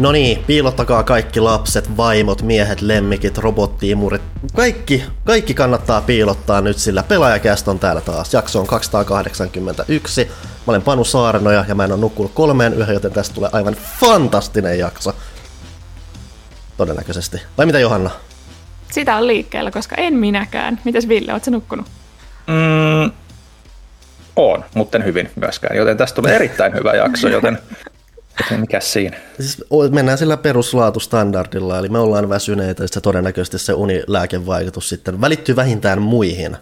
No niin, piilottakaa kaikki lapset, vaimot, miehet, lemmikit, robottiimurit. Kaikki, kaikki kannattaa piilottaa nyt, sillä pelaajakäst on täällä taas. Jakso on 281. Mä olen Panu Saarenoja ja mä en ole nukkunut kolmeen yhä, joten tästä tulee aivan fantastinen jakso. Todennäköisesti. Vai mitä Johanna? Sitä on liikkeellä, koska en minäkään. Mitäs Ville, ootko nukkunut? Mm, on, mutta en hyvin myöskään, joten tästä tulee erittäin hyvä jakso, joten mikä siinä? Siis mennään sillä peruslaatustandardilla, eli me ollaan väsyneitä, ja todennäköisesti se unilääkevaikutus sitten välittyy vähintään muihin.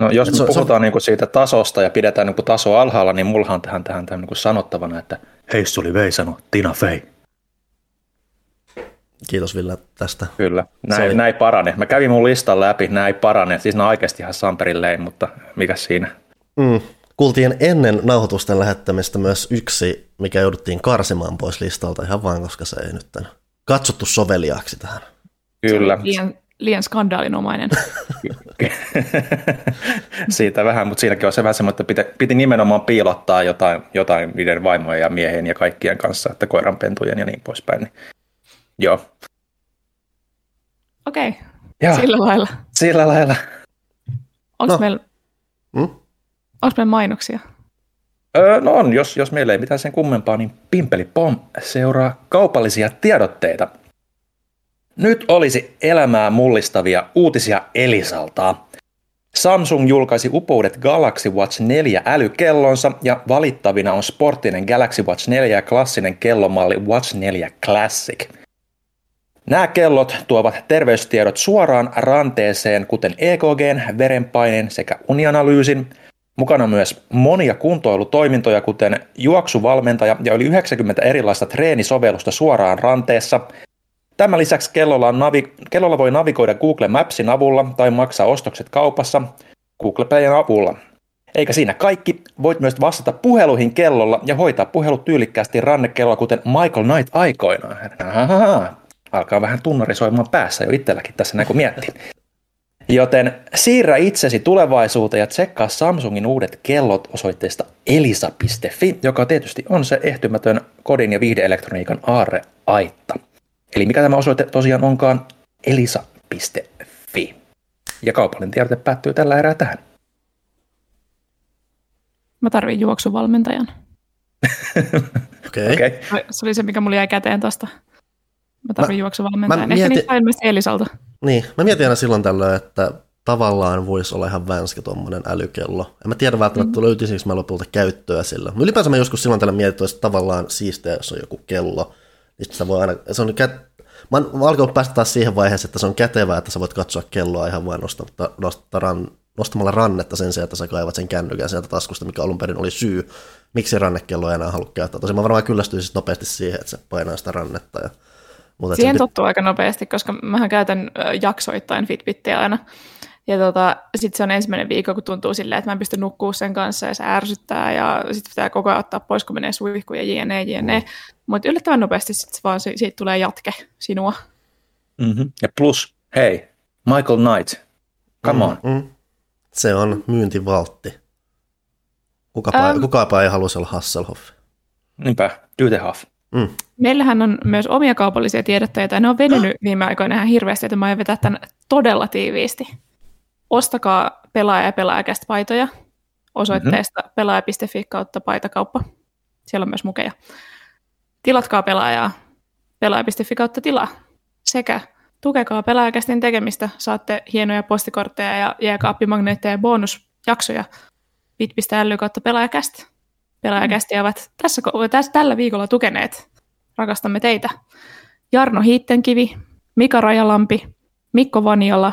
No jos me se, puhutaan se... niin kuin siitä tasosta ja pidetään niin kuin taso alhaalla, niin mullahan on tähän, tähän, tähän niin kuin sanottavana, että hei, oli Veisano, Tina Fey. Kiitos Ville tästä. Kyllä, näin, oli... näin parane. Mä kävin mun listan läpi, näin parane. Siis ne on oikeasti ihan Samperin mutta mikä siinä? Mm. Kuultiin ennen nauhoitusten lähettämistä myös yksi, mikä jouduttiin karsimaan pois listalta ihan vaan, koska se ei nyt katsottu soveliaaksi tähän. Kyllä. Liian, liian skandaalinomainen. Siitä vähän, mutta siinäkin on se vähän semmoinen, että piti, piti nimenomaan piilottaa jotain, jotain niiden vaimojen ja miehen ja kaikkien kanssa, että koiranpentujen ja niin poispäin. Niin, joo. Okei, okay. sillä lailla. Sillä lailla. Onko no. meillä hmm? Onko meillä mainoksia? Öö, no on, jos, jos meillä ei mitään sen kummempaa, niin Pimpeli Pom seuraa kaupallisia tiedotteita. Nyt olisi elämää mullistavia uutisia Elisalta. Samsung julkaisi upoudet Galaxy Watch 4 älykellonsa ja valittavina on sporttinen Galaxy Watch 4 ja klassinen kellomalli Watch 4 Classic. Nämä kellot tuovat terveystiedot suoraan ranteeseen, kuten EKG, verenpaineen sekä unianalyysin – Mukana myös monia kuntoilutoimintoja, kuten juoksuvalmentaja ja yli 90 erilaista treenisovellusta suoraan ranteessa. Tämän lisäksi kellolla, on navi- kellolla voi navigoida Google Mapsin avulla tai maksaa ostokset kaupassa Google Playn avulla. Eikä siinä kaikki, voit myös vastata puheluihin kellolla ja hoitaa puhelut tyylikkäästi rannekellolla, kuten Michael Knight aikoinaan. Ahaha, alkaa vähän tunnarisoimaan päässä jo itselläkin tässä näin kun miettii. Joten siirrä itsesi tulevaisuuteen ja tsekkaa Samsungin uudet kellot osoitteesta elisa.fi, joka tietysti on se ehtymätön kodin ja viihdeelektroniikan aarre-aitta. Eli mikä tämä osoite tosiaan onkaan elisa.fi. Ja kaupallinen tiedote päättyy tällä erää tähän. Mä tarvin juoksuvalmentajan. Okei. Okay. Okay. Se oli se, mikä mulla jäi käteen tosta. Mä tarvin mä, juoksuvalmentajan. Mä Ehkä mietin... ilmeisesti Elisalta. Niin, mä mietin aina silloin tällöin, että tavallaan voisi olla ihan vänskä tuommoinen älykello. En mä tiedä välttämättä, mm. löytyisikö mä lopulta käyttöä sillä. Mutta ylipäänsä mä joskus silloin tällä mietin, että tavallaan siistiä, jos on joku kello. Niin sitä voi aina, se on kät... Mä oon alkanut päästä taas siihen vaiheeseen, että se on kätevää, että sä voit katsoa kelloa ihan vain nostamalla, nostamalla, nostamalla rannetta sen sijaan, että sä kaivat sen kännykän sieltä taskusta, mikä alun perin oli syy, miksi rannekello ei enää halua käyttää. Tosi mä varmaan kyllästyisin nopeasti siihen, että se painaa sitä rannetta ja mutta Siihen tottuu aika nopeasti, koska mä käytän jaksoittain Fitbittiä aina. Ja tota, sitten se on ensimmäinen viikko, kun tuntuu silleen, että mä en pysty nukkuu sen kanssa ja se ärsyttää ja sitten pitää koko ajan ottaa pois, kun menee suihkuun ja jne, jne. Mm. Mutta yllättävän nopeasti sit vaan siitä tulee jatke sinua. Mm-hmm. Ja plus, hei, Michael Knight, come on. Mm-hmm. Se on myyntivaltti. Kukapa, um, kukapa ei halusi olla Hasselhoff. Niinpä, do the half. Mm. Meillähän on myös omia kaupallisia tiedotteita, ja ne on venynyt viime aikoina ihan hirveästi, että mä aion vetää tämän todella tiiviisti. Ostakaa pelaaja- ja pelaajakästä paitoja osoitteesta mm-hmm. pelaaja.fi kautta paitakauppa. Siellä on myös mukeja. Tilatkaa pelaajaa pelaaja.fi kautta tilaa. Sekä tukekaa pelaajakästin tekemistä. Saatte hienoja postikortteja ja jääkaappimagneetteja ja bonusjaksoja bit.ly kautta pelaajakästä pelaajakästi ovat tässä, tässä, tällä viikolla tukeneet. Rakastamme teitä. Jarno Hiittenkivi, Mika Rajalampi, Mikko Vaniola,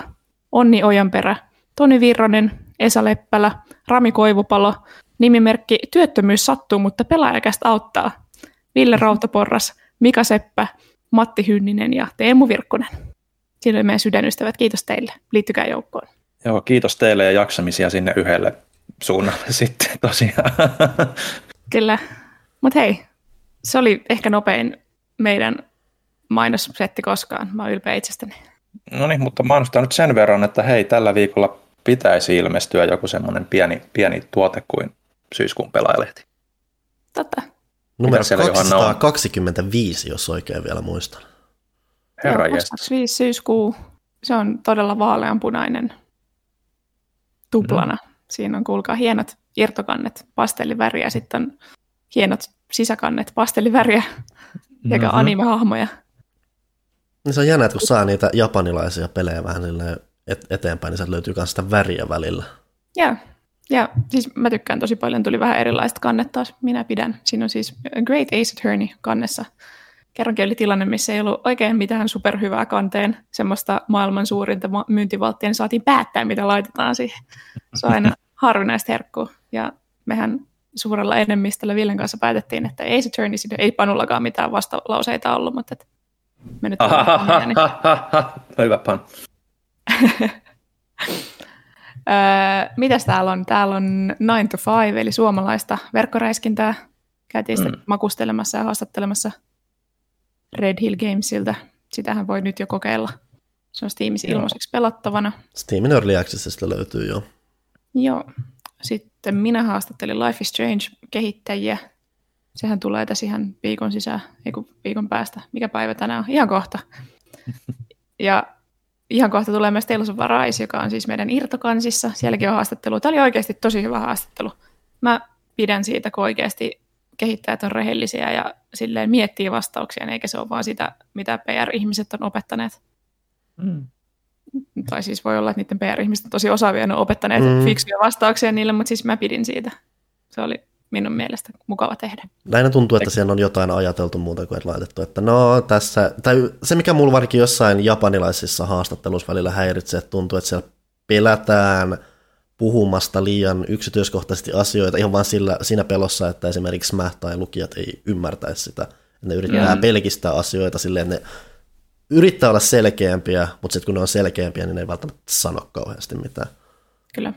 Onni Ojanperä, Toni Virronen, Esa Leppälä, Rami Koivupalo, nimimerkki Työttömyys sattuu, mutta pelaajakästä auttaa. Ville Rautaporras, Mika Seppä, Matti Hynninen ja Teemu Virkkunen. Siinä oli meidän sydänystävät. Kiitos teille. Liittykää joukkoon. Joo, kiitos teille ja jaksamisia sinne yhdelle suunnalle sitten tosiaan. Kyllä. Mutta hei, se oli ehkä nopein meidän mainossetti koskaan. Mä oon ylpeä itsestäni. No niin, mutta mainostaa nyt sen verran, että hei, tällä viikolla pitäisi ilmestyä joku semmoinen pieni, pieni tuote kuin syyskuun pelaajalehti. Totta. Numero siellä, Johanna, on? 225, jos oikein vielä muistan. Herra Joo, jestas. 25 syyskuu. Se on todella vaaleanpunainen tuplana. Mm. Siinä on, kuulkaa, hienot irtokannet pastelliväriä ja sitten on hienot sisäkannet pastelliväriä sekä Mhm. anime-hahmoja. Niin se on jännä, että kun saa niitä japanilaisia pelejä vähän et- eteenpäin, niin sieltä löytyy myös sitä väriä välillä. Joo. Ja siis mä tykkään tosi paljon, tuli vähän erilaista kannet taas, minä pidän. Siinä on siis Great Ace Attorney kannessa. Kerrankin oli tilanne, missä ei ollut oikein mitään superhyvää kanteen, semmoista maailman suurinta myyntivalttia, niin saatiin päättää, mitä laitetaan siihen. Se on aina harvinaista herkkua. Ja mehän suurella enemmistöllä Villen kanssa päätettiin, että Ace Attorney, siinä ei Panullakaan mitään vastalauseita ollut, mutta et me nyt omia, niin Hyvä pan. Öö, mitäs täällä on? Täällä on 9 to 5, eli suomalaista verkkoräiskintää. Käytiin sitten Mm. makustelemassa ja haastattelemassa Red Hill Gamesilta. Sitähän voi nyt jo kokeilla. Se on Steamissa Joo. ilmaiseksi pelattavana. Steamin Early Accessista löytyy jo. Joo. Sitten minä haastattelin Life is Strange-kehittäjiä. Sehän tulee tässä ihan viikon sisään, ei kun viikon päästä. Mikä päivä tänään on? Ihan kohta. Ja ihan kohta tulee myös Tales of Arise, joka on siis meidän irtokansissa. Sielläkin on haastattelu. Tämä oli oikeasti tosi hyvä haastattelu. Mä pidän siitä, kun oikeasti kehittäjät on rehellisiä ja silleen miettii vastauksia, eikä se ole vaan sitä, mitä PR-ihmiset on opettaneet. Mm. Tai siis voi olla, että niiden PR-ihmiset on tosi osaavia ja ne on opettaneet Mm. mm. fiksuja vastauksia niille, mutta siis mä pidin siitä. Se oli minun mielestä mukava tehdä. Näin tuntuu, että siellä on jotain ajateltu muuta kuin että laitettu, että no tässä, tai se mikä mulla varsinkin jossain japanilaisissa haastatteluissa välillä häiritsee, että tuntuu, että siellä pelätään puhumasta liian yksityiskohtaisesti asioita ihan vain sillä, siinä pelossa, että esimerkiksi mä tai lukijat ei ymmärtäisi sitä. Että ne yrittää Joo. pelkistää asioita silleen, että ne yrittää olla selkeämpiä, mutta sitten kun ne on selkeämpiä, niin ne ei välttämättä sano kauheasti mitään. Kyllä.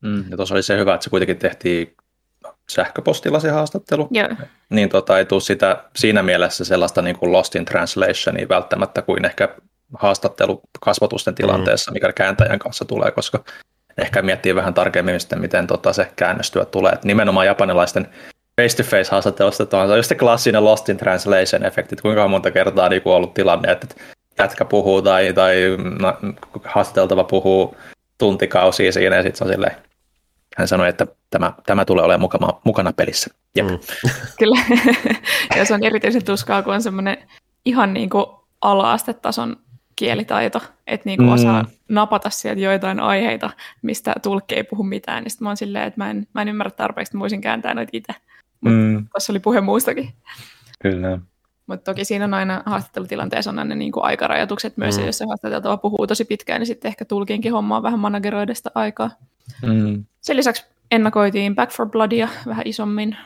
Mm. Ja tuossa oli se hyvä, että se kuitenkin tehtiin sähköpostilla se haastattelu. Joo, Niin tota, ei tule sitä, siinä mielessä sellaista niin kuin lost in translationia välttämättä kuin ehkä haastattelu kasvatusten tilanteessa, mikä kääntäjän kanssa tulee, koska ehkä miettii vähän tarkemmin sitten, miten tota se käännöstyö tulee. Et nimenomaan japanilaisten face-to-face haastattelusta tuo on just se klassinen lost in translation efekti, että kuinka monta kertaa niin on ollut tilanne, että jätkä puhuu tai, tai na, haastateltava puhuu tuntikausia siinä ja sitten se on silleen, hän sanoi, että tämä, tämä tulee olemaan mukana, mukana pelissä. Jep. Mm. kyllä. ja se on erityisen tuskaa, kun on semmoinen ihan niin kuin ala-astetason kielitaito, että niin kuin Mm. osaa napata sieltä joitain aiheita, mistä tulkki ei puhu mitään. Niin sitten mä oon silleen, että mä en, mä en ymmärrä tarpeeksi, että mä voisin kääntää noita itse. Mm, Tuossa oli puhe muustakin. kyllä. Mutta toki siinä on aina haastattelutilanteessa on ne niin kuin aikarajoitukset myös, Mm. mm. jos se haastateltava puhuu tosi pitkään, niin sitten ehkä tulkiinkin hommaa vähän manageroida sitä aikaa. Mm. Sen lisäksi ennakoitiin Back for Bloodia vähän isommin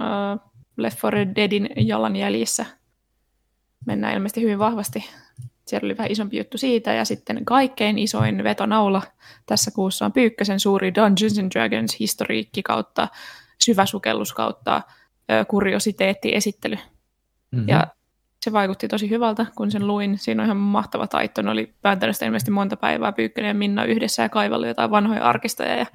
uh, Left 4 Deadin jalanjäljissä. Mennään ilmeisesti hyvin vahvasti. Siellä oli vähän isompi juttu siitä, ja sitten kaikkein isoin vetonaula tässä kuussa on Pyykkösen suuri Dungeons and Dragons historiikki kautta syväsukellus kautta ö, kuriositeetti-esittely. Mm-hmm. Ja se vaikutti tosi hyvältä, kun sen luin. Siinä on ihan mahtava taitto. Ne oli vääntänyt sitä ilmeisesti monta päivää Pyykkönen ja Minna yhdessä ja kaivallut jotain vanhoja arkistoja ja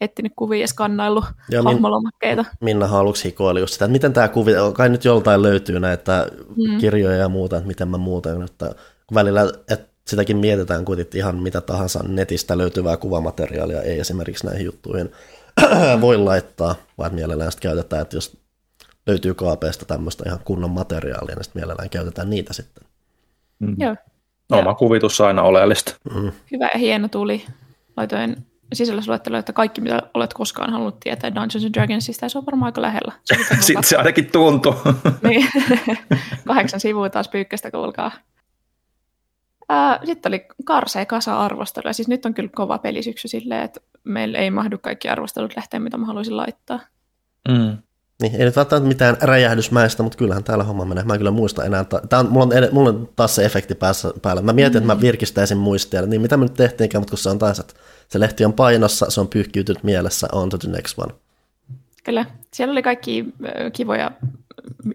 etsinyt kuvia ja skannaillut Ja min, hahmolomakkeita. Minna aluksi hikoili just sitä, että miten tämä kuvi, kai nyt joltain löytyy näitä Mm. kirjoja ja muuta, että miten mä muuten, että välillä, että sitäkin mietitään kuitenkin ihan mitä tahansa netistä löytyvää kuvamateriaalia, ei esimerkiksi näihin juttuihin voi laittaa, vaan mielellään sitten käytetään, että jos löytyy kaapeesta tämmöistä ihan kunnon materiaalia, niin sitten mielellään käytetään niitä sitten. Mm. Joo. Oma kuvitus on aina oleellista. Mm. Hyvä ja hieno tuli. Laitoin sisällysluetteloon, että kaikki mitä olet koskaan halunnut tietää Dungeons and Dragonsista, ja se on varmaan aika lähellä. Se Sitten se ainakin tuntuu. Niin. Kahdeksan sivua taas pyykkästä, kuulkaa. Sitten oli karsea kasa arvostelua. Siis nyt on kyllä kova pelisyksy silleen, että meillä ei mahdu kaikki arvostelut lähteä, mitä mä haluaisin laittaa. Mm. Niin, ei nyt välttämättä mitään räjähdysmäistä, mutta kyllähän täällä homma menee. Mä en kyllä muista enää. Tää on, mulla, on, ed- mulla on taas se efekti päässä, päällä. Mä mietin, mm. että mä virkistäisin muistia. Niin mitä me nyt tehtiinkään, mutta kun se on taas, että se lehti on painossa, se on pyyhkiytynyt mielessä, on to the next one. Kyllä. Siellä oli kaikki kivoja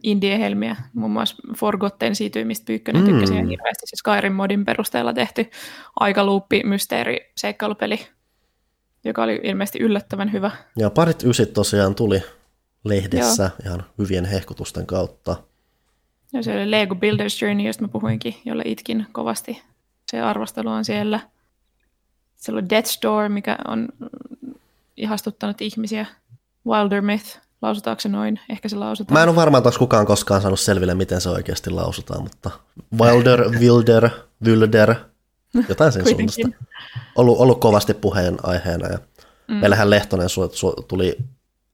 indie-helmiä, muun muassa Forgotten siitä, mistä Pyykkönen Mm. tykkäsi ihan hirveästi. Se Skyrim-modin perusteella tehty aikaluuppi mysteeri seikkailupeli, joka oli ilmeisesti yllättävän hyvä. Ja parit ysit tosiaan tuli lehdessä Joo. ihan hyvien hehkutusten kautta. Ja se oli Lego Builders Journey, josta mä puhuinkin, jolle itkin kovasti. Se arvostelu on siellä. Siellä on Death Store, mikä on ihastuttanut ihmisiä. Wilder Myth, lausutaanko se noin? Ehkä se lausutaan. Mä en ole varma, että kukaan koskaan saanut selville, miten se oikeasti lausutaan, mutta Wilder, Wilder, Wilder, jotain sen suunnasta. Ollut, ollut kovasti puheen aiheena ja mm. meillähän Lehtonen su, su, tuli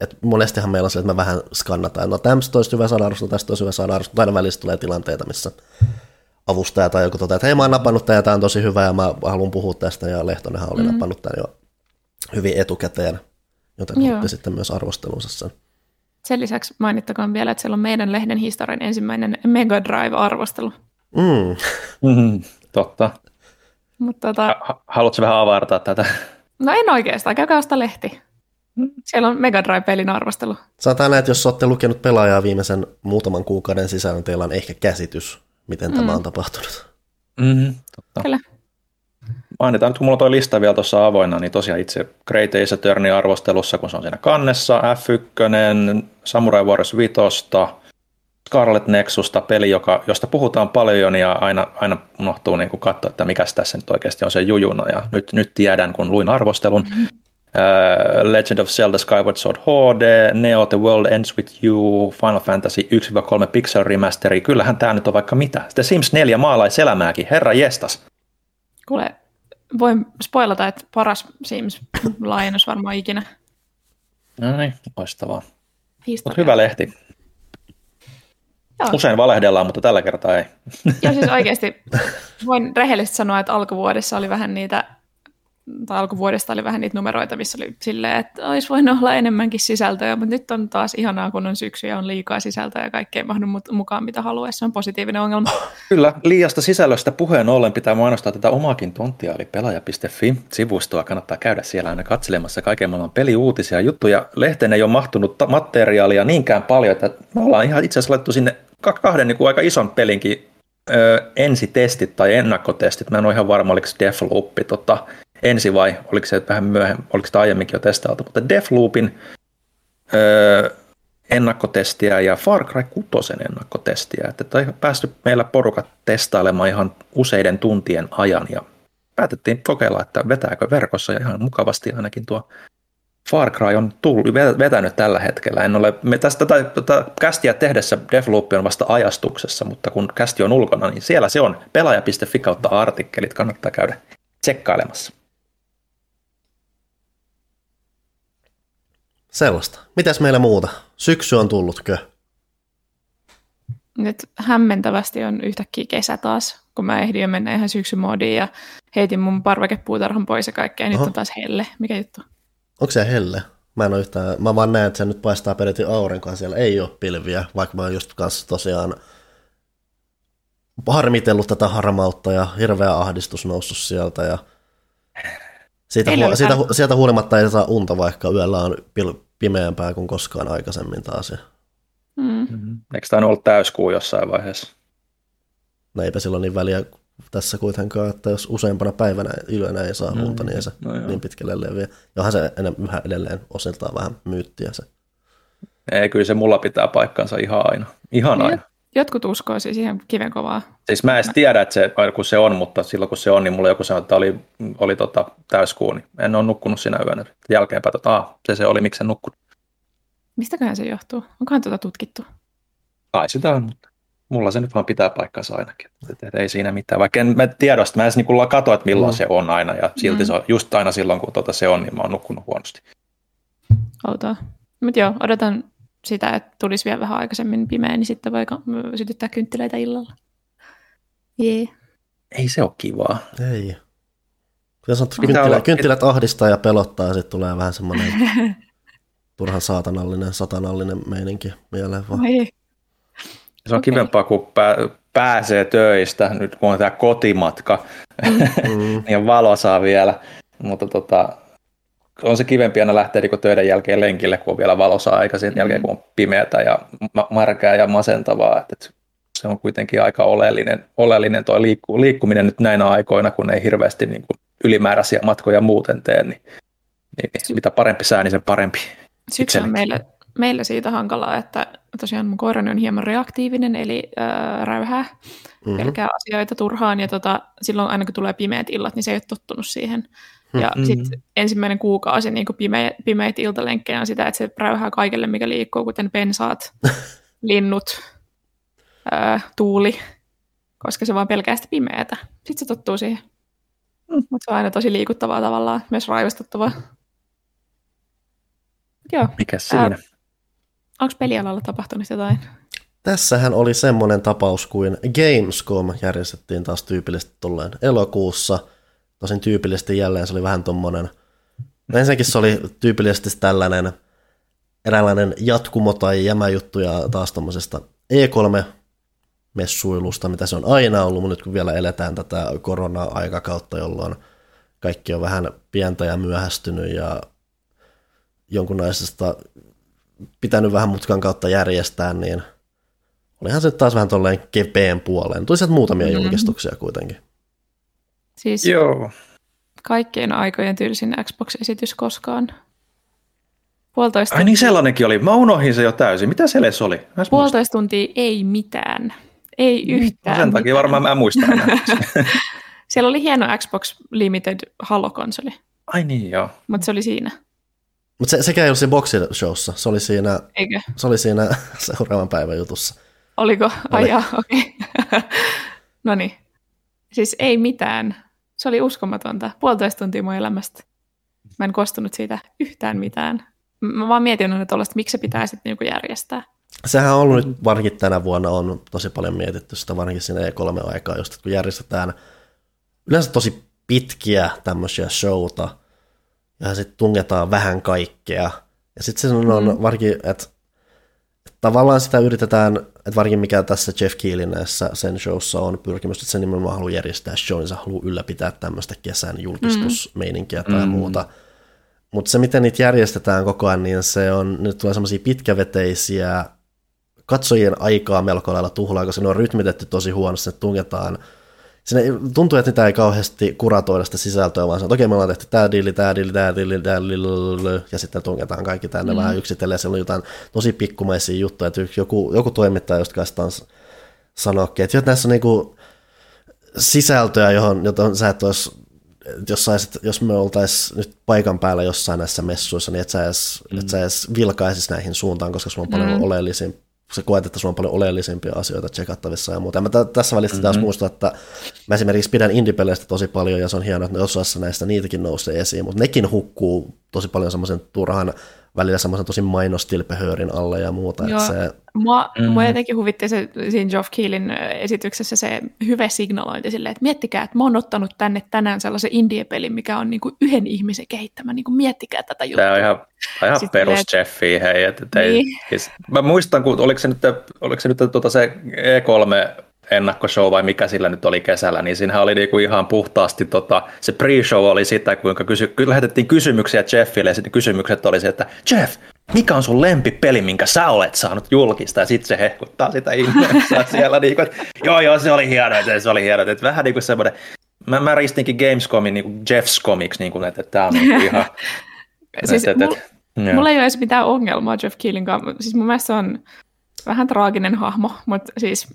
että monestihan meillä on se, että me vähän skannataan, no tämmöistä olisi hyvä saada arvostaa, tästä olisi hyvä saada arvostaa, aina välissä tulee tilanteita, missä avustaja tai joku toteaa, että hei mä oon napannut tämän ja tämä on tosi hyvä ja mä haluan puhua tästä ja Lehtonenhan oli mm. napannut tämän jo hyvin etukäteen, joten otti sitten myös arvostelunsa sen. Sen lisäksi mainittakoon vielä, että siellä on meidän lehden historian ensimmäinen Mega Drive-arvostelu. Mm. Mm, totta. Mutta tota... Haluatko vähän avartaa tätä? No en oikeastaan, käykää sitä lehti. Siellä on Mega Drive-pelin arvostelu. Sanotaan näin, että jos olette lukenut pelaajaa viimeisen muutaman kuukauden sisään, niin teillä on ehkä käsitys, miten mm. tämä on tapahtunut. Mm, totta. Kyllä. Mainitaan nyt, kun mulla on tuo lista vielä tuossa avoinna, niin tosiaan itse Great Ace Attorney arvostelussa, kun se on siinä kannessa, F1, Samurai Wars 5, Scarlet Nexusta, peli, joka, josta puhutaan paljon ja aina, aina unohtuu niin katsoa, että mikä tässä nyt oikeasti on se jujuna. Ja nyt, nyt tiedän, kun luin arvostelun. Mm-hmm. Uh, Legend of Zelda Skyward Sword HD, Neo The World Ends With You, Final Fantasy 1-3 Pixel Remasteri. Kyllähän tämä nyt on vaikka mitä. Sitten Sims 4 maalaiselämääkin, herra jestas. Kuule, voin spoilata, että paras Sims-laajennus varmaan ikinä. No niin, loistavaa. Mutta hyvä lehti. Joo. Usein valehdellaan, mutta tällä kertaa ei. Joo, siis oikeasti voin rehellisesti sanoa, että alkuvuodessa oli vähän niitä tai alkuvuodesta oli vähän niitä numeroita, missä oli silleen, että olisi voinut olla enemmänkin sisältöä, mutta nyt on taas ihanaa, kun on syksy ja on liikaa sisältöä ja kaikkea mahdu mukaan, mitä haluaa. Se on positiivinen ongelma. Kyllä, liiasta sisällöstä puheen ollen pitää mainostaa tätä omaakin tonttia, eli pelaaja.fi-sivustoa. Kannattaa käydä siellä aina katselemassa kaiken maailman peliuutisia ja juttuja. Lehteen ei ole mahtunut materiaalia niinkään paljon, että me ollaan ihan itse asiassa laittu sinne kahden niin kuin aika ison pelinkin ö, ensitestit tai ennakkotestit. Mä en ole ihan varma, oliko Deathloop tota, ensi vai oliko se vähän myöhemmin, oliko se aiemminkin jo testailtu, mutta Deathloopin öö, ennakkotestiä ja Far Cry 6 ennakkotestiä, että on päästy meillä porukat testailemaan ihan useiden tuntien ajan ja päätettiin kokeilla, että vetääkö verkossa ja ihan mukavasti ainakin tuo Far Cry on tullut, vetänyt tällä hetkellä. En ole, me tästä tätä, tätä kästiä tehdessä Devloop on vasta ajastuksessa, mutta kun kästi on ulkona, niin siellä se on pelaaja.fi kautta artikkelit, kannattaa käydä tsekkailemassa. Sellaista. Mitäs meillä muuta? Syksy on tullutkö? Nyt hämmentävästi on yhtäkkiä kesä taas, kun mä ehdin jo mennä ihan syksymoodiin ja heitin mun parvekepuutarhan pois ja kaikkea. Nyt on taas helle. Mikä juttu? Onko se helle? Mä en yhtään, mä vaan näen, että se nyt paistaa periaatteessa aurinkoa, siellä ei ole pilviä, vaikka mä oon just kanssa tosiaan harmitellut tätä harmautta ja hirveä ahdistus noussut sieltä ja siitä, hu- siitä, hu- sieltä huolimatta ei saa unta, vaikka yöllä on pil- pimeämpää kuin koskaan aikaisemmin taas. Mm. Mm-hmm. Eikö tämä ollut täyskuu jossain vaiheessa? No eipä silloin niin väliä tässä kuitenkaan, että jos useampana päivänä yönä ei saa unta, mm. niin ei se no niin pitkälle leviä. Johan se enää yhä edelleen osiltaan vähän myyttiä se. Ei, kyllä se mulla pitää paikkansa ihan aina. Ihan niin. aina. Jotkut uskoo siis ihan kivenkovaa. Siis mä en tiedä, että se, kun se on, mutta silloin kun se on, niin mulla joku sanoi, että oli, oli tota, täyskuu, niin en ole nukkunut sinä yönä. Jälkeenpäin, että ah, se se oli, miksi en nukkunut. Mistäköhän se johtuu? Onkohan tuota tutkittu? Kai sitä on, mutta mulla se nyt vaan pitää paikkansa ainakin. Et, et ei siinä mitään. Vaikka en mä tiedosta, mä en niin katso, että milloin mm. se on aina. Ja silti mm. se on just aina silloin, kun tota se on, niin mä oon nukkunut huonosti. Outoa. Mutta joo, odotan sitä, että tulisi vielä vähän aikaisemmin pimeä, niin sitten voi sytyttää kynttilöitä illalla. Jee. Ei se ole kivaa. Ei. Kyllä sanottu, kynttilät, kynttilät ahdistaa ja pelottaa ja sitten tulee vähän semmoinen turhan saatanallinen, satanallinen meininki mieleen vaan. Ei. Se on okay. kivempaa, kun pää, pääsee töistä, nyt kun on tämä kotimatka, mm. ja valo saa vielä. Mutta tota, on se kivempi aina lähteä niin töiden jälkeen lenkille, kun on vielä valossa aika sen jälkeen, kun on pimeätä ja märkää ja masentavaa. Että se on kuitenkin aika oleellinen, oleellinen tuo liikku, liikkuminen nyt näinä aikoina, kun ei hirveästi niin kuin ylimääräisiä matkoja muuten tee, niin, niin, niin mitä parempi sää, niin sen parempi. Syksy on meillä meillä siitä hankalaa, että tosiaan mun koirani on hieman reaktiivinen, eli äh, räyhää, mm-hmm. pelkää asioita turhaan, ja tota, silloin aina kun tulee pimeät illat, niin se ei ole tottunut siihen. Ja mm-hmm. sitten ensimmäinen kuukausi niin pime, pimeitä iltalenkkejä on sitä, että se räyhää kaikille, mikä liikkuu, kuten pensaat, linnut, äh, tuuli, koska se vaan pelkää sitä pimeätä. Sitten se tottuu siihen. Mm. Mutta se on aina tosi liikuttavaa tavallaan, myös raivostuttavaa. Joo. Mikä siinä? Ää, onko pelialalla tapahtunut jotain? Tässähän oli semmoinen tapaus kuin Gamescom järjestettiin taas tyypillisesti tulleen elokuussa. Tosin tyypillisesti jälleen se oli vähän tommonen, no ensinnäkin se oli tyypillisesti tällainen eräänlainen jatkumo tai jämäjuttu ja taas tommosesta E3 messuilusta, mitä se on aina ollut, mutta nyt kun vielä eletään tätä korona-aikakautta, jolloin kaikki on vähän pientä ja myöhästynyt ja jonkunlaisesta pitänyt vähän mutkan kautta järjestää, niin olihan se taas vähän tolleen kepeen puoleen. Tuli sieltä muutamia mm-hmm. julkistuksia kuitenkin. Siis Joo. kaikkien aikojen tylsin Xbox-esitys koskaan. Puolitoista Ai niin sellainenkin oli. Mä unohdin se jo täysin. Mitä se edes oli? Puolitoista tuntia ei mitään. Ei mm, yhtään. Sen takia varmaan mä muistan enää. Siellä oli hieno Xbox Limited Halo-konsoli. Ai niin, joo. Mutta se oli siinä. Mutta se, sekä ei ollut siinä boxin showssa, se oli siinä, Eikö? Se oli siinä seuraavan päivän jutussa. Oliko? Ai oli. okei. Okay. no niin. Siis ei mitään. Se oli uskomatonta. Puolitoista tuntia mun elämästä. Mä en kostunut siitä yhtään mitään. Mä vaan mietin, että miksi se pitää sitten niinku järjestää. Sehän on ollut nyt, varsinkin tänä vuonna on tosi paljon mietitty sitä, varsinkin siinä E3-aikaa, just kun järjestetään yleensä tosi pitkiä tämmöisiä showta, ja sitten tungetaan vähän kaikkea. Ja sitten se on mm. varsinkin, että, että tavallaan sitä yritetään, että varsinkin mikä tässä Jeff Keelin näissä sen showssa on pyrkimys, että se nimenomaan haluaa järjestää show, niin se haluaa ylläpitää tämmöistä kesän julkistusmeininkiä mm. tai muuta. Mutta se, miten niitä järjestetään koko ajan, niin se on, nyt tulee semmoisia pitkäveteisiä katsojien aikaa melko lailla tuhlaa, koska ne on rytmitetty tosi huonosti, että tungetaan Sinne tuntuu, että niitä ei kauheasti kuratoida sitä sisältöä, vaan se että okei, me ollaan tehty tämä diili, tämä diili, tämä diili, tämä diili, ja sitten tungetaan kaikki tänne mm. vähän yksitellen. Siellä on jotain tosi pikkumaisia juttuja, että joku, joku toimittaja just kanssa sanoo, että näissä on niinku sisältöä, johon, jota sä et olisi jos, saisit, jos me oltaisiin nyt paikan päällä jossain näissä messuissa, niin et sä edes, mm. et sä edes vilkaisis näihin suuntaan, koska sulla on paljon mm. oleellisin, sä koet, että sulla on paljon oleellisempia asioita tsekattavissa ja muuta. Ja mä t- tässä välissä mm-hmm. taas muistan, että mä esimerkiksi pidän indie tosi paljon ja se on hienoa, että osassa näistä niitäkin nousee esiin, mutta nekin hukkuu tosi paljon semmoisen turhan välillä semmoisen tosi mainostilpehöörin alle ja muuta. Joo. Että se... mua, mm. mua jotenkin huvitti se siinä Geoff Keelin esityksessä se hyvä signalointi silleen, että miettikää, että mä oon ottanut tänne tänään sellaisen indie-pelin, mikä on niinku yhden ihmisen kehittämä, niinku miettikää tätä juttua. Tämä on ihan, ihan perus et... Jeffi, hei. Et, et, niin. siis, mä muistan, kun oliko se nyt, oliko se, nyt tuota se E3 ennakkoshow vai mikä sillä nyt oli kesällä, niin siinähän oli niinku ihan puhtaasti, tota, se pre-show oli sitä, kuinka kysy, lähetettiin kysymyksiä Jeffille ja sitten kysymykset oli se, että Jeff, mikä on sun lempipeli, minkä sä olet saanut julkista, ja sitten se hehkuttaa sitä ihmeessä siellä, niin kuin, joo joo, se oli hieno, että se oli hieno, että vähän niin kuin semmoinen, mä, mä ristinkin Gamescomin niin kuin Jeff's Comics, niin kuin, että tämä on niin ihan, siis että, että, mulla, mulla ei ole edes mitään ongelmaa Jeff Keelin kanssa, siis mun mielestä se on vähän traaginen hahmo, mutta siis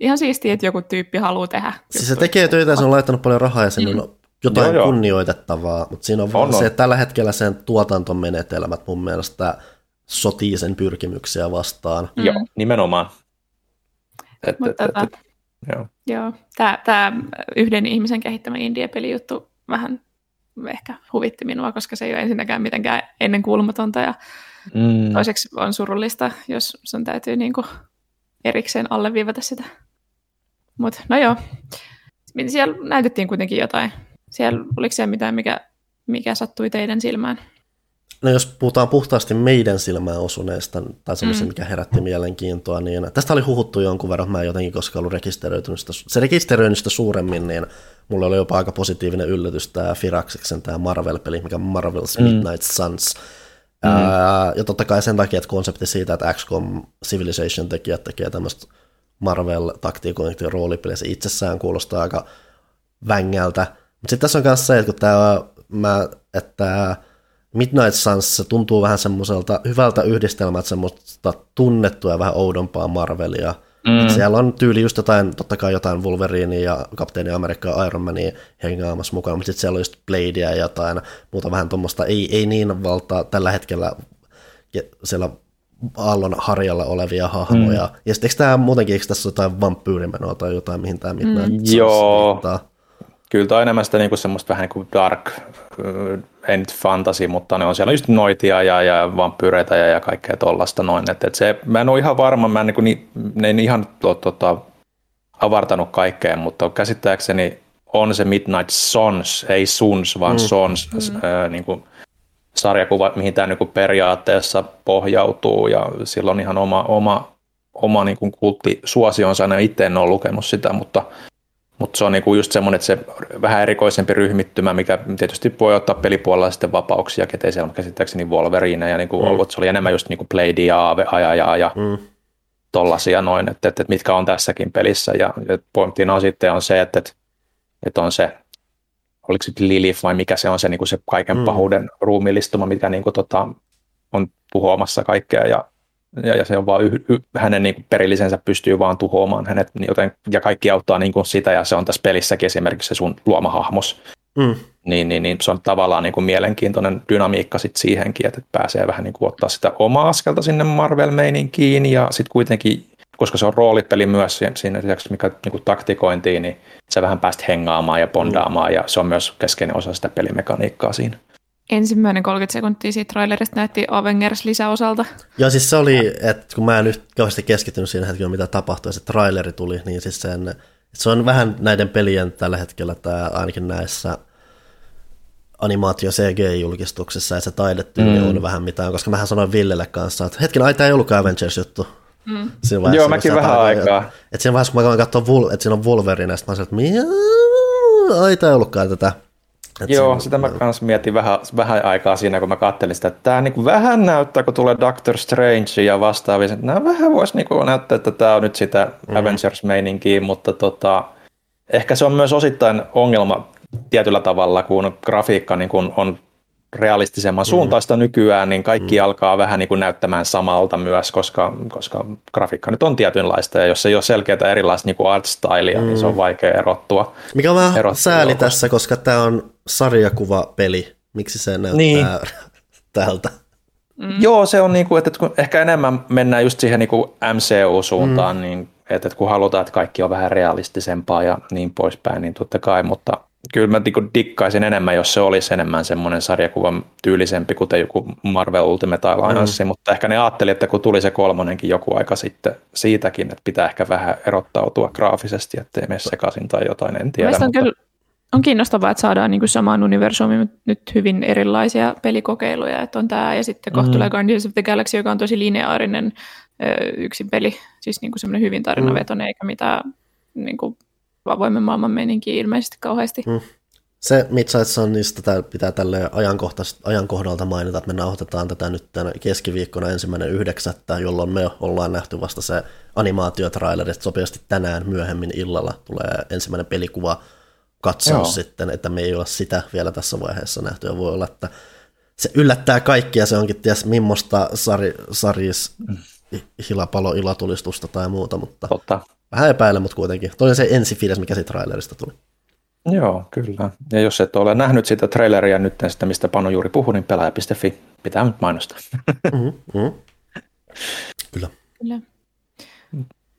ihan siistiä, että joku tyyppi haluaa tehdä. Siis se tekee töitä ja se on laittanut paljon rahaa ja siinä on jotain joo, kunnioitettavaa, mutta siinä on, on se, että tällä hetkellä sen tuotantomenetelmät mun mielestä sotii sen pyrkimyksiä vastaan. Mm. Joo, nimenomaan. Et, mutta et, et, joo. joo. Tämä, tämä yhden ihmisen kehittämä indie-pelijuttu vähän ehkä huvitti minua, koska se ei ole ensinnäkään mitenkään ennenkuulumatonta ja Mm. Toiseksi on surullista, jos sun täytyy niinku erikseen alleviivata sitä. Mutta no joo, siellä näytettiin kuitenkin jotain. Siellä, oliko siellä mitään, mikä, mikä sattui teidän silmään? No jos puhutaan puhtaasti meidän silmään osuneesta tai semmoisen, mm. mikä herätti mielenkiintoa, niin tästä oli huhuttu jonkun verran, mä en jotenkin koskaan ollut rekisteröitynyt sitä, se rekisteröinyt sitä suuremmin, niin mulla oli jopa aika positiivinen yllätys tämä Firaxiksen tämä Marvel-peli, mikä Marvel's mm. Midnight Suns, Mm. Ää, ja totta kai sen takia, että konsepti siitä, että XCOM Civilization tekijät tekee tämmöistä Marvel taktiikointia roolipeliä, se itsessään kuulostaa aika vängältä. Mutta sitten tässä on myös se, että kun tämä, mä, että Midnight Suns se tuntuu vähän semmoiselta hyvältä yhdistelmältä semmoista tunnettua ja vähän oudompaa Marvelia. Mm. Siellä on tyyli just jotain, totta kai jotain Wolverine ja Kapteeni Amerikka ja Iron Mania hengaamassa mukana, mutta sitten siellä on just Bladea ja jotain muuta vähän tuommoista, ei, ei niin valtaa tällä hetkellä siellä aallon harjalla olevia hahmoja. Mm. Ja sitten eikö tämä muutenkin, eikö tässä jotain vampyyrimenoa tai jotain, mihin tämä Midnight mm. Joo, viittaa? Kyllä tämä on enemmän sitä niinku semmoista vähän niin kuin dark, ei nyt fantasy, mutta ne on siellä just noitia ja, ja vampyyreitä ja, ja kaikkea tollasta noin. Et, et se, mä en ole ihan varma, mä en, niin, niin, ne en ihan to, tota, avartanut kaikkea, mutta käsittääkseni on se Midnight Sons, ei Suns, vaan mm. Sons, mm. Äh, niin kuin sarjakuva, mihin tämä niin kuin periaatteessa pohjautuu ja sillä on ihan oma, oma, oma niin kuin kulttisuosionsa, ja itse en ole lukenut sitä, mutta – mutta se on niinku just semmoinen, että se vähän erikoisempi ryhmittymä, mikä tietysti voi ottaa pelipuolella sitten vapauksia, ketei siellä on käsittääkseni Wolverine ja niinku mm. ollut, se oli enemmän just niinku Blade ja Ajajaa ja mm. tollasia noin, että, että, että, mitkä on tässäkin pelissä. Ja, ja pointtina on sitten on se, että, että, että on se, oliko se Lilith vai mikä se on se, niinku se kaiken mm. pahuuden ruumillistuma, mikä niinku tota, on tuhoamassa kaikkea ja ja, ja se on vaan yh, yh, hänen niin perillisensä pystyy vaan tuhoamaan hänet, joten, ja kaikki auttaa niin kuin sitä, ja se on tässä pelissäkin esimerkiksi se sun luoma hahmos. Mm. Niin, niin, niin, se on tavallaan niin kuin mielenkiintoinen dynamiikka sit siihenkin, että pääsee vähän niin kuin ottaa sitä omaa askelta sinne Marvel-meininkiin, ja sitten kuitenkin, koska se on roolipeli myös siinä lisäksi, mikä niin kuin taktikointiin, niin se vähän pääst hengaamaan ja bondaamaan, mm. ja se on myös keskeinen osa sitä pelimekaniikkaa siinä ensimmäinen 30 sekuntia siitä trailerista näytti Avengers lisäosalta. Joo, siis se oli, että kun mä en nyt kauheasti keskittynyt siinä hetkellä, mitä tapahtui, ja se traileri tuli, niin siis sen, se on vähän näiden pelien tällä hetkellä, tai ainakin näissä animaatio CG-julkistuksissa, ja se taidetyyli mm. on vähän mitään, koska mähän sanoin Villelle kanssa, että hetken, ai tämä ei ollutkaan Avengers-juttu. Mm. Joo, mäkin vähän taito, aikaa. Että siinä vaiheessa, kun mä katsoin, että siinä on Wolverine, sitten mä sanoin, että ai tämä ei ollutkaan tätä et Joo, sitä mä kanssa mietin vähän, vähän aikaa siinä, kun mä katselin sitä, että tämä niin vähän näyttää, kun tulee Doctor Strange ja vastaavia, että nämä vähän voisi niin näyttää, että tämä on nyt sitä mm-hmm. Avengers-meininkiä, mutta tota, ehkä se on myös osittain ongelma tietyllä tavalla, kun grafiikka niin kun on realistisemman mm. suuntaista mm. nykyään, niin kaikki mm. alkaa vähän niin kuin näyttämään samalta myös, koska, koska grafiikka nyt on tietynlaista, ja jos ei ole selkeää erilaista niin kuin art stylea, mm. niin se on mm. vaikea erottua. Mikä on vähän erottua sääli tässä, koska tämä on sarjakuvapeli, miksi se näyttää niin. tältä? Mm. Joo, se on niin kuin, että kun ehkä enemmän mennään just siihen niin kuin MCU-suuntaan, mm. niin että kun halutaan, että kaikki on vähän realistisempaa ja niin poispäin, niin totta kai, mutta kyllä mä niin dikkaisin enemmän, jos se olisi enemmän semmoinen sarjakuvan tyylisempi, kuten joku Marvel Ultimate Alliance, mm. mutta ehkä ne ajatteli, että kun tuli se kolmonenkin joku aika sitten siitäkin, että pitää ehkä vähän erottautua graafisesti, ettei mene sekaisin tai jotain, en tiedä. Mutta... On, kyllä, on kiinnostavaa, että saadaan niin samaan universumiin nyt hyvin erilaisia pelikokeiluja, että on tämä ja sitten kohta mm. tulee Guardians of the Galaxy, joka on tosi lineaarinen yksin peli, siis niin kuin semmoinen hyvin tarinavetoinen, mm. eikä mitään niin kuin avoimen maailman meininkiä ilmeisesti kauheasti. Mm. Se Midsight niistä pitää tälle ajankohdalta mainita, että me nauhoitetaan tätä nyt tämän keskiviikkona ensimmäinen yhdeksättä, jolloin me ollaan nähty vasta se animaatiotraileri, että sopivasti tänään myöhemmin illalla tulee ensimmäinen pelikuva katsoa sitten, että me ei ole sitä vielä tässä vaiheessa nähty, ja voi olla, että se yllättää kaikkia, se onkin ties millaista sari, saris mm. hilapalo ilatulistusta tai muuta, mutta Totta. Vähän epäilen, mutta kuitenkin. Toi on se ensifiilis, mikä siitä trailerista tuli. Joo, kyllä. Ja jos et ole nähnyt sitä traileria nyt, sitä mistä Panu juuri puhui, niin pelaaja.fi pitää nyt mainostaa. Mm-hmm, mm-hmm. Kyllä. Kyllä.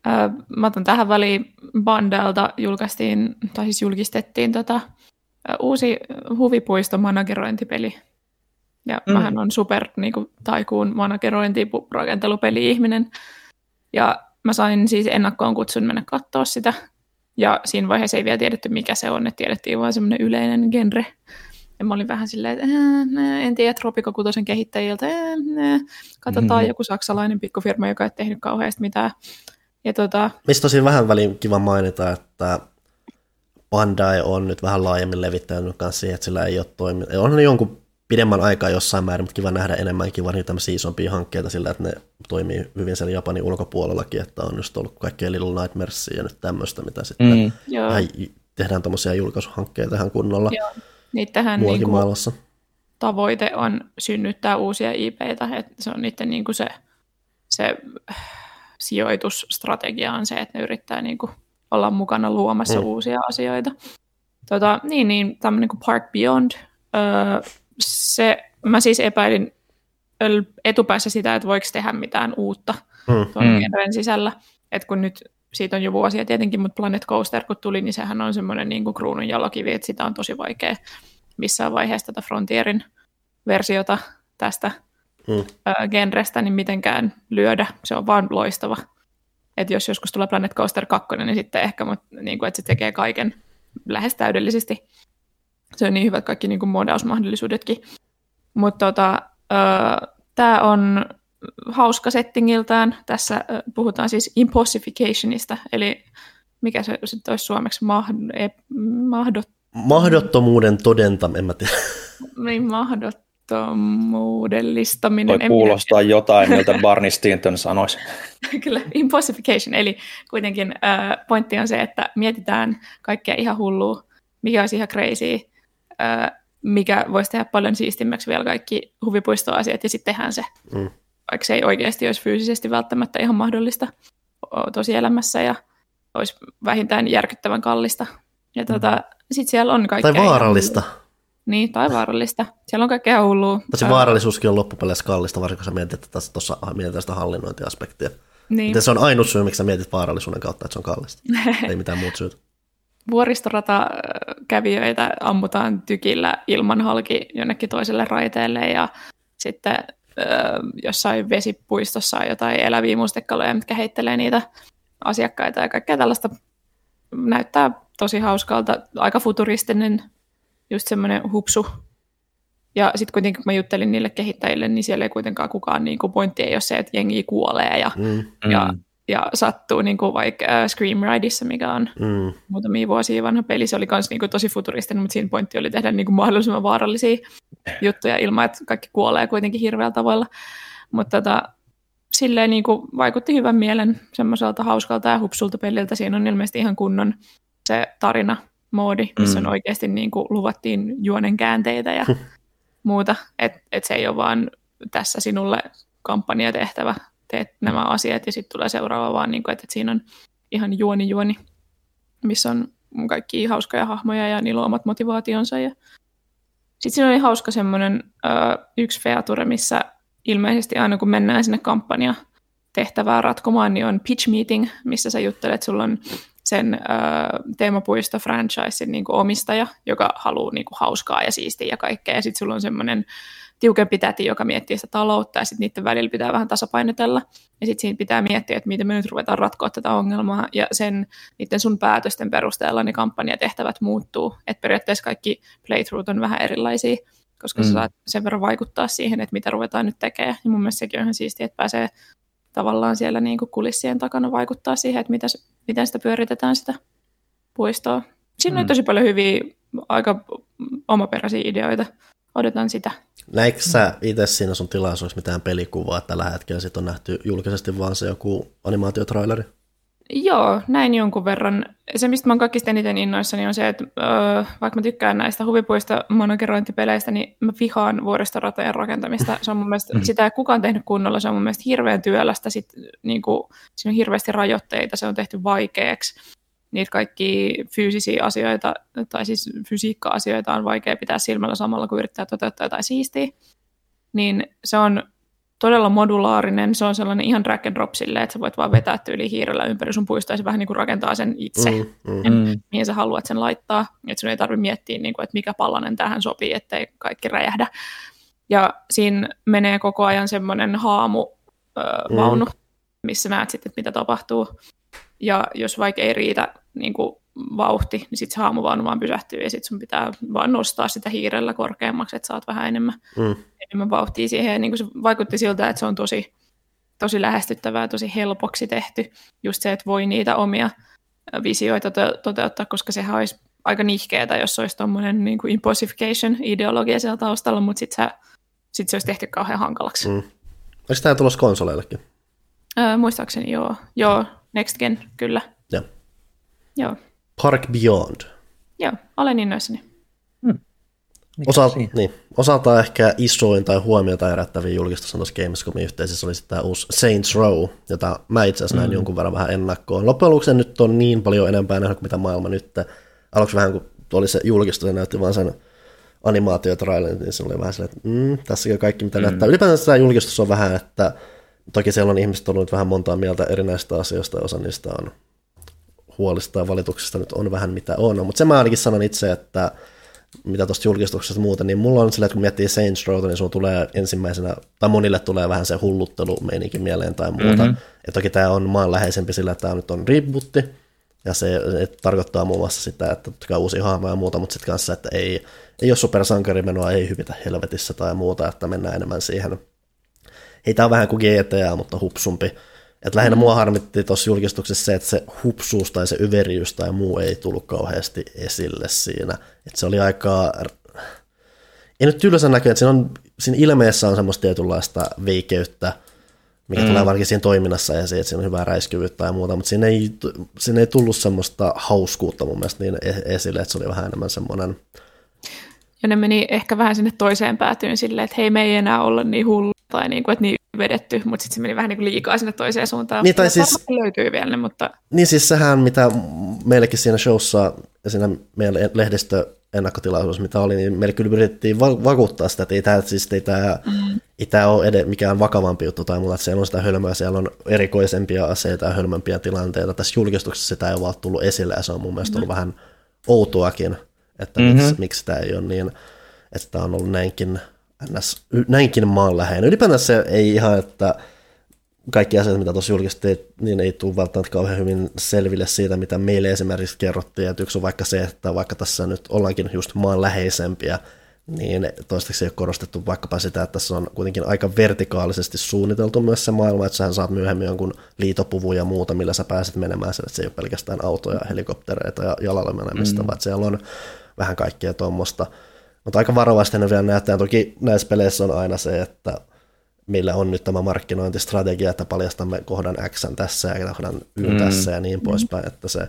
Ö, mä otan tähän väliin Bandelta julkaistiin, tai siis julkistettiin tota, uusi huvipuisto managerointipeli. Ja mm. mähän on super niin kuin, taikuun managerointi rakentelupeli-ihminen. Ja mä sain siis ennakkoon kutsun mennä katsoa sitä, ja siinä vaiheessa ei vielä tiedetty, mikä se on, että tiedettiin vain semmoinen yleinen genre. Ja mä olin vähän silleen, että en tiedä Tropico Kutosen kehittäjiltä, katsotaan mm-hmm. joku saksalainen pikkufirma, joka ei tehnyt kauheasti mitään. Ja tota... Mistä tosi vähän väliin kiva mainita, että Bandai on nyt vähän laajemmin levittänyt kanssa siihen, että sillä ei ole toiminut. On jonkun pidemmän aikaa jossain määrin, mutta kiva nähdä enemmän kiva niitä tämmöisiä isompia hankkeita sillä, että ne toimii hyvin sen Japanin ulkopuolellakin, että on just ollut kaikkea Little Nightmaresia ja nyt tämmöistä, mitä sitten mm. vähän tehdään tuommoisia julkaisuhankkeita ihan kunnolla Joo. Niitähän niin kuin, maailmassa. tavoite on synnyttää uusia IPitä, että se on niiden niin kuin se, se sijoitusstrategia on se, että ne yrittää niin kuin olla mukana luomassa mm. uusia asioita. Tota, niin, niin tämmöinen kuin Park Beyond, öö, se, mä siis epäilin etupäässä sitä, että voiko tehdä mitään uutta mm. tuon mm. sisällä. Et kun nyt siitä on jo vuosia tietenkin, mutta Planet Coaster kun tuli, niin sehän on semmoinen niin kuin kruunun jalokivi, että sitä on tosi vaikea missään vaiheessa tätä Frontierin versiota tästä mm. genrestä niin mitenkään lyödä. Se on vaan loistava. Että jos joskus tulee Planet Coaster 2, niin sitten ehkä, mutta niin kuin, että se tekee kaiken lähes täydellisesti. Se on niin hyvät kaikki niin kuin modausmahdollisuudetkin. Mutta tota, tämä on hauska settingiltään. Tässä puhutaan siis impossificationista, eli mikä se sitten olisi suomeksi mahd, e, mahdot... Mahdottomuuden todenta, en mä tiedä. Niin, mahdottomuudellistaminen. Voi kuulostaa en jotain, miltä Barney Stinton sanoisi. Kyllä, impossification, eli kuitenkin äh, pointti on se, että mietitään kaikkea ihan hullua, mikä olisi ihan crazy, äh, mikä voisi tehdä paljon siistimmäksi vielä kaikki huvipuistoasiat, ja sitten tehdään se. Mm vaikka se ei oikeasti olisi fyysisesti välttämättä ihan mahdollista tosielämässä ja olisi vähintään järkyttävän kallista. Ja tuota, mm. sitten siellä on kaikkea... Tai vaarallista. Ihan, niin, tai vaarallista. Siellä on kaikkea hullua. Tosi vaarallisuuskin on loppupeleissä kallista, varsinkin kun sä mietit, että tuossa mietitään sitä hallinnointiaspektia. Niin. Miten se on ainut syy, miksi sä mietit vaarallisuuden kautta, että se on kallista. ei mitään muut syyt. Vuoristorata kävijöitä ammutaan tykillä ilman halki jonnekin toiselle raiteelle ja sitten jossain vesipuistossa on jotain eläviä mustekaloja, mitkä heittelee niitä asiakkaita ja kaikkea tällaista näyttää tosi hauskalta, aika futuristinen, just semmoinen hupsu. Ja sitten kuitenkin kun mä juttelin niille kehittäjille, niin siellä ei kuitenkaan kukaan, niin kuin pointti ei ole se, että jengi kuolee ja, mm. mm ja sattuu niin kuin vaikka äh, Scream Rideissa, mikä on mm. muutamia vuosia vanha peli. Se oli myös niin kuin tosi futuristinen, mutta siinä pointti oli tehdä niin kuin mahdollisimman vaarallisia juttuja ilman, että kaikki kuolee kuitenkin hirveällä tavalla. Mutta tota, silleen niin kuin vaikutti hyvän mielen semmoiselta hauskalta ja hupsulta peliltä. Siinä on ilmeisesti ihan kunnon se tarina moodi, missä mm. on oikeasti niin kuin luvattiin juonen käänteitä ja muuta. Että et se ei ole vaan tässä sinulle kampanjatehtävä, teet nämä asiat ja sitten tulee seuraava vaan, niin kuin, että, että siinä on ihan juoni juoni, missä on kaikki hauskoja hahmoja ja niillä on omat motivaationsa. Ja... Sitten siinä oli hauska semmoinen yksi feature, missä ilmeisesti aina kun mennään sinne kampanja tehtävää ratkomaan, niin on pitch meeting, missä sä juttelet, sulla on sen ö, teemapuisto franchisein niin omistaja, joka haluaa niin kuin, hauskaa ja siistiä ja kaikkea. Ja sitten sulla on semmoinen tiukempi täti, joka miettii sitä taloutta ja sitten niiden välillä pitää vähän tasapainotella. Ja sitten siinä pitää miettiä, että miten me nyt ruvetaan ratkoa tätä ongelmaa ja sen niiden sun päätösten perusteella ne kampanjatehtävät muuttuu. Että periaatteessa kaikki playthrough on vähän erilaisia, koska mm. sä saat sen verran vaikuttaa siihen, että mitä ruvetaan nyt tekemään. Ja mun mielestä sekin on ihan siistiä, että pääsee tavallaan siellä niin kuin kulissien takana vaikuttaa siihen, että mitä, miten sitä pyöritetään sitä puistoa. Siinä mm. on tosi paljon hyviä, aika omaperäisiä ideoita. Odotan sitä. Näikö sä itse siinä sun tilaisuudessa mitään pelikuvaa tällä hetkellä? Sitten on nähty julkisesti vaan se joku animaatiotraileri? Joo, näin jonkun verran. Se, mistä mä oon kaikista eniten innoissani, on se, että öö, vaikka mä tykkään näistä huvipuista monokerointipeleistä, niin mä vihaan vuoristoratojen rakentamista. Se on mun mielestä, mm. sitä ei kukaan tehnyt kunnolla, se on mun mielestä hirveän työlästä. Sit, niin kuin, siinä on hirveästi rajoitteita, se on tehty vaikeaksi niitä kaikki fyysisiä asioita, tai siis fysiikka-asioita on vaikea pitää silmällä samalla, kun yrittää toteuttaa jotain siistiä, niin se on todella modulaarinen, se on sellainen ihan drag and drop silleen, että sä voit vaan vetää tyyli hiirellä ympäri sun puistoa ja se vähän niin kuin rakentaa sen itse, mm, mm. mm. mihin sä haluat sen laittaa, että sun ei tarvitse miettiä, niin kuin, että mikä pallanen tähän sopii, ettei kaikki räjähdä. Ja siinä menee koko ajan semmoinen haamu ö, vaunu, mm. missä näet sitten, että mitä tapahtuu. Ja jos vaikka ei riitä niin kuin vauhti, niin sitten se haamuvaunu vaan pysähtyy ja sitten sun pitää vaan nostaa sitä hiirellä korkeammaksi, että saat vähän enemmän, mm. enemmän vauhtia siihen. Ja niin kuin se vaikutti siltä, että se on tosi, tosi lähestyttävää, tosi helpoksi tehty. Just se, että voi niitä omia visioita toteuttaa, koska sehän olisi aika nihkeetä, jos olisi tuommoinen niin impossification-ideologia siellä taustalla, mutta sitten sit se olisi tehty kauhean hankalaksi. Mm. Onko tämä tulossa konsoleillekin? Öö, muistaakseni joo. Joo, Next Gen, kyllä. Joo. Joo. Park Beyond. Joo, olen innoissani. Hmm. Osa, niin, osaltaan ehkä isoin tai huomiota herättäviä julkistus on tuossa Gamescomin yhteisössä oli tämä uusi Saints Row, jota mä itse asiassa näin mm. jonkun verran vähän ennakkoon. Loppujen lopuksi nyt on niin paljon enempää nähnyt kuin mitä maailma nyt. Aluksi vähän kun oli se julkistus ja näytti vaan sen animaatiotrailerin, niin se oli vähän silleen, että mm, tässä on kaikki mitä mm. näyttää. Ylipäätään tämä julkistus on vähän, että toki siellä on ihmiset ollut vähän montaa mieltä erinäistä asioista, ja osa niistä on huolista ja valituksista nyt on vähän mitä on, mutta se mä ainakin sanon itse, että mitä tuosta julkistuksesta muuten, niin mulla on silleen, että kun miettii Saints Row, niin sun tulee ensimmäisenä, tai monille tulee vähän se hulluttelu meininki mieleen tai muuta. Mm-hmm. Ja toki tämä on maanläheisempi sillä, että tämä nyt on rebootti, ja se tarkoittaa muun muassa sitä, että totta kai uusia hahmoja ja muuta, mutta sitten kanssa, että ei, ei ole supersankarimenoa, ei hyvitä helvetissä tai muuta, että mennään enemmän siihen. Hei, tämä on vähän kuin GTA, mutta hupsumpi. Et lähinnä mua harmitti tuossa julkistuksessa se, että se hupsuus tai se yveriys tai muu ei tullut kauheasti esille siinä. Et se oli aika, ei nyt tylsän näköinen, että siinä, on, siinä ilmeessä on semmoista tietynlaista veikeyttä, mikä mm. tulee varsinkin siinä toiminnassa esiin, että siinä on hyvää räiskyvyyttä ja muuta, mutta siinä ei, siinä ei tullut semmoista hauskuutta mun mielestä niin e-, esille, että se oli vähän enemmän semmoinen... Ja ne meni ehkä vähän sinne toiseen päätyyn silleen, että hei, me ei enää olla niin hullu tai niin kuin, että niin vedetty, mutta sitten se meni vähän niin kuin liikaa sinne toiseen suuntaan. Niin, tai siis, löytyy vielä, mutta... Niin siis sehän, mitä meillekin siinä showssa, siinä meidän lehdistö ennakkotilaisuus, mitä oli, niin meille kyllä yritettiin va- vakuuttaa sitä, että ei tämä, siis ei tämä, mm. ei tämä ole ed- mikään vakavampi juttu tai muuta, että siellä on sitä hölmöä, siellä on erikoisempia aseita ja hölmömpiä tilanteita. Tässä julkistuksessa sitä ei ole tullut esille ja se on mun mielestä ollut mm. vähän outoakin, että mm-hmm. miksi, miksi tämä ei ole niin, että tämä on ollut näinkin ns, näinkin maanläheinen. Ylipäätään se ei ihan, että kaikki asiat, mitä tuossa julkistettiin, niin ei tule välttämättä kauhean hyvin selville siitä, mitä meille esimerkiksi kerrottiin. Että yksi on vaikka se, että vaikka tässä nyt ollaankin just maanläheisempiä, niin toistaiseksi ei ole korostettu vaikkapa sitä, että tässä on kuitenkin aika vertikaalisesti suunniteltu myös se maailma, että sähän saat myöhemmin jonkun liitopuvun ja muuta, millä sä pääset menemään sen, että se ei ole pelkästään autoja, helikoptereita ja jalalla menemistä, mm. vaan siellä on vähän kaikkea tuommoista. Mutta aika varovasti ne vielä näyttää. Toki näissä peleissä on aina se, että millä on nyt tämä markkinointistrategia, että paljastamme kohdan X tässä ja kohdan Y mm. tässä ja niin poispäin, että se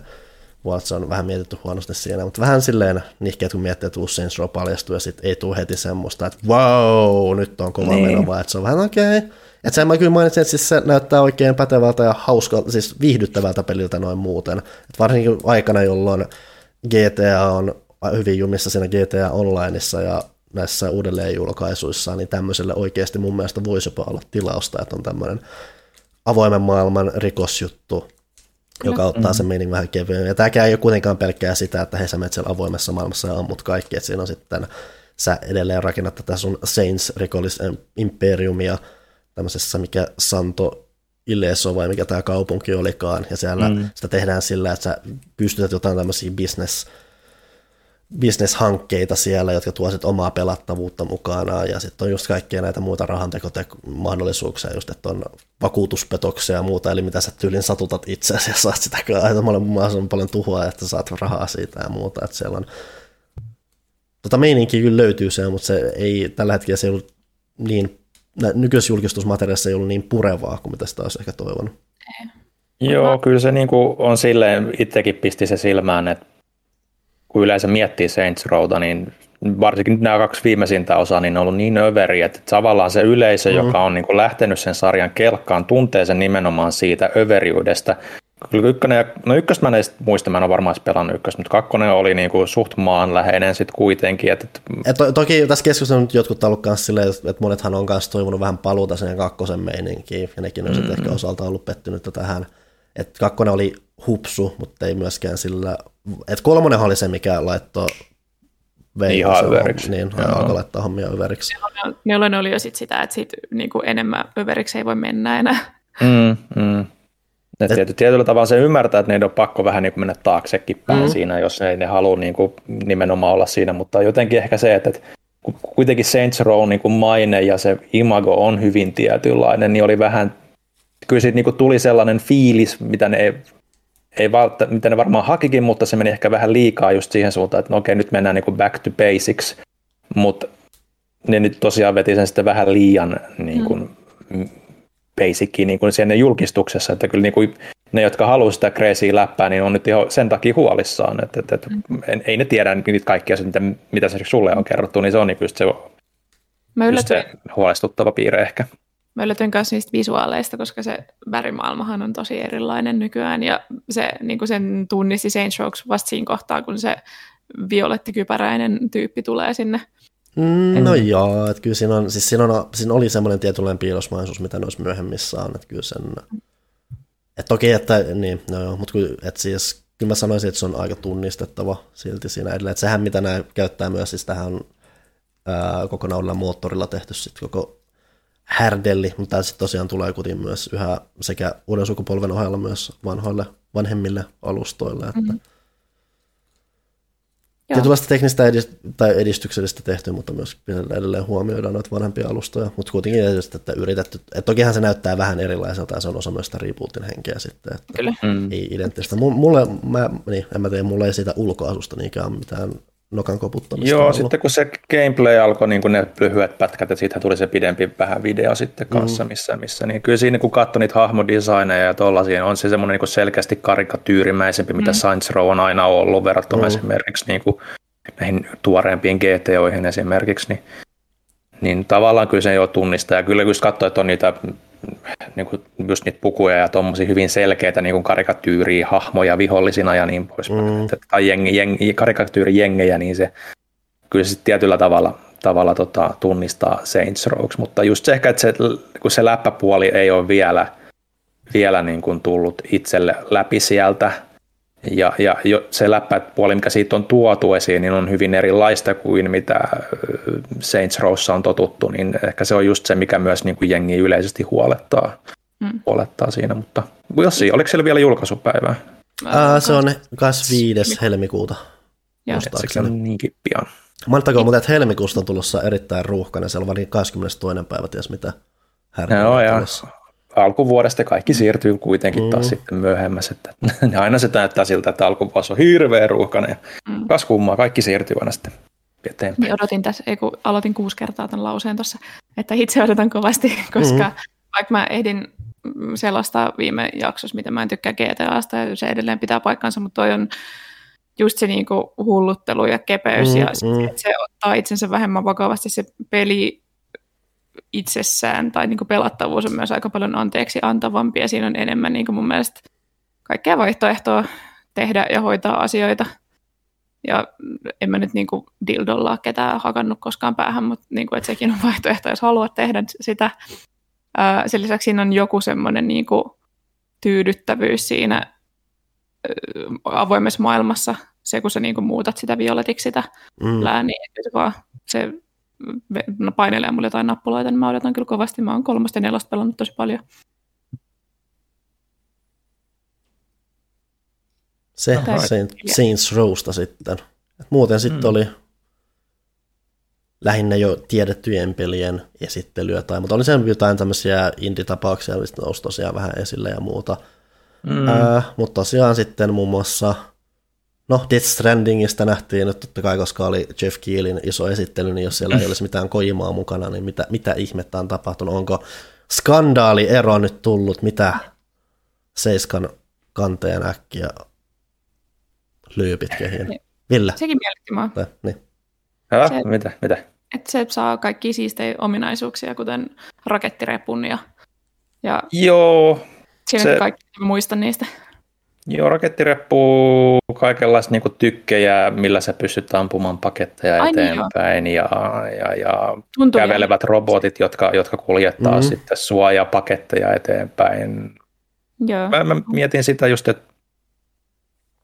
Watch on vähän mietitty huonosti siinä, mutta vähän silleen nihkeä, kun miettii, että uusi Saints Row paljastuu ja sitten ei tule heti semmoista, että wow, nyt on kova niin. meno, vaan että se on vähän okei. Okay. Että sen mä kyllä mainitsin, että siis se näyttää oikein pätevältä ja hauskalta, siis viihdyttävältä peliltä noin muuten. Et varsinkin aikana, jolloin GTA on hyvin jumissa siinä GTA Onlineissa ja näissä uudelleenjulkaisuissa, niin tämmöiselle oikeasti mun mielestä voisi jopa olla tilausta, että on tämmöinen avoimen maailman rikosjuttu, joka ottaa mm-hmm. sen meinin vähän kevyen. Ja tämäkään ei ole kuitenkaan pelkkää sitä, että he sä menet siellä avoimessa maailmassa ja ammut kaikki, että siinä on sitten, sä edelleen rakennat tätä sun Saints rikollis imperiumia tämmöisessä, mikä Santo Ileso vai mikä tämä kaupunki olikaan, ja siellä mm. sitä tehdään sillä, että sä pystytät jotain tämmöisiä business bisneshankkeita siellä, jotka tuovat sit omaa pelattavuutta mukana. Ja sitten on just kaikkia näitä muita rahantekomahdollisuuksia, just että on vakuutuspetoksia ja muuta, eli mitä sä tyylin satutat itseäsi ja saat sitä on paljon tuhoa, että saat rahaa siitä ja muuta, että siellä on tota meininki kyllä löytyy se, mutta se ei tällä hetkellä se ei ollut niin, nykyisessä julkistusmateriaalissa ei ollut niin purevaa kuin mitä sitä olisi ehkä toivonut. Joo, kyllä se niin kuin on silleen, itsekin pisti se silmään, että kun yleensä miettii Saints Rowta, niin varsinkin nämä kaksi viimeisintä osaa, niin on ollut niin överi, että tavallaan se yleisö, mm. joka on niin kuin lähtenyt sen sarjan kelkkaan, tuntee sen nimenomaan siitä överiydestä. Kyllä ykkönen, ja, no ykköstä mä en muista, mä en ole varmaan pelannut ykköstä, mutta kakkonen oli niin kuin suht maanläheinen sitten kuitenkin. Että, et to, toki tässä keskustelussa nyt jotkut ollut kanssa silleen, että monethan on kanssa toivonut vähän paluuta sen kakkosen meininkiin, ja nekin on mm-hmm. sitten ehkä osalta ollut pettynyt tähän. Että kakkonen oli hupsu, mutta ei myöskään sillä et kolmonen oli se, mikä laittoi vei Ihan överiksi. Niin, alkoi laittaa hommia överiksi. Nelonen oli jo sit sitä, että sit, niin kuin enemmän överiksi ei voi mennä enää. Mm, mm. Et, et, tietyllä tavalla se ymmärtää, että ne on pakko vähän niin kuin mennä taaksekin päin mm. siinä, jos ei ne halua niin kuin nimenomaan olla siinä, mutta jotenkin ehkä se, että, että kuitenkin Saints Row niin kuin maine ja se imago on hyvin tietynlainen, niin oli vähän, kyllä siitä niin kuin tuli sellainen fiilis, mitä ne ei valta, mitä ne varmaan hakikin, mutta se meni ehkä vähän liikaa just siihen suuntaan, että no okei, nyt mennään niin kuin back to basics, mutta ne nyt tosiaan veti sen sitten vähän liian niin kuin mm. basickiin niin kuin siellä julkistuksessa, että kyllä niin kuin ne, jotka haluaa sitä crazy läppää, niin on nyt ihan sen takia huolissaan, että, että, että mm. ei ne tiedä niitä kaikkia, mitä, mitä se sulle on kerrottu, niin se on niin just se, Mä just se huolestuttava piirre ehkä. Mä yllätyin myös niistä visuaaleista, koska se värimaailmahan on tosi erilainen nykyään, ja se, niin kuin sen tunnisti Saint Strokes vasta siinä kohtaa, kun se violettikypäräinen tyyppi tulee sinne. Mm, no joo, että kyllä siinä, on, siis siinä, on, siinä oli semmoinen tietynlainen piilosmaisuus, mitä noissa myöhemmissä on, että kyllä sen, että toki, että niin, no joo, mutta kyllä, että siis, kyllä mä sanoisin, että se on aika tunnistettava silti siinä edelleen, että sehän mitä nämä käyttää myös, siis tähän ää, kokonaan moottorilla tehty sitten koko härdelli, mutta sitten tosiaan tulee kutin myös yhä sekä uuden sukupolven ohella myös vanhoille, vanhemmille alustoille, että mm-hmm. Tietynlaista teknistä edist- tai edistyksellistä tehty, mutta myös edelleen huomioidaan noita vanhempia alustoja, mutta kuitenkin edellisesti, että yritetty, että tokihan se näyttää vähän erilaiselta ja se on osa myös sitä rebootin henkeä sitten, että Kyllä. ei identtistä. Mulle, mä, niin, en mä tiedä, mulle ei siitä ulkoasusta niinkään mitään nokan koputtamista. Joo, ollut. sitten kun se gameplay alkoi, niin kuin ne lyhyet pätkät, ja siitä tuli se pidempi vähän video sitten kanssa, mm. missä, missä niin kyllä siinä kun katsoi niitä hahmodesigneja ja tollaisia, on se semmoinen niin selkeästi karikatyyrimäisempi, mm. mitä Saints Row on aina ollut verrattuna mm. esimerkiksi niin kuin näihin tuoreempiin GTOihin esimerkiksi, niin, niin tavallaan kyllä se jo tunnistaa, ja kyllä just katsoi, että on niitä niin kuin just niitä pukuja ja tuommoisia hyvin selkeitä niin kuin karikatyyriä, hahmoja vihollisina ja niin poispäin, mm. tai jengi, jengi, karikatyyrijengejä, niin se kyllä se tietyllä tavalla, tavalla tota, tunnistaa Saints Rows, mutta just se ehkä, että se, kun se läppäpuoli ei ole vielä, vielä niin kuin tullut itselle läpi sieltä, ja, ja jo se läppäpuoli, mikä siitä on tuotu esiin, niin on hyvin erilaista kuin mitä Saints Rowssa on totuttu, niin ehkä se on just se, mikä myös niin kuin jengi yleisesti huolettaa, mm. huolettaa siinä. Mutta Jussi, oliko siellä vielä julkaisupäivää? Ää, se on 25. helmikuuta. Se on niinkin pian. Mainittakoon mutta että helmikuusta on tulossa erittäin ruuhkainen, siellä on 22. päivä, ties mitä härää no, alkuvuodesta kaikki siirtyy kuitenkin taas mm. sitten myöhemmässä. Että aina se näyttää siltä, että alkuvuosi on hirveän ruuhkainen ja mm. kas kummaa, kaikki siirtyy aina sitten eteenpäin. Niin odotin tässä, ei kun aloitin kuusi kertaa tämän lauseen tuossa, että itse odotan kovasti, koska mm. vaikka mä ehdin sellaista viime jaksossa, mitä mä en tykkää GTAsta ja se edelleen pitää paikkansa, mutta toi on just se niinku hulluttelu ja kepeys mm, ja mm. se ottaa itsensä vähemmän vakavasti se peli itsessään tai niin kuin pelattavuus on myös aika paljon anteeksi antavampi ja siinä on enemmän niin kuin mun mielestä kaikkea vaihtoehtoa tehdä ja hoitaa asioita. Ja en mä nyt niin kuin dildolla ketään hakannut koskaan päähän, mutta niin kuin, että sekin on vaihtoehto, jos haluat tehdä sitä. sen lisäksi siinä on joku semmoinen niin kuin tyydyttävyys siinä avoimessa maailmassa, se kun sä niin kuin muutat sitä violetiksi sitä mm. lääniä, se, vaan, se painelee mulle jotain nappuloita, niin mä odotan kyllä kovasti. Mä oon kolmasta ja nelosta pelannut tosi paljon. Se Saint, Saints Rowsta sitten. Muuten sitten mm. oli lähinnä jo tiedettyjen pelien esittelyä, tai, mutta oli sen jotain tämmöisiä indie-tapauksia, mistä nousi tosiaan vähän esille ja muuta. Mm. Äh, mutta tosiaan sitten muun muassa No, Death Strandingista nähtiin nyt totta kai, koska oli Jeff Keelin iso esittely, niin jos siellä ei olisi mitään koimaa mukana, niin mitä, mitä ihmettä on tapahtunut? Onko skandaali ero nyt tullut? Mitä Seiskan kanteen äkkiä lyypit kehiin? Niin. Ville? Sekin miellytti mua. Tai, niin. Ja, se, mitä, mitä? Että se saa kaikki siistejä ominaisuuksia, kuten rakettirepun ja, ja Joo. Siinä se... kaikki muistan niistä. Joo, rakettireppu, kaikenlaista niin tykkejä, millä sä pystyt ampumaan paketteja Ai niin, eteenpäin niin ja, ja, ja kävelevät robotit, jotka, jotka kuljettaa mm-hmm. sitten suojapaketteja eteenpäin. Joo. Mä, mä mietin sitä just, että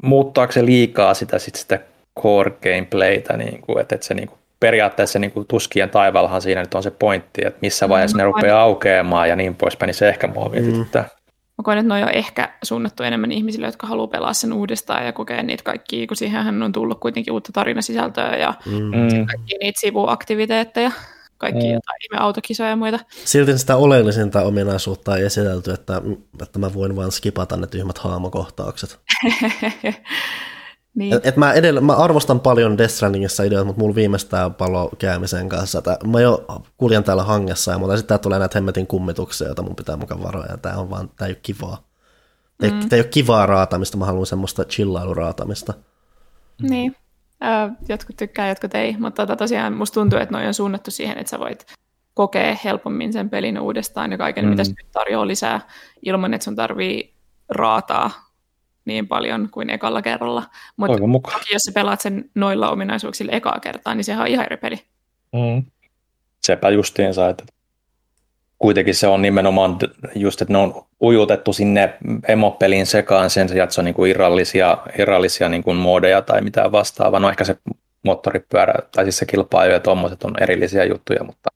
muuttaako se liikaa sitä, sit sitä core gameplaytä, niin kuin, että, että se niin kuin, periaatteessa niin kuin, tuskien taivallahan siinä nyt on se pointti, että missä vaiheessa mm, ne rupeaa aukeamaan ja niin poispäin, niin se ehkä mua mietityttää. Mm. Mä koen, että ne on jo ehkä suunnattu enemmän ihmisille, jotka haluaa pelaa sen uudestaan ja kokea niitä kaikkia, kun siihen on tullut kuitenkin uutta tarinasisältöä ja mm. kaikki niitä sivuaktiviteetteja, kaikki mm. jotain ihme autokisoja ja muita. Silti sitä oleellisinta ominaisuutta ei esitelty, että, että mä voin vain skipata ne tyhmät haamokohtaukset. Niin. Et, et mä, edellä, mä arvostan paljon Death Strandingissa ideoita, mutta mulla viimeistään palo käymisen kanssa. Että mä jo kuljen täällä hangessa ja mutta sitten tulee näitä hemmetin kummituksia, joita mun pitää mukaan varoa, ja tää on vaan, tää ei ole kivaa. Tämä mm. ei ole kivaa raatamista, mä haluan semmoista chillailuraatamista. Niin. Ö, jotkut tykkää, jotkut ei, mutta tota, tosiaan musta tuntuu, että noin on suunnattu siihen, että sä voit kokea helpommin sen pelin uudestaan ja kaiken, mm. mitä se nyt tarjoaa lisää, ilman että sun tarvii raataa niin paljon kuin ekalla kerralla. Mutta jos sä pelaat sen noilla ominaisuuksilla ekaa kertaa, niin sehän on ihan eri peli. Mm. Sepä justiinsa, että kuitenkin se on nimenomaan just, että ne on ujutettu sinne emopeliin sekaan sen sijaan, että se on niin kuin irrallisia, irrallisia niin kuin modeja tai mitään vastaavaa. No ehkä se moottoripyörä tai siis se kilpailu ja tuommoiset on erillisiä juttuja, mutta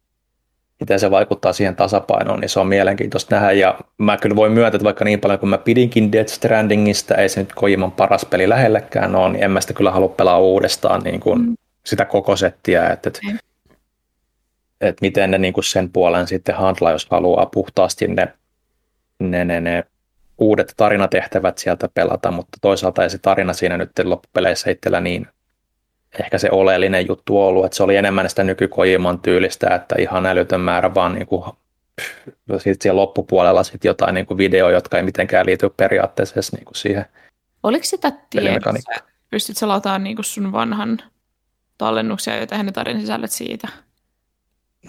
miten se vaikuttaa siihen tasapainoon, niin se on mielenkiintoista nähdä. Ja mä kyllä voin myöntää, että vaikka niin paljon kuin mä pidinkin Death Strandingista, ei se nyt Kojiman paras peli lähellekään ole, niin en mä sitä kyllä halua pelaa uudestaan niin kuin mm. sitä koko settiä. Että, että, mm. että miten ne niin kuin sen puolen sitten handlaa, jos haluaa puhtaasti ne, ne, ne, ne uudet tarinatehtävät sieltä pelata, mutta toisaalta ei se tarina siinä nyt loppupeleissä itsellä niin ehkä se oleellinen juttu ollut, että se oli enemmän sitä nykykojiman tyylistä, että ihan älytön määrä vaan niin kuin, sitten siellä loppupuolella sitten jotain niin kuin videoja, jotka ei mitenkään liity periaatteessa niin kuin siihen Oliko sitä tiedossa, pystyt sä lataamaan niin sun vanhan tallennuksia ja tehdä ne tarinan sisällöt siitä?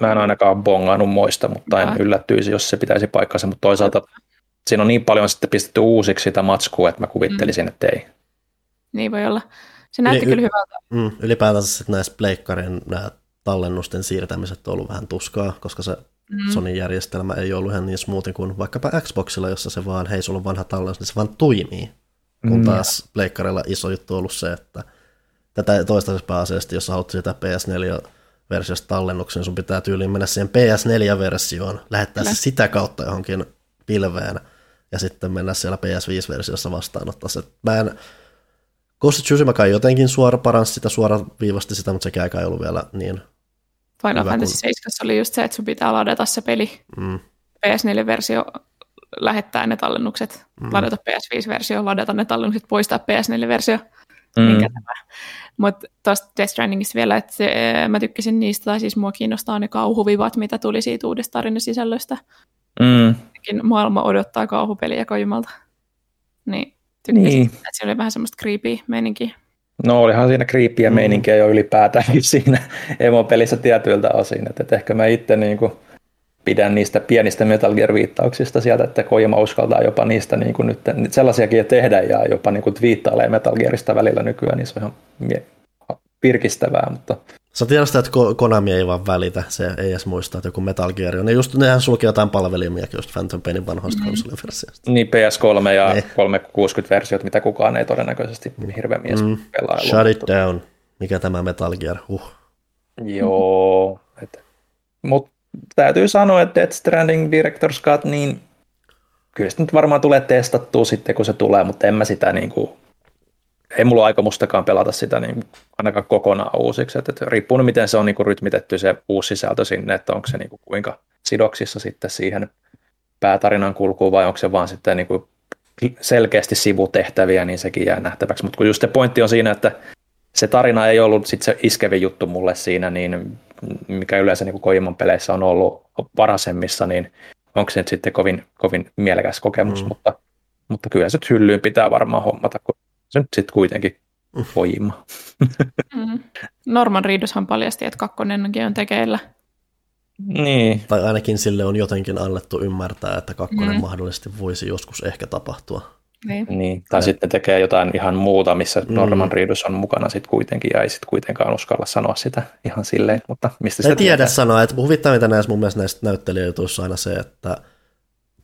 Mä en ainakaan bongannut muista, mutta en yllättyisi, jos se pitäisi paikkansa, mutta toisaalta siinä on niin paljon sitten pistetty uusiksi sitä matskua, että mä kuvittelisin, mm. että ei. Niin voi olla. Se näytti Yli, kyllä hyvältä. Mm, ylipäätänsä sitten näissä pleikkarin nämä tallennusten siirtämiset on ollut vähän tuskaa, koska se mm. Sonin järjestelmä ei ollut ihan niin smoothi kuin vaikkapa Xboxilla, jossa se vaan, hei, sulla on vanha tallennus, niin se vaan toimii. Kun mm. taas pleikkarilla iso juttu on ollut se, että tätä toistaiseksi pääasiassa, jos haluat sitä PS4 versiosta tallennuksen, niin sun pitää tyyliin mennä siihen PS4-versioon, lähettää se sitä kautta johonkin pilveen, ja sitten mennä siellä PS5-versiossa vastaanottaa se. Mä en, Ghost of Tsushima jotenkin suora paransi sitä, suora viivasti sitä, mutta sekään ei ollut vielä niin Final Fantasy 7 oli just se, että sun pitää ladata se peli. Mm. PS4-versio lähettää ne tallennukset, mm. ladata PS5-versio, ladata ne tallennukset, poistaa PS4-versio. Mm. Mutta tuosta Death Strandingista vielä, että se, mä tykkäsin niistä, tai siis mua kiinnostaa ne kauhuvivat, mitä tuli siitä uudesta tarinasisällöstä. Mm. Maailma odottaa kauhupeliä kojumalta. Niin tykkäsin, niin. että se oli vähän semmoista creepy meininkiä. No olihan siinä creepyä mm. meininkiä jo ylipäätäänkin siinä emopelissä tietyiltä osin, että, että ehkä mä itse niin kuin pidän niistä pienistä Metal Gear-viittauksista sieltä, että Kojima uskaltaa jopa niistä niin kuin nyt, sellaisiakin tehdä ja jopa niin kuin twiittailee Metal Gearista välillä nykyään, niin se on ihan virkistävää, mutta Sä tiedät että Konami ei vaan välitä, se ei edes muista, että joku Metal Gear on. Ne just, nehän sulki jotain palvelimiakin just Phantom Painin vanhoista mm. konsoliversioista. Niin, PS3 ja ne. 360-versiot, mitä kukaan ei todennäköisesti hirveän mies mm. pelaa. Shut it down. Mikä tämä Metal Gear? Uh. Joo. Mutta täytyy sanoa, että Death Stranding Director's Cut, niin kyllä se nyt varmaan tulee testattua sitten, kun se tulee, mutta en mä sitä niin kuin ei mulla aikomustakaan pelata sitä niin ainakaan kokonaan uusiksi. Että, että riippuu nyt, miten se on niin kuin rytmitetty se uusi sisältö sinne, että onko se niin kuin kuinka sidoksissa sitten siihen päätarinan kulkuun vai onko se vaan sitten niin kuin selkeästi sivutehtäviä, niin sekin jää nähtäväksi. Mutta kun just se pointti on siinä, että se tarina ei ollut sit se iskevi juttu mulle siinä, niin mikä yleensä niin Kojiman peleissä on ollut varasemmissa, niin onko se nyt sitten kovin, kovin mielekäs kokemus, mm. mutta, mutta kyllä se hyllyyn pitää varmaan hommata, kun se nyt sitten kuitenkin voima. Mm. Norman Reedushan paljasti, että kakkonenkin on tekeillä. Niin. Tai ainakin sille on jotenkin annettu ymmärtää, että kakkonen mm. mahdollisesti voisi joskus ehkä tapahtua. Niin. niin. Tai ja. sitten tekee jotain ihan muuta, missä mm. Norman Reedus on mukana sitten kuitenkin, ja ei sitten kuitenkaan uskalla sanoa sitä ihan silleen, mutta mistä sitä tiedä sanoa, että huvittavinta näissä mun mielestä näistä näyttelijöissä aina se, että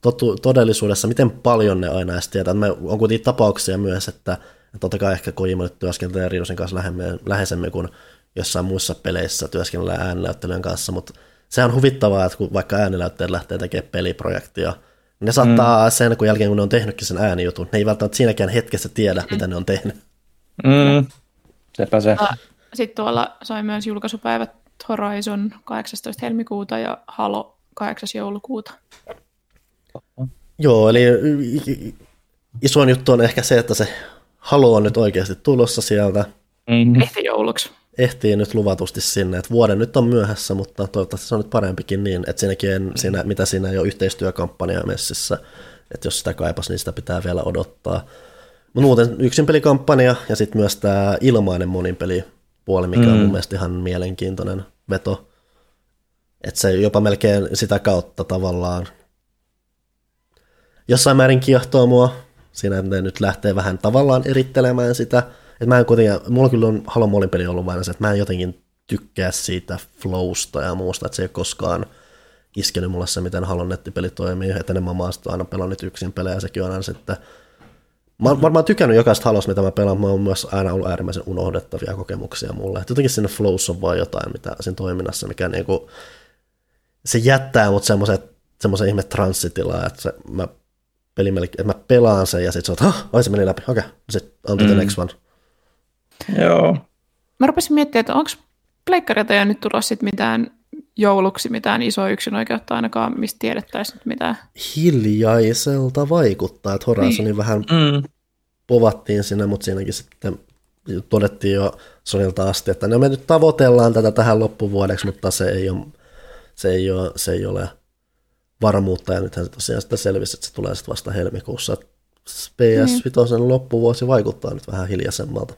totu, todellisuudessa miten paljon ne aina edes tietää. Me on kuitenkin tapauksia myös, että ja totta kai ehkä Kojima nyt työskentelee Riidosin kanssa lähemmin, läheisemmin kuin jossain muissa peleissä työskennellään ääninäyttelyjen kanssa, mutta se on huvittavaa, että kun vaikka ääninäyttelijät lähtee tekemään peliprojektia, niin ne saattaa mm. sen, kun jälkeen kun ne on tehnytkin sen äänijutun, ne ei välttämättä siinäkään hetkessä tiedä, mm. mitä ne on tehnyt. Mm. Sepä se. Sitten tuolla sai myös julkaisupäivät Horizon 18. helmikuuta ja Halo 8. joulukuuta. Joo, eli isoin juttu on ehkä se, että se Halo on nyt oikeasti tulossa sieltä. Mm-hmm. Ehti jouluksi. Ehtii nyt luvatusti sinne, että vuoden nyt on myöhässä, mutta toivottavasti se on nyt parempikin niin, että siinäkin, siinä, mitä siinä jo yhteistyökampanja messissä, että jos sitä kaipas, niin sitä pitää vielä odottaa. Mutta muuten yksin pelikampanja ja sitten myös tämä ilmainen moninpelipuoli, mikä mm. on mun mielestä ihan mielenkiintoinen veto. Että se jopa melkein sitä kautta tavallaan jossain määrin kiehtoo mua. Siinä ne nyt lähtee vähän tavallaan erittelemään sitä. Että mä en kuitenkin, mulla kyllä on Halo moninpeli ollut vain se, että mä en jotenkin tykkää siitä flowsta ja muusta, että se ei koskaan iskenyt mulle se, miten Halon nettipeli toimii, että enemmän mä oon aina pelannut yksin pelejä, ja sekin on aina sitten Mä oon varmaan tykännyt jokaista Halosta, mitä mä pelaan, mä oon myös aina ollut äärimmäisen unohdettavia kokemuksia mulle. Että jotenkin sinne flows on vaan jotain, mitä siinä toiminnassa, mikä niinku, se jättää mut semmoisen ihme transsitilaa, että se, mä, peli, että mä pelaan sen ja sitten se on, että ai se meni läpi, okei, okay. sitten on mm. the next one. Joo. Mä rupesin miettimään, että onko pleikkareita jo nyt tulossa sit mitään jouluksi mitään isoa yksinoikeutta ainakaan, mistä tiedettäisiin mitään. Hiljaiselta vaikuttaa, että Horizonin niin. vähän mm. povattiin sinne, mutta siinäkin sitten todettiin jo Sonilta asti, että no me nyt tavoitellaan tätä tähän loppuvuodeksi, mutta se ei ole, se ei ole, se ei ole varmuutta, ja nythän se tosiaan sitä selvisi, että se tulee sitten vasta helmikuussa. PS5 mm. loppuvuosi vaikuttaa nyt vähän hiljaisemmalta.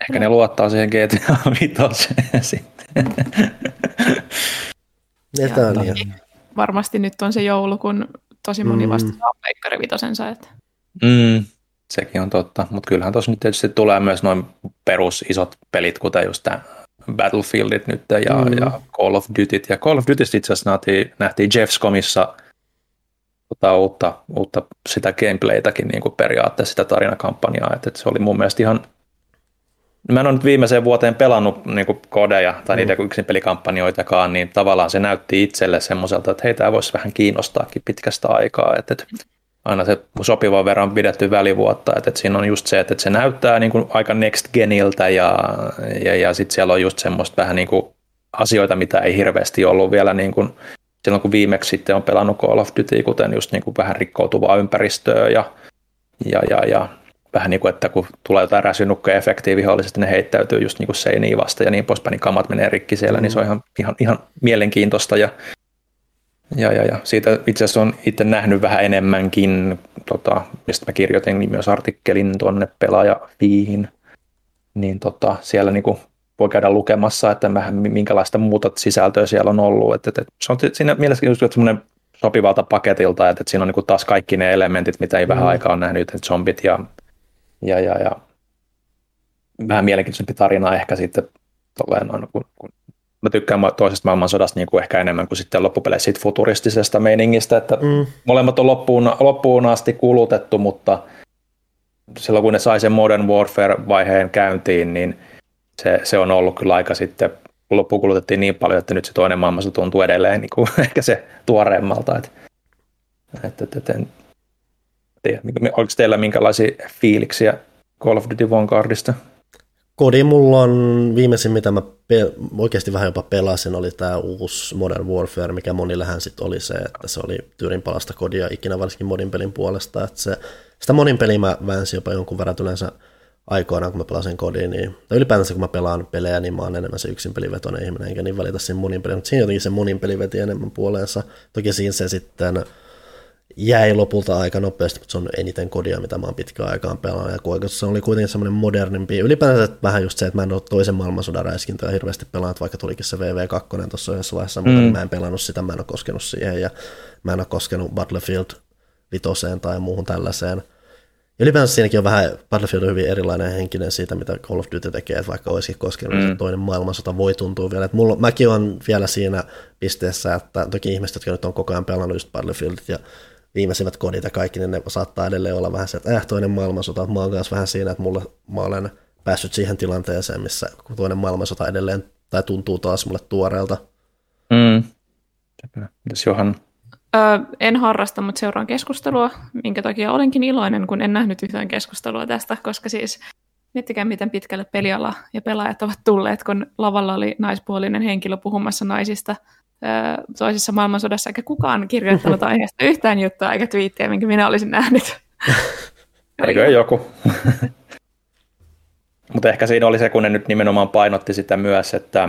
Ehkä ne luottaa siihen GTA 5 sitten. Ja, niin. Varmasti nyt on se joulu, kun tosi moni mm. vasta saa Pleikkari vitosensa. Että. Mm, sekin on totta, mutta kyllähän tuossa nyt tietysti tulee myös noin perus isot pelit, kuten just tämä Battlefieldit nyt ja, mm. ja Call of Dutyt. Ja Call of Duty itse asiassa nähtiin, nähtiin Jeffscomissa tota, uutta, uutta sitä gameplaytäkin niin kuin periaatteessa sitä tarinakampanjaa, että, että se oli mun mielestä ihan Mä en ole nyt viimeiseen vuoteen pelannut niin kuin kodeja tai mm. niitä yksin pelikampanjoitakaan, niin tavallaan se näytti itselle semmoiselta, että hei, tämä voisi vähän kiinnostaakin pitkästä aikaa. Että, että aina se sopivan verran pidetty välivuotta, että, että siinä on just se, että, että se näyttää niin kuin aika next geniltä ja, ja, ja sitten siellä on just semmoista vähän niin kuin asioita, mitä ei hirveästi ollut vielä niin kuin silloin, kun viimeksi sitten on pelannut Call of Duty, kuten just niin kuin vähän rikkoutuvaa ympäristöä ja, ja, ja, ja vähän niin kuin, että kun tulee jotain räsynukka-efektiä vihollisesti, ne heittäytyy just niin kuin seiniin vasta ja niin poispäin, niin kamat menee rikki siellä, mm. niin se on ihan, ihan, ihan mielenkiintoista ja, ja, ja, ja siitä itse asiassa on itse nähnyt vähän enemmänkin, tota, mistä mä kirjoitin myös artikkelin tuonne pelaajafiihin, niin tota, siellä niin kuin voi käydä lukemassa, että minkälaista muuta sisältöä siellä on ollut. Että, että se on siinä mielessä just semmoinen sopivalta paketilta, että, että siinä on niin taas kaikki ne elementit, mitä ei mm. vähän aikaa ole nähnyt, että zombit ja ja, ja, ja vähän mielenkiintoisempi tarina ehkä sitten tolleen, no, kun, kun mä tykkään toisesta maailmansodasta niin kuin ehkä enemmän kuin sitten loppupeleissä siitä futuristisesta meiningistä, että mm. molemmat on loppuun, loppuun asti kulutettu, mutta silloin kun ne sai sen Modern Warfare-vaiheen käyntiin, niin se, se on ollut kyllä aika sitten, loppuun kulutettiin niin paljon, että nyt se toinen maailmansota tuntuu edelleen niin kuin ehkä se tuoreemmalta. Että, että, että, että en, tiedä, oliko teillä minkälaisia fiiliksiä Call of Duty Vanguardista? Kodi mulla on viimeisin, mitä mä pe- oikeasti vähän jopa pelasin, oli tämä uusi Modern Warfare, mikä monillehän sitten oli se, että se oli tyyrin palasta kodia ikinä varsinkin modin pelin puolesta. Että se, sitä modin peliä mä väänsin jopa jonkun verran yleensä aikoinaan, kun mä pelasin kodiin, niin, tai ylipäätänsä kun mä pelaan pelejä, niin mä oon enemmän se yksin pelivetoinen ihminen, enkä niin valita siinä monin peliin, mutta siinä jotenkin se monin peli veti enemmän puoleensa. Toki siinä se sitten jäi lopulta aika nopeasti, mutta se on eniten kodia, mitä mä oon pitkään aikaan pelannut. Ja kuinka se oli kuitenkin semmoinen modernimpi. Ylipäänsä vähän just se, että mä en ole toisen maailmansodan räiskintöä hirveästi pelannut, vaikka tulikin se VV2 tuossa yhdessä vaiheessa, mm. mutta niin mä en pelannut sitä, mä en ole koskenut siihen ja mä en ole koskenut Battlefield vitoseen tai muuhun tällaiseen. Ja ylipäänsä siinäkin on vähän, Battlefield on hyvin erilainen henkinen siitä, mitä Call of Duty tekee, että vaikka olisikin koskenut, mm. toinen maailmansota voi tuntua vielä. Että mulla, mäkin on vielä siinä pisteessä, että toki ihmiset, jotka nyt on koko ajan pelannut just Battlefieldit ja viimeisimmät kodit ja kaikki, niin ne saattaa edelleen olla vähän se, että äh, toinen maailmansota, mä oon kanssa vähän siinä, että mulla, mä olen päässyt siihen tilanteeseen, missä toinen maailmansota edelleen, tai tuntuu taas mulle tuoreelta. Mm. Mitäs Johan? Öö, en harrasta, mutta seuraan keskustelua, minkä takia olenkin iloinen, kun en nähnyt yhtään keskustelua tästä, koska siis miettikää, miten pitkälle peliala ja pelaajat ovat tulleet, kun lavalla oli naispuolinen henkilö puhumassa naisista – toisessa maailmansodassa, eikä kukaan kirjoittanut aiheesta yhtään juttua eikä twiittiä, minkä minä olisin nähnyt. Eikö joku? Mutta ehkä siinä oli se, kun ne nyt nimenomaan painotti sitä myös, että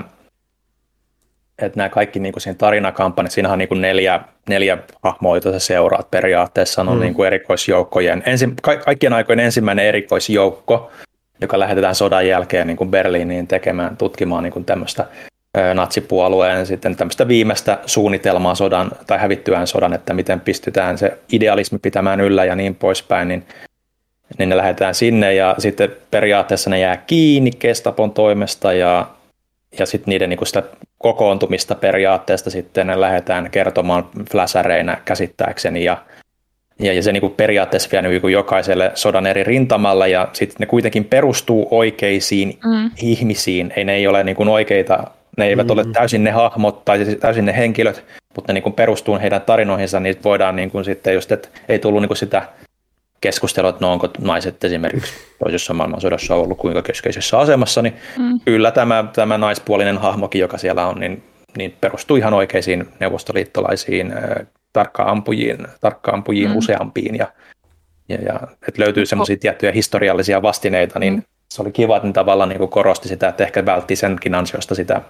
että nämä kaikki niin kuin siinä tarinakampanjat, siinä on niin kuin neljä, neljä hahmoa, joita sä seuraat periaatteessa, on mm. niin kuin erikoisjoukkojen, ensi, ka, kaikkien aikojen ensimmäinen erikoisjoukko, joka lähetetään sodan jälkeen niin kuin Berliiniin tekemään, tutkimaan niin kuin tämmöistä natsipuolueen sitten tämmöistä viimeistä suunnitelmaa sodan tai hävittyään sodan, että miten pystytään se idealismi pitämään yllä ja niin poispäin, niin, niin ne lähdetään sinne ja sitten periaatteessa ne jää kiinni Kestapon toimesta ja, ja sitten niiden niin sitä kokoontumista periaatteesta sitten ne lähdetään kertomaan fläsäreinä käsittääkseni ja ja, ja se niin kuin periaatteessa vie niin kuin jokaiselle sodan eri rintamalla ja sitten ne kuitenkin perustuu oikeisiin mm. ihmisiin, ei ne ei ole niin kuin oikeita ne eivät mm. ole täysin ne hahmot tai siis täysin ne henkilöt, mutta ne niin kuin perustuu heidän tarinoihinsa, niin voidaan niin kuin sitten just, että ei tullut niin kuin sitä keskustelua, että no onko naiset esimerkiksi toisessa maailmansodassa ollut kuinka keskeisessä asemassa, niin mm. kyllä tämä, tämä naispuolinen hahmokin, joka siellä on, niin, niin perustuu ihan oikeisiin neuvostoliittolaisiin tarkka-ampujiin, tarkka-ampujiin mm. useampiin ja, ja, ja että löytyy semmoisia tiettyjä historiallisia vastineita, niin mm. se oli kiva, että ne tavallaan niin korosti sitä, että ehkä vältti senkin ansiosta sitä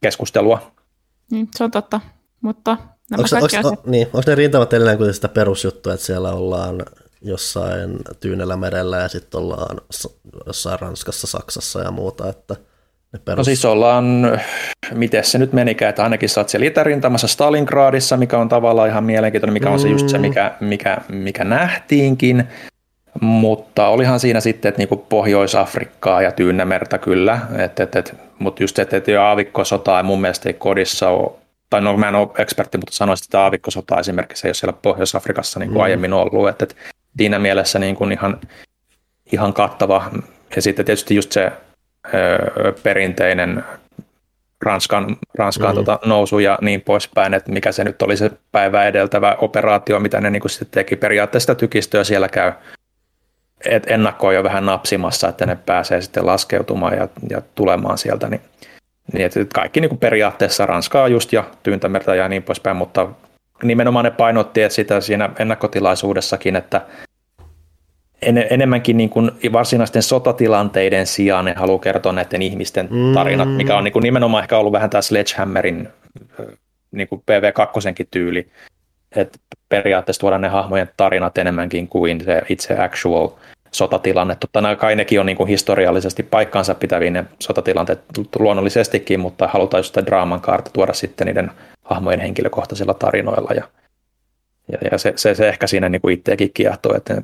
keskustelua. Niin, se on totta, mutta nämä onko, onko, asiat... niin, onko ne rintamat edelleen kuitenkin sitä perusjuttua, että siellä ollaan jossain Tyynellä merellä ja sitten ollaan jossain Ranskassa, Saksassa ja muuta, että ne perus... No siis ollaan, miten se nyt menikään, että ainakin sä oot siellä itärintamassa Stalingradissa, mikä on tavallaan ihan mielenkiintoinen, mikä on se just se, mm. mikä, mikä, mikä nähtiinkin, mutta olihan siinä sitten, että niinku Pohjois-Afrikkaa ja Tyynämerta kyllä, et, et, et, mutta just, että et aavikkosota ei mun mielestä ei kodissa ole, tai no mä en ole ekspertti, mutta sanoisin, että aavikkosota esimerkiksi ei ole siellä Pohjois-Afrikassa niin mm. aiemmin ollut, että et, siinä mielessä niin kuin ihan, ihan kattava. Ja sitten tietysti just se ö, perinteinen Ranskan, Ranskan mm. tota, nousu ja niin poispäin, että mikä se nyt oli se päivä edeltävä operaatio, mitä ne niin kuin sitten teki. Periaatteessa tykistöä siellä käy et ennakkoon jo vähän napsimassa, että ne pääsee sitten laskeutumaan ja, ja tulemaan sieltä, niin, niin että kaikki niin kuin periaatteessa Ranskaa just ja Tyyntämertä ja niin poispäin, mutta nimenomaan ne painotti että sitä siinä ennakkotilaisuudessakin, että en, enemmänkin niin kuin varsinaisten sotatilanteiden sijaan ne haluaa kertoa näiden ihmisten tarinat, mm. mikä on niin kuin nimenomaan ehkä ollut vähän tämä Sledgehammerin niin kuin PV2 tyyli, että periaatteessa tuoda ne hahmojen tarinat enemmänkin kuin se itse actual sotatilanne. Totta kai nekin on niin kuin historiallisesti paikkaansa pitäviä ne sotatilanteet luonnollisestikin, mutta halutaan just sitä draaman kaarta tuoda sitten niiden hahmojen henkilökohtaisilla tarinoilla. Ja, ja, ja se, se, se, ehkä siinä niin kuin itseäkin kiehtoo, että,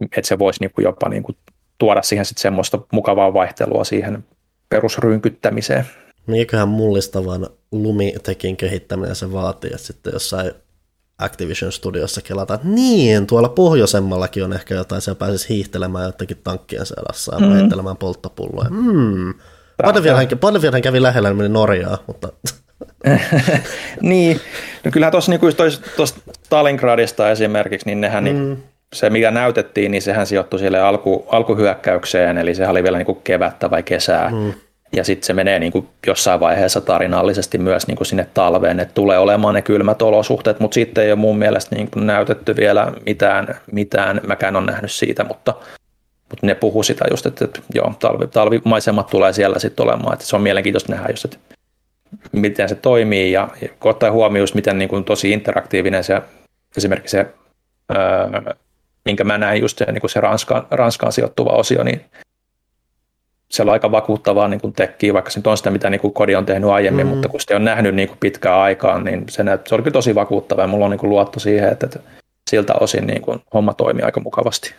että se voisi niin kuin jopa niin kuin tuoda siihen sitten semmoista mukavaa vaihtelua siihen perusrynkyttämiseen. Mikähän mullistavan lumitekin kehittäminen se vaatii, että sitten jossain Activision Studiossa kelata, että niin, tuolla pohjoisemmallakin on ehkä jotain, siellä pääsisi hiihtelemään jotenkin tankkien selässä ja mm. heittelemään polttopulloja. Mm. Battlefieldhän kävi lähellä, niin meni Norjaa, mutta... niin, no kyllähän tuossa niin tuosta Stalingradista esimerkiksi, niin nehän niin mm. niin, se mikä näytettiin, niin sehän sijoittui sille alku, alkuhyökkäykseen, eli sehän oli vielä niin kuin kevättä vai kesää. Mm. Ja sitten se menee niin kuin jossain vaiheessa tarinallisesti myös niin kuin sinne talveen, että tulee olemaan ne kylmät olosuhteet, mutta sitten ei ole mun mielestä niin kuin näytetty vielä mitään, mitään, mäkään on nähnyt siitä, mutta, mutta ne puhuu sitä just, että, että joo, talvi, talvimaisemat tulee siellä sitten olemaan, että se on mielenkiintoista nähdä just, että miten se toimii. Ja, ja ottaa huomioon just miten niin kuin tosi interaktiivinen se esimerkiksi se, öö, minkä mä näin just se, niin kuin se Ranskaan, Ranskaan sijoittuva osio, niin se on aika vakuuttavaa niin kuin tekkiä, vaikka se nyt on sitä, mitä niin kuin Kodi on tehnyt aiemmin, mm. mutta kun sitä on nähnyt niin kuin pitkään aikaan, niin se, näyt, se oli kyllä tosi vakuuttavaa ja mulla on niin kuin luotto siihen, että, että siltä osin niin kuin homma toimii aika mukavasti.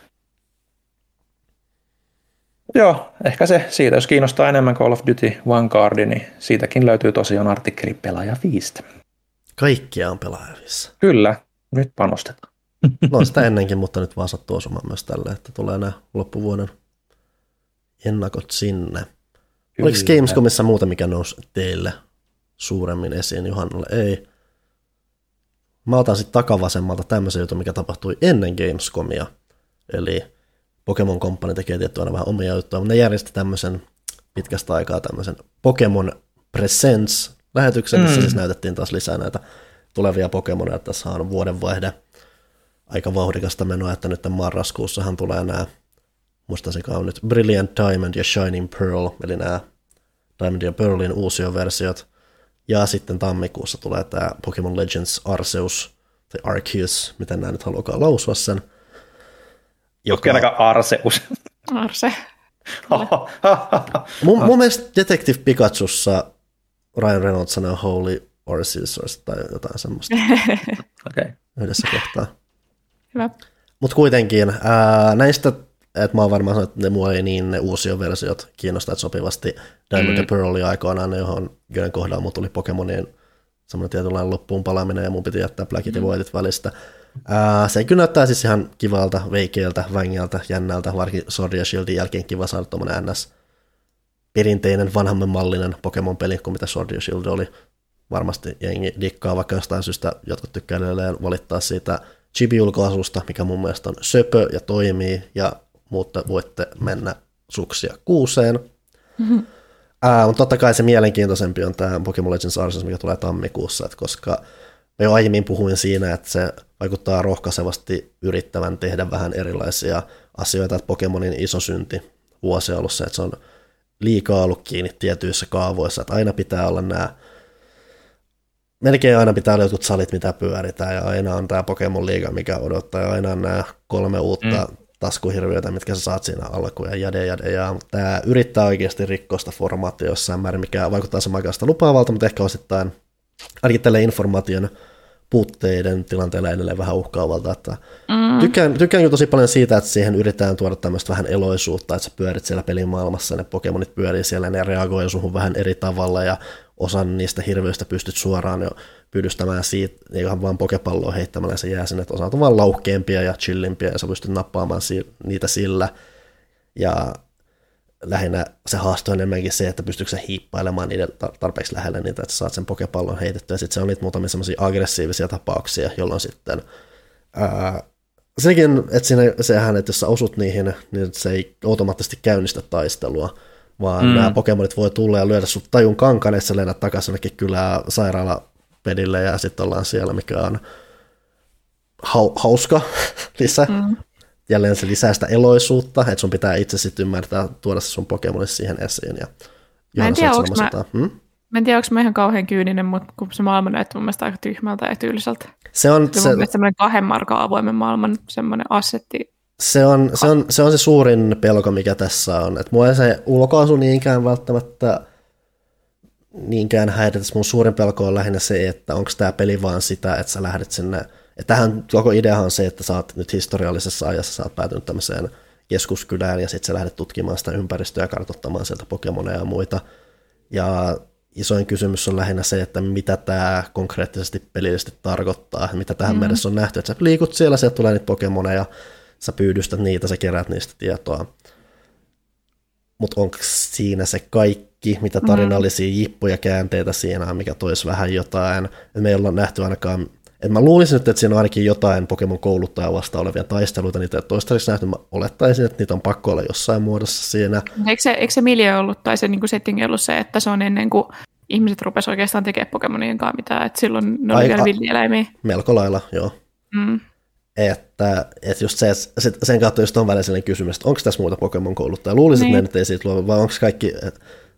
Joo, ehkä se siitä, jos kiinnostaa enemmän Call of Duty Vanguard, niin siitäkin löytyy tosiaan artikkeli Pelaaja 5. Kaikkia on Pelaaja 5. Kyllä, nyt panostetaan. No sitä ennenkin, mutta nyt vaan sattuu osumaan myös tälle, että tulee nämä loppuvuoden ennakot sinne. Kyllä. Oliko Gamescomissa muuta, mikä nousi teille suuremmin esiin Johannalle? Ei. Mä otan sitten takavasemmalta tämmöisen jutun, mikä tapahtui ennen Gamescomia. Eli Pokemon Company tekee tietty aina vähän omia juttuja, mutta ne järjesti tämmöisen pitkästä aikaa tämmöisen Pokemon Presents-lähetyksen, missä mm. siis näytettiin taas lisää näitä tulevia Pokemoneja. Tässä on vuodenvaihde aika vauhdikasta menoa, että nyt marraskuussahan tulee nämä muistaisinkaan on nyt Brilliant Diamond ja Shining Pearl, eli nämä Diamond ja Pearlin uusioversiot. Ja sitten tammikuussa tulee tämä Pokemon Legends Arceus, tai Arceus, miten nämä nyt haluakaan lausua sen. Joka... ainakaan Arceus. Arse. mun, mun mielestä Detective Pikachussa Ryan Reynolds sanoo Holy Arceus tai jotain semmoista. okay. Yhdessä kohtaa. Hyvä. Mutta kuitenkin ää, näistä että mä oon varmaan sanonut, että ne mua ei niin ne uusia versiot kiinnostaa, että sopivasti Diamond mm. Pearl oli aikoinaan ne, johon joiden kohdalla mun tuli Pokemonien semmoinen tietynlainen loppuun palaminen ja mun piti jättää Blackit mm. ja Whiteit välistä. Ää, se kyllä näyttää siis ihan kivalta, veikeältä, vängältä, jännältä, varsinkin Sword ja Shieldin jälkeen kiva saada tuommoinen NS perinteinen, vanhamman mallinen Pokemon-peli kuin mitä Sword ja Shield oli. Varmasti jengi dikkaa, vaikka jostain syystä jotkut tykkää valittaa siitä chibi-julkaisusta, mikä mun mielestä on söpö ja toimii, ja mutta voitte mennä suksia kuuseen. Mm-hmm. Ää, mutta totta kai se mielenkiintoisempi on tämä Pokemon Legends Arceus, mikä tulee tammikuussa, että koska me jo aiemmin puhuin siinä, että se vaikuttaa rohkaisevasti yrittävän tehdä vähän erilaisia asioita, että Pokemonin iso synti vuosi alussa, että se on liikaa ollut kiinni tietyissä kaavoissa, että aina pitää olla nämä melkein aina pitää olla jotkut salit, mitä pyöritään, ja aina on tämä Pokemon Liiga, mikä odottaa, ja aina on nämä kolme uutta mm taskuhirviöitä, mitkä sä saat siinä alkuun ja jade jade. Ja tämä yrittää oikeasti rikkoa sitä formaattia jossain määrin, mikä vaikuttaa aikaista lupaavalta, mutta ehkä osittain ainakin tälle informaation puutteiden tilanteella edelleen vähän uhkaavalta. Että mm. tykkään, tykkään tosi paljon siitä, että siihen yritetään tuoda tämmöistä vähän eloisuutta, että sä pyörit siellä pelimaailmassa, ne Pokemonit pyörii siellä, ne reagoi suhun vähän eri tavalla ja osan niistä hirviöistä pystyt suoraan jo pyydystämään siitä, ihan vaan pokepalloa heittämällä se jää sinne, että osa on vaan laukkeempia ja chillimpiä ja sä pystyt nappaamaan si- niitä sillä. Ja lähinnä se haasto on enemmänkin se, että pystyykö sä hiippailemaan niiden tarpeeksi lähelle niitä, että saat sen pokepallon heitettyä. Sitten se on niitä muutamia semmoisia aggressiivisia tapauksia, jolloin sitten ää, sekin, että siinä, sehän, että jos sä osut niihin, niin se ei automaattisesti käynnistä taistelua, vaan mm. nämä Pokemonit voi tulla ja lyödä sut tajun kankaan, että sä lennät takaisin jonnekin kylää sairaalapedille ja sitten ollaan siellä, mikä on hau- hauska lisä. Mm. Jälleen se lisää sitä eloisuutta, että sun pitää itse sitten ymmärtää tuoda se sun Pokemonit siihen esiin. Ja mä en tiedä, onko mä, hmm? mä en tiedä, onko mä ihan kauhean kyyninen, mutta kun se maailma näyttää mun mielestä aika tyhmältä ja tyyliseltä. Se on se, se semmoinen kahden markan avoimen maailman semmoinen assetti se on, se, on, se on se suurin pelko, mikä tässä on. Et mua ei se ulkoasu niinkään välttämättä niinkään häiritä. Mun suurin pelko on lähinnä se, että onko tämä peli vaan sitä, että sä lähdet sinne. Et tähän koko ideahan on se, että sä oot nyt historiallisessa ajassa, sä oot päätynyt tämmöiseen keskuskylään ja sitten sä lähdet tutkimaan sitä ympäristöä ja kartoittamaan sieltä Pokemoneja ja muita. Ja isoin kysymys on lähinnä se, että mitä tämä konkreettisesti pelillisesti tarkoittaa, mitä tähän mm. mennessä on nähty, että sä liikut siellä, sieltä tulee niitä Pokemoneja, sä pyydystät niitä, sä kerät niistä tietoa. Mutta onko siinä se kaikki, mitä mm. tarinallisia mm. jippuja käänteitä siinä on, mikä toisi vähän jotain. Me ei olla nähty ainakaan, et mä luulisin nyt, että siinä on ainakin jotain Pokemon kouluttaja vasta olevia taisteluita, niitä ei toistaiseksi nähty, mä olettaisin, että niitä on pakko olla jossain muodossa siinä. Eikö se, eikö se miljo ollut, tai se niin setting ollut se, että se on ennen kuin ihmiset rupesivat oikeastaan tekemään Pokemonien kanssa mitään, että silloin ne oli vielä villieläimiä. Melko lailla, joo. Mm että, että just se, sen kautta just on välillä sellainen kysymys, että onko tässä muuta Pokemon-kouluttajaa. Luulisin, niin. että ne nyt ei siitä luo, vai onko kaikki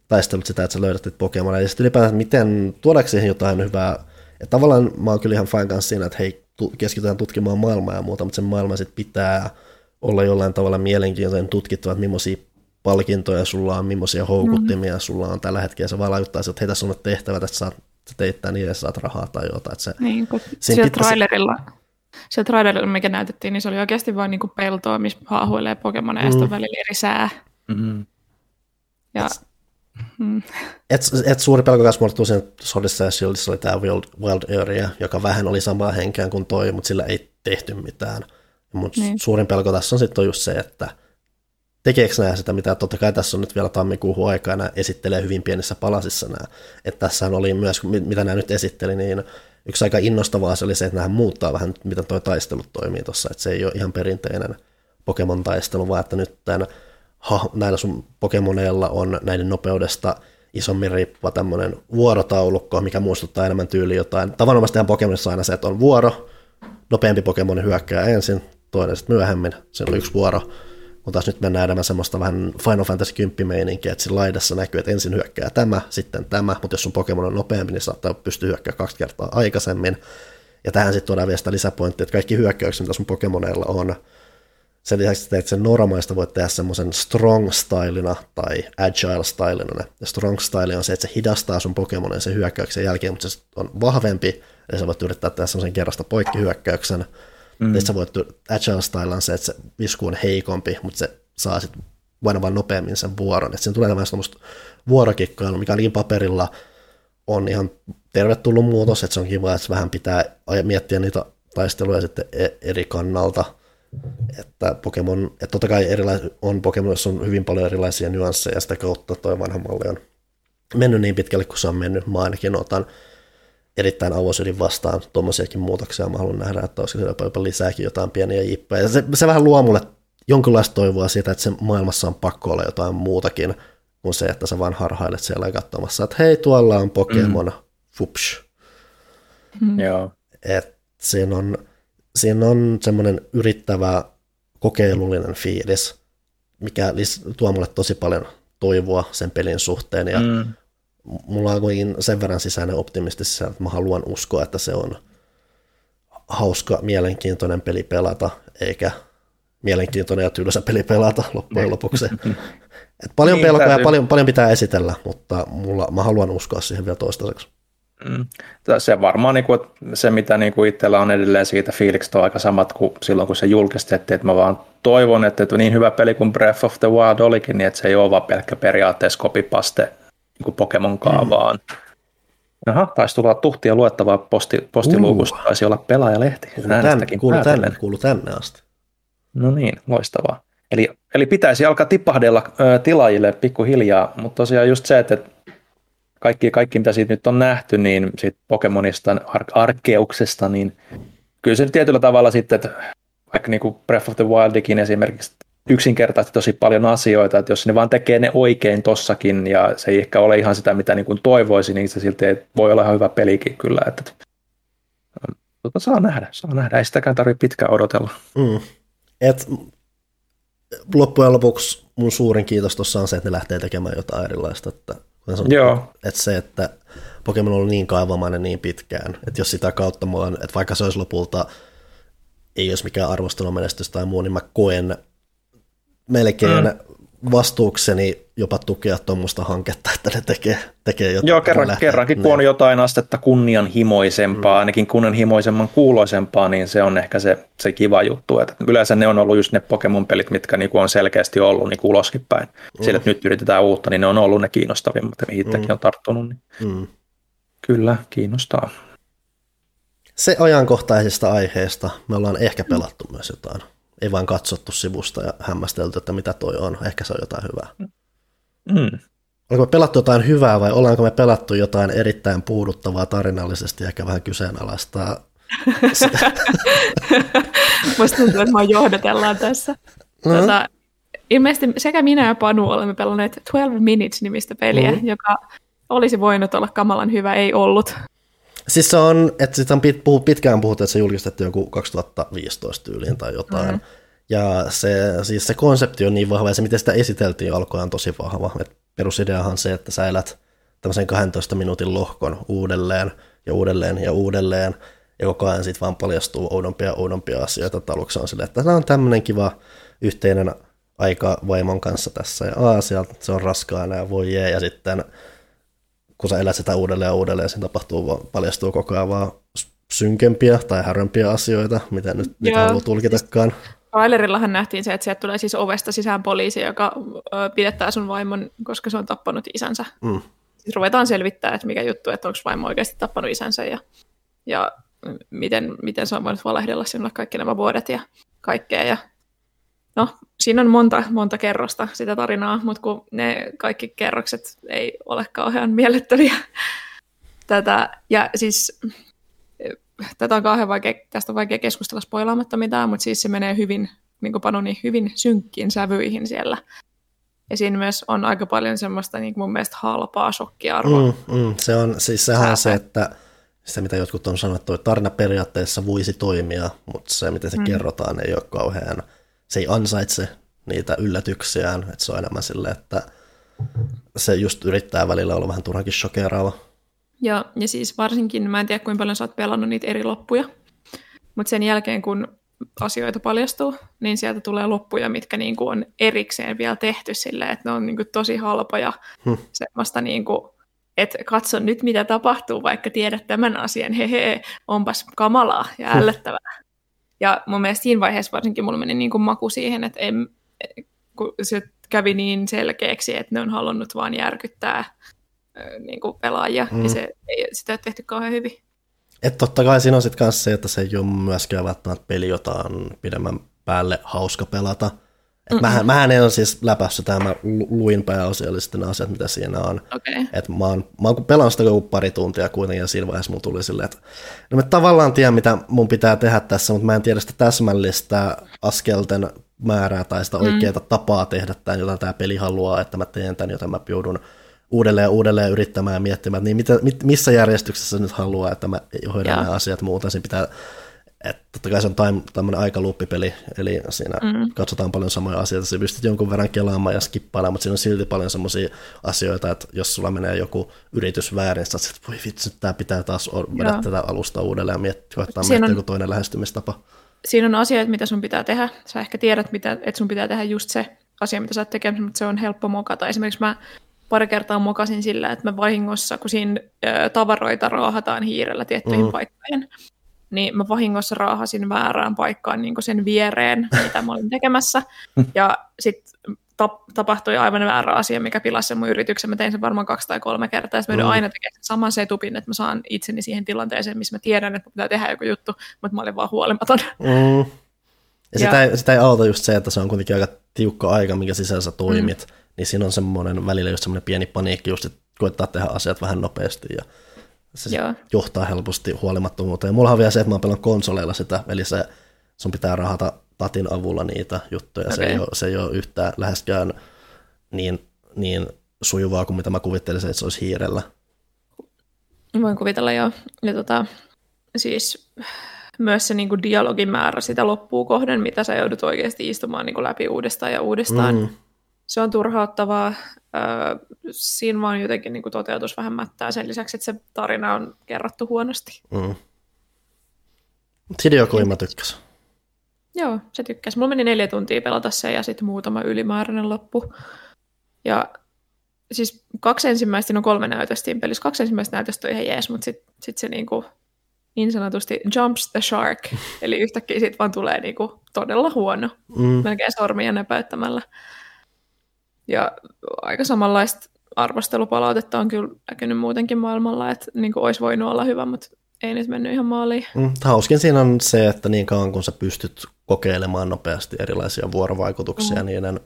taistelut sitä, että sä löydät Pokemon. Ja sitten ylipäätään, miten tuodaanko siihen jotain hyvää. Että tavallaan mä oon kyllä ihan fine kanssa siinä, että hei, keskitytään tutkimaan maailmaa ja muuta, mutta sen maailman sitten pitää olla jollain tavalla mielenkiintoinen tutkittava, että millaisia palkintoja sulla on, millaisia houkuttimia mm. sulla on tällä hetkellä. Se vaan lajuttaa, että hei, tässä on tehtävä, että sä, sä teit tämän niin, saat rahaa tai jotain. Että se, niin, kun siellä trailerilla, se trailerilla, mikä näytettiin, niin se oli oikeasti vain niin peltoa, missä haahuilee Pokemoneja, mm. ja välillä eri sää. Mm-hmm. Ja, et, mm. et, et suuri pelko kanssa muodostuu sen Sodissa ja Shieldissa oli tämä Wild, Wild Area, joka vähän oli samaa henkeä kuin toi, mutta sillä ei tehty mitään. Mutta niin. suurin pelko tässä on sitten just se, että tekeekö nämä sitä, mitä totta kai tässä on nyt vielä tammikuuhun aikaa, nämä esittelee hyvin pienissä palasissa nämä. Että tässä oli myös, mitä nämä nyt esitteli, niin yksi aika innostavaa se oli se, että nämä muuttaa vähän, miten tuo taistelut toimii tuossa, että se ei ole ihan perinteinen Pokemon-taistelu, vaan että nyt tämän, ha, näillä sun Pokemoneilla on näiden nopeudesta isommin riippuva tämmöinen vuorotaulukko, mikä muistuttaa enemmän tyyliä jotain. Tavanomaisesti Pokemonissa aina se, että on vuoro, nopeampi Pokemon hyökkää ensin, toinen sitten myöhemmin, se on yksi vuoro, mutta taas nyt mennään enemmän semmoista vähän Final Fantasy 10 meininkiä, että siinä laidassa näkyy, että ensin hyökkää tämä, sitten tämä, mutta jos sun Pokemon on nopeampi, niin saattaa pystyä hyökkäämään kaksi kertaa aikaisemmin. Ja tähän sitten tuodaan vielä sitä lisäpointtia, että kaikki hyökkäykset, mitä sun Pokemoneilla on, sen lisäksi, että sen normaista voit tehdä semmoisen strong stylina tai agile stylina. Ja strong style on se, että se hidastaa sun Pokemonin sen hyökkäyksen jälkeen, mutta se on vahvempi, eli sä voit yrittää tehdä semmoisen kerrasta poikkihyökkäyksen. Mm. Ja sä voit agile style on se, että se visku on heikompi, mutta se saa sitten aina vaan nopeammin sen vuoron. Että siinä tulee tämmöistä semmoista vuorokikkailua, mikä ainakin paperilla on ihan tervetullut muutos, että se on kiva, että vähän pitää miettiä niitä taisteluja sitten e- eri kannalta – että Pokemon, että totta kai erilais, on Pokemonissa on hyvin paljon erilaisia nyansseja, sitä kautta toi vanha malli on mennyt niin pitkälle kuin se on mennyt. Mä ainakin otan erittäin avosylin vastaan tuommoisiakin muutoksia. Mä haluan nähdä, että olisiko siellä jopa lisääkin jotain pieniä jippejä. Ja se, se vähän luo mulle jonkinlaista toivoa siitä, että se maailmassa on pakko olla jotain muutakin kuin se, että sä vaan harhailet siellä katsomassa, että hei, tuolla on Pokemon, mm. fups. Mm. Joo. Et siinä on, siinä on semmoinen yrittävä kokeilullinen fiilis, mikä tuo mulle tosi paljon toivoa sen pelin suhteen ja mm. mulla on kuitenkin sen verran sisäinen optimisti että mä haluan uskoa, että se on hauska, mielenkiintoinen peli pelata, eikä mielenkiintoinen ja tylsä peli pelata loppujen lopuksi. Et paljon niin, pelkoja ja paljon, paljon pitää esitellä, mutta mulla, mä haluan uskoa siihen vielä toistaiseksi. Mm. Se varmaan niin kuin, se, mitä niin kuin itsellä on edelleen siitä fiilikset on aika samat kuin silloin, kun se julkistettiin, että mä vaan toivon, että, että niin hyvä peli kuin Breath of the Wild olikin, niin että se ei ole vaan pelkkä periaatteessa kopipaste niin kuin Pokemon kaavaan. Mm. Jaha, taisi tulla tuhtia luettavaa posti, postiluukusta, uh. taisi olla pelaajalehti. Kuulu tänne, kuulu tänne, kuulu tänne asti. No niin, loistavaa. Eli, eli pitäisi alkaa tipahdella ö, tilaajille pikkuhiljaa, mutta tosiaan just se, että kaikki, kaikki mitä siitä nyt on nähty, niin siitä Pokemonista, Ar- Arkeuksesta, niin kyllä se tietyllä tavalla sitten, että vaikka niin kuin Breath of the Wildikin esimerkiksi yksinkertaisesti tosi paljon asioita, että jos ne vaan tekee ne oikein tossakin ja se ei ehkä ole ihan sitä, mitä niin kuin toivoisi, niin se silti voi olla ihan hyvä pelikin kyllä. Että, tota, saa nähdä, saa nähdä. Ei sitäkään tarvitse pitkään odotella. Mm. Et, loppujen lopuksi mun suurin kiitos tuossa on se, että ne lähtee tekemään jotain erilaista. Että sanottu, Joo. Että se, että Pokemon on ollut niin kaivamainen niin pitkään, että jos sitä kautta mä on, että vaikka se olisi lopulta ei olisi mikään arvostelumenestys tai muu, niin mä koen melkein mm vastuukseni jopa tukea tuommoista hanketta, että ne tekee, tekee jotain. Joo, kerran, kerrankin kun on jotain astetta kunnianhimoisempaa, mm. ainakin kunnianhimoisemman kuuloisempaa, niin se on ehkä se, se kiva juttu. Että yleensä ne on ollut just ne Pokemon-pelit, mitkä niinku on selkeästi ollut niinku uloskin päin. Mm. Sillä, että nyt yritetään uutta, niin ne on ollut ne kiinnostavimmat, ja itsekin mm. on tarttunut. Niin mm. Kyllä, kiinnostaa. Se ajankohtaisesta aiheesta me ollaan ehkä pelattu myös jotain ei vain katsottu sivusta ja hämmästelty, että mitä toi on. Ehkä se on jotain hyvää. Mm. Oliko me pelattu jotain hyvää vai ollaanko me pelattu jotain erittäin puuduttavaa tarinallisesti ja ehkä vähän kyseenalaistaa? Musta tuntuu, että mä johdatellaan tässä. Mm-hmm. Tota, ilmeisesti sekä minä ja Panu olemme pelanneet 12 Minutes-nimistä peliä, mm-hmm. joka olisi voinut olla kamalan hyvä, ei ollut. Siis se on, että sitä on pit, pitkään puhuttu, että se julkistettiin joku 2015 tyyliin tai jotain. Mm. Ja se, siis se konsepti on niin vahva ja se, miten sitä esiteltiin alkoi on tosi vahva. Et perusideahan se, että sä elät tämmöisen 12 minuutin lohkon uudelleen ja uudelleen ja uudelleen. Ja koko ajan sitten vaan paljastuu oudompia ja oudompia asioita. Aluksi on silleen, että tämä on tämmöinen kiva yhteinen aika vaimon kanssa tässä. Ja aa, se on raskaana ja voi jee. Ja sitten kun sä elät sitä uudelleen ja uudelleen, siinä tapahtuu, paljastuu koko ajan vaan synkempiä tai härömpiä asioita, mitä nyt niitä haluaa tulkitakaan. Trailerillahan nähtiin se, että sieltä tulee siis ovesta sisään poliisi, joka pidettää sun vaimon, koska se on tappanut isänsä. Mm. Siis ruvetaan selvittää, että mikä juttu, että onko vaimo oikeasti tappanut isänsä ja, ja miten, miten se on voinut valehdella sinulle kaikki nämä vuodet ja kaikkea. Ja no, siinä on monta, monta kerrosta sitä tarinaa, mutta kun ne kaikki kerrokset ei ole kauhean miellyttäviä. Tätä, ja siis tätä on kauhean vaikea, tästä on vaikea keskustella spoilaamatta mitään, mutta siis se menee hyvin, niin kuin Panu, niin hyvin synkkiin sävyihin siellä. Ja siinä myös on aika paljon semmoista niin mun mielestä halpaa shokkiarvoa. Mm, mm, se on, siis sehän on se, että se mitä jotkut on sanottu, että tarina periaatteessa voisi toimia, mutta se miten se mm. kerrotaan ei ole kauhean se ei ansaitse niitä yllätyksiään, että se on enemmän silleen, että se just yrittää välillä olla vähän turhankin shokeraava. Ja, ja siis varsinkin, mä en tiedä kuinka paljon sä oot pelannut niitä eri loppuja, mutta sen jälkeen kun asioita paljastuu, niin sieltä tulee loppuja, mitkä niin kuin on erikseen vielä tehty silleen, että ne on niin kuin tosi halpoja, hmm. semmoista niin kuin, että katso nyt mitä tapahtuu, vaikka tiedät tämän asian, hehe, onpas kamalaa ja ällöttävää. Ja mun mielestä siinä vaiheessa varsinkin mulla meni niin kuin maku siihen, että en, kun se kävi niin selkeäksi, että ne on halunnut vaan järkyttää niin kuin pelaajia, mm. ja se, ei, sitä ei tehty kauhean hyvin. Että totta kai siinä on sitten kanssa se, että se ei ole myöskään välttämättä peli, jota on pidemmän päälle hauska pelata. Et mähän, mähän en ole siis läpässyt tämä, mä luin pääasiallisesti ne asiat, mitä siinä on. Okay. Et mä oon, mä oon pelannut sitä joku pari tuntia kuitenkin, ja siinä vaiheessa mun tuli silleen, että no mä tavallaan tiedän, mitä mun pitää tehdä tässä, mutta mä en tiedä sitä täsmällistä askelten määrää tai sitä oikeaa mm. tapaa tehdä tämän, jota tämä peli haluaa, että mä teen tämän, jota mä joudun uudelleen ja uudelleen yrittämään ja miettimään, että niin mitä, mit, missä järjestyksessä nyt haluaa, että mä hoidan nämä asiat muuta. Siinä pitää, että totta kai se on time, tämmöinen aikaluuppipeli, eli siinä mm. katsotaan paljon samoja asioita, sä pystyt jonkun verran kelaamaan ja skippailemaan, mutta siinä on silti paljon semmoisia asioita, että jos sulla menee joku yritys väärin, sä että voi vitsi, tämä pitää taas vedä tätä alusta uudelleen ja miettiä, koettaa miettiä on... joku toinen lähestymistapa siinä on asioita, mitä sun pitää tehdä. Sä ehkä tiedät, mitä, että sun pitää tehdä just se asia, mitä sä oot tekemässä, mutta se on helppo mokata. Esimerkiksi mä pari kertaa mokasin sillä, että mä vahingossa, kun siinä ö, tavaroita raahataan hiirellä tiettyihin mm. paikkoihin, niin mä vahingossa raahasin väärään paikkaan niin sen viereen, mitä mä olin tekemässä. Ja sitten tap- tapahtui aivan väärä asia, mikä pilasi sen mun yrityksen. Mä tein sen varmaan kaksi tai kolme kertaa, ja mä mm. aina tekemään saman setupin, että mä saan itseni siihen tilanteeseen, missä mä tiedän, että pitää tehdä joku juttu, mutta mä olin vaan huolimaton. Mm. Ja, ja sitä, ei, sitä ei auta just se, että se on kuitenkin aika tiukka aika, minkä sisällä sä toimit, mm. niin siinä on semmoinen välillä just semmoinen pieni paniikki just, että koittaa tehdä asiat vähän nopeasti ja se Joo. johtaa helposti huolimattomuuteen. Mulla on vielä se, että mä oon konsoleilla sitä, eli se sun pitää rahata tatin avulla niitä juttuja. Okay. Se, ei ole, se ei ole yhtään läheskään niin, niin sujuvaa kuin mitä mä kuvittelisin, että se olisi hiirellä. Voin kuvitella joo. Ja tota, siis myös se niin kuin dialogin määrä sitä loppuu kohden, mitä sä joudut oikeasti istumaan niin kuin läpi uudestaan ja uudestaan. Mm. Se on turhauttavaa. siinä vaan jotenkin niin kuin toteutus vähän mättää sen lisäksi, että se tarina on kerrottu huonosti. Mm. Hideo Kojima tykkäsi. Joo, se tykkäsi. Mulla meni neljä tuntia pelata se ja sitten muutama ylimääräinen loppu. Ja siis kaksi ensimmäistä, no kolme näytöstä siinä pelissä, kaksi ensimmäistä näytöstä on ihan jees, mutta sitten sit se niinku, niin sanotusti jumps the shark, eli yhtäkkiä siitä vaan tulee niinku todella huono, mm. melkein sormia näpäyttämällä. Ja aika samanlaista arvostelupalautetta on kyllä näkynyt muutenkin maailmalla, että niinku olisi voinut olla hyvä, mutta ei nyt mennyt ihan maaliin. Mm, hauskin siinä on se, että niin kauan kun sä pystyt kokeilemaan nopeasti erilaisia vuorovaikutuksia, mm. niiden,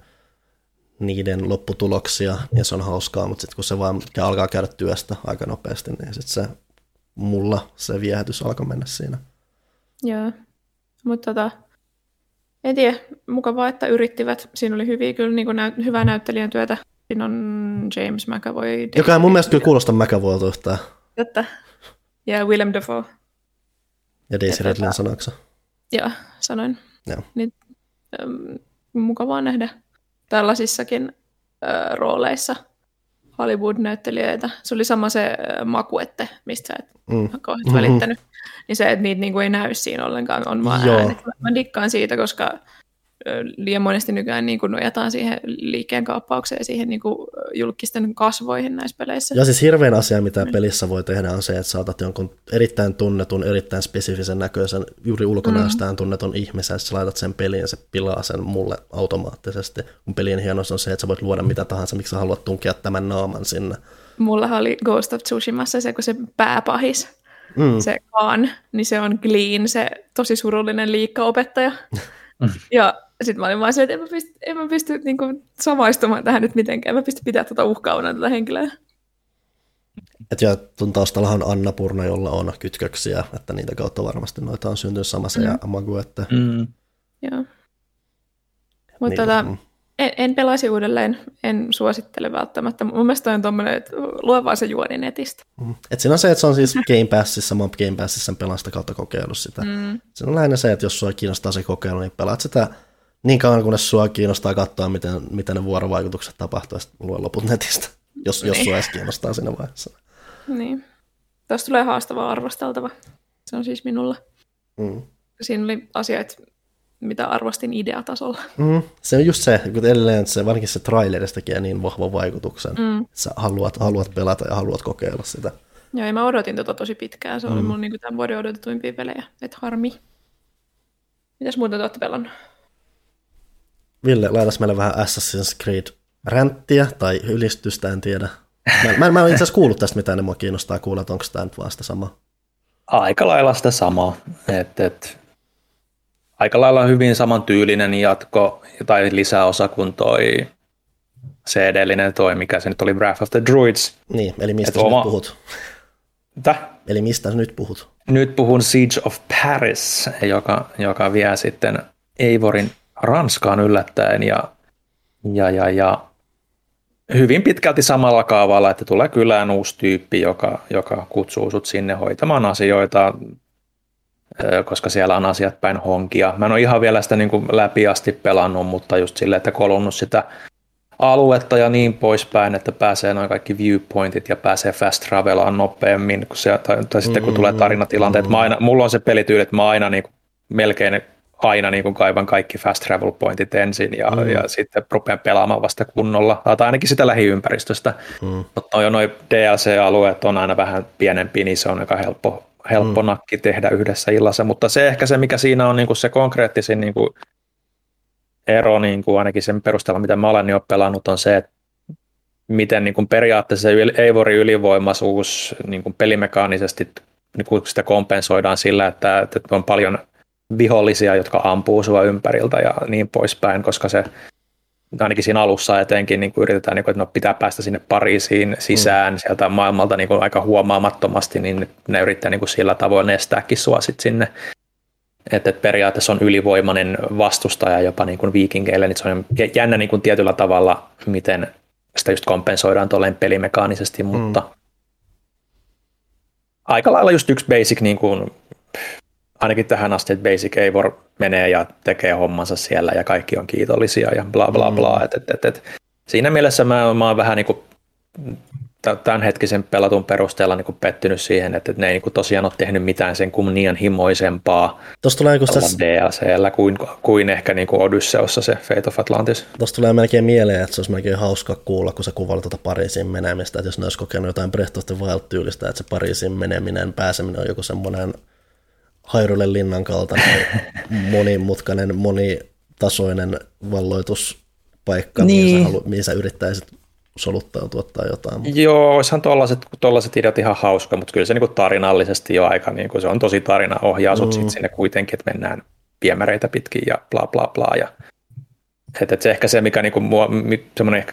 niiden lopputuloksia, ja se on hauskaa, mutta sitten kun se vaan alkaa käydä työstä aika nopeasti, niin sitten se mulla se viehätys alkaa mennä siinä. Joo, mutta tota, en tiedä, mukavaa, että yrittivät. Siinä oli hyviä, kyllä niin näyt- hyvää näyttelijän työtä. Siinä on James McAvoy. Joka ei mun mielestä kyllä kuulosta McAvoylta yhtään. Totta. Ja Willem Dafoe. Ja Daisy Redlin sanoitko Joo, sanoin. Joo. Niin, ähm, mukavaa nähdä tällaisissakin äh, rooleissa Hollywood-näyttelijöitä. Se oli sama se äh, makuette, mistä sä et mm. kauheasti välittänyt. Niin se, että niitä niinku ei näy siinä ollenkaan, on vaan Joo. äänet. Mä dikkaan siitä, koska liian monesti nykyään niin kuin nojataan siihen liikkeen kaappaukseen ja siihen niin kuin julkisten kasvoihin näissä peleissä. Ja siis hirveän asia, mitä mm. pelissä voi tehdä, on se, että saatat jonkun erittäin tunnetun, erittäin spesifisen näköisen, juuri ulkonäöstään mm. tunnetun ihmisen, ja sä laitat sen peliin ja se pilaa sen mulle automaattisesti. Kun pelin hienous on se, että sä voit luoda mitä tahansa, miksi sä haluat tunkea tämän naaman sinne. Mulla oli Ghost of Tsushimassa se, kun se pääpahis, mm. se Kaan, niin se on Glean, se tosi surullinen liikkaopettaja. ja sitten mä olin vaan se, että en mä pysty, en mä pysty niin kuin, samaistumaan tähän nyt mitenkään. En mä pysty pitämään tuota uhkauna tätä henkilöä. Et ja tuon taustalla on Anna Purna, jolla on kytköksiä, että niitä kautta varmasti noita on syntynyt samassa mm. ja Magu. Että... Mm. Joo. Mutta niin, tota. En, en pelaisi uudelleen, en suosittele välttämättä. Mun mielestä on tuommoinen, että lue vaan se juoni netistä. Mm. Et siinä on se, että se on siis Game Passissa, mä oon Game Passissa pelasta kautta kokeillut sitä. Mm. Se on lähinnä se, että jos sua kiinnostaa se kokeilu, niin pelaat sitä Niin kauan kunnes sua kiinnostaa katsoa, miten, miten ne vuorovaikutukset tapahtuu, ja sitten loput netistä, jos, niin. jos sua edes kiinnostaa siinä vaiheessa. Niin. Tuosta tulee haastava arvosteltava. Se on siis minulla. Mm. Siinä oli asioita, mitä arvostin ideatasolla. Mm, se on just se, kun edelleen se, varsinkin se trailerista tekee niin vahvan vaikutuksen. Mm. Sä haluat, haluat pelata ja haluat kokeilla sitä. Joo, ja mä odotin tota tosi pitkään. Se oli mm. mun niin tämän vuoden odotetuimpia pelejä. Et harmi. Mitäs muuta te olette pelannut? Ville, laitas meille vähän Assassin's Creed ränttiä tai ylistystä, en tiedä. Mä, mä, mä en itse asiassa kuullut tästä mitään, niin mua kiinnostaa kuulla, että onko tämä nyt vaan sitä samaa. Aika lailla sitä samaa. Et, et, aika lailla hyvin samantyylinen jatko tai lisäosa kuin toi se edellinen toi, mikä se nyt oli Wrath of the Druids. Niin, eli mistä sä oma... nyt puhut? Mitä? Eli mistä sä nyt puhut? Nyt puhun Siege of Paris, joka, joka vie sitten Eivorin Ranskaan yllättäen ja, ja, ja, ja hyvin pitkälti samalla kaavalla, että tulee kylään uusi tyyppi, joka, joka kutsuu sut sinne hoitamaan asioita, koska siellä on asiat päin honkia. Mä en ole ihan vielä sitä niin kuin läpi asti pelannut, mutta just silleen, että kolunnut sitä aluetta ja niin poispäin, että pääsee noin kaikki viewpointit ja pääsee fast travelaan nopeammin, kun se, tai, tai sitten kun tulee mm. tarinatilanteet. Mä aina, mulla on se pelityyli, että mä aina niin kuin, melkein aina niin kuin kaivan kaikki fast travel pointit ensin ja, mm. ja sitten rupean pelaamaan vasta kunnolla, tai ainakin sitä lähiympäristöstä. Mm. Mutta jo noin DLC-alueet on aina vähän pienempi, niin se on aika helppo, helppo mm. nakki tehdä yhdessä illassa, mutta se ehkä se, mikä siinä on niin kuin se konkreettisin niin kuin ero niin kuin ainakin sen perusteella, mitä mä olen jo pelannut, on se, että miten niin kuin periaatteessa Eivori ylivoimaisuus niin kuin pelimekaanisesti niin kuin sitä kompensoidaan sillä, että, että on paljon vihollisia, jotka ampuu sua ympäriltä ja niin poispäin, koska se ainakin siinä alussa etenkin niin kuin yritetään, niin kuin, että no pitää päästä sinne Pariisiin sisään mm. sieltä maailmalta niin kuin aika huomaamattomasti, niin ne yrittää niin kuin sillä tavoin estääkin sua sit sinne että periaatteessa on ylivoimainen vastustaja jopa niin kuin viikingeille, niin se on jännä niin kuin tietyllä tavalla, miten sitä just kompensoidaan tuolleen pelimekaanisesti, mm. mutta mm. aika lailla just yksi basic, niin kuin, ainakin tähän asti, että basic Eivor menee ja tekee hommansa siellä ja kaikki on kiitollisia ja bla bla bla. Mm. Et, et, et, et, siinä mielessä mä, mä oon vähän niin kuin hetkisen pelatun perusteella niin kuin pettynyt siihen, että ne ei niin kuin tosiaan ole tehnyt mitään sen himoisempaa Tuossa tulee niin täs... DLCllä kuin, kuin ehkä niin kuin Odysseossa se Fate of Atlantis. Tuossa tulee melkein mieleen, että se olisi melkein hauska kuulla, kun sä kuvailet tuota Pariisiin menemistä, että jos ne olisi kokenut jotain Breath of the Wild-tyylistä, että se Pariisiin meneminen, pääseminen on joku semmoinen Hairulle linnan kaltainen monimutkainen, monitasoinen valloituspaikka, niin. mihin, sä halu, mihin sä yrittäisit soluttautua tai jotain. Mutta... Joo, olisihan tuollaiset, tuollaiset ideat ihan hauska, mutta kyllä se niin kuin tarinallisesti jo aika, niin kuin se on tosi tarina ohjaa sut mm. sinne kuitenkin, että mennään viemäreitä pitkin ja bla bla bla. Ja, että, että se ehkä se, mikä niin kuin mua, semmoinen ehkä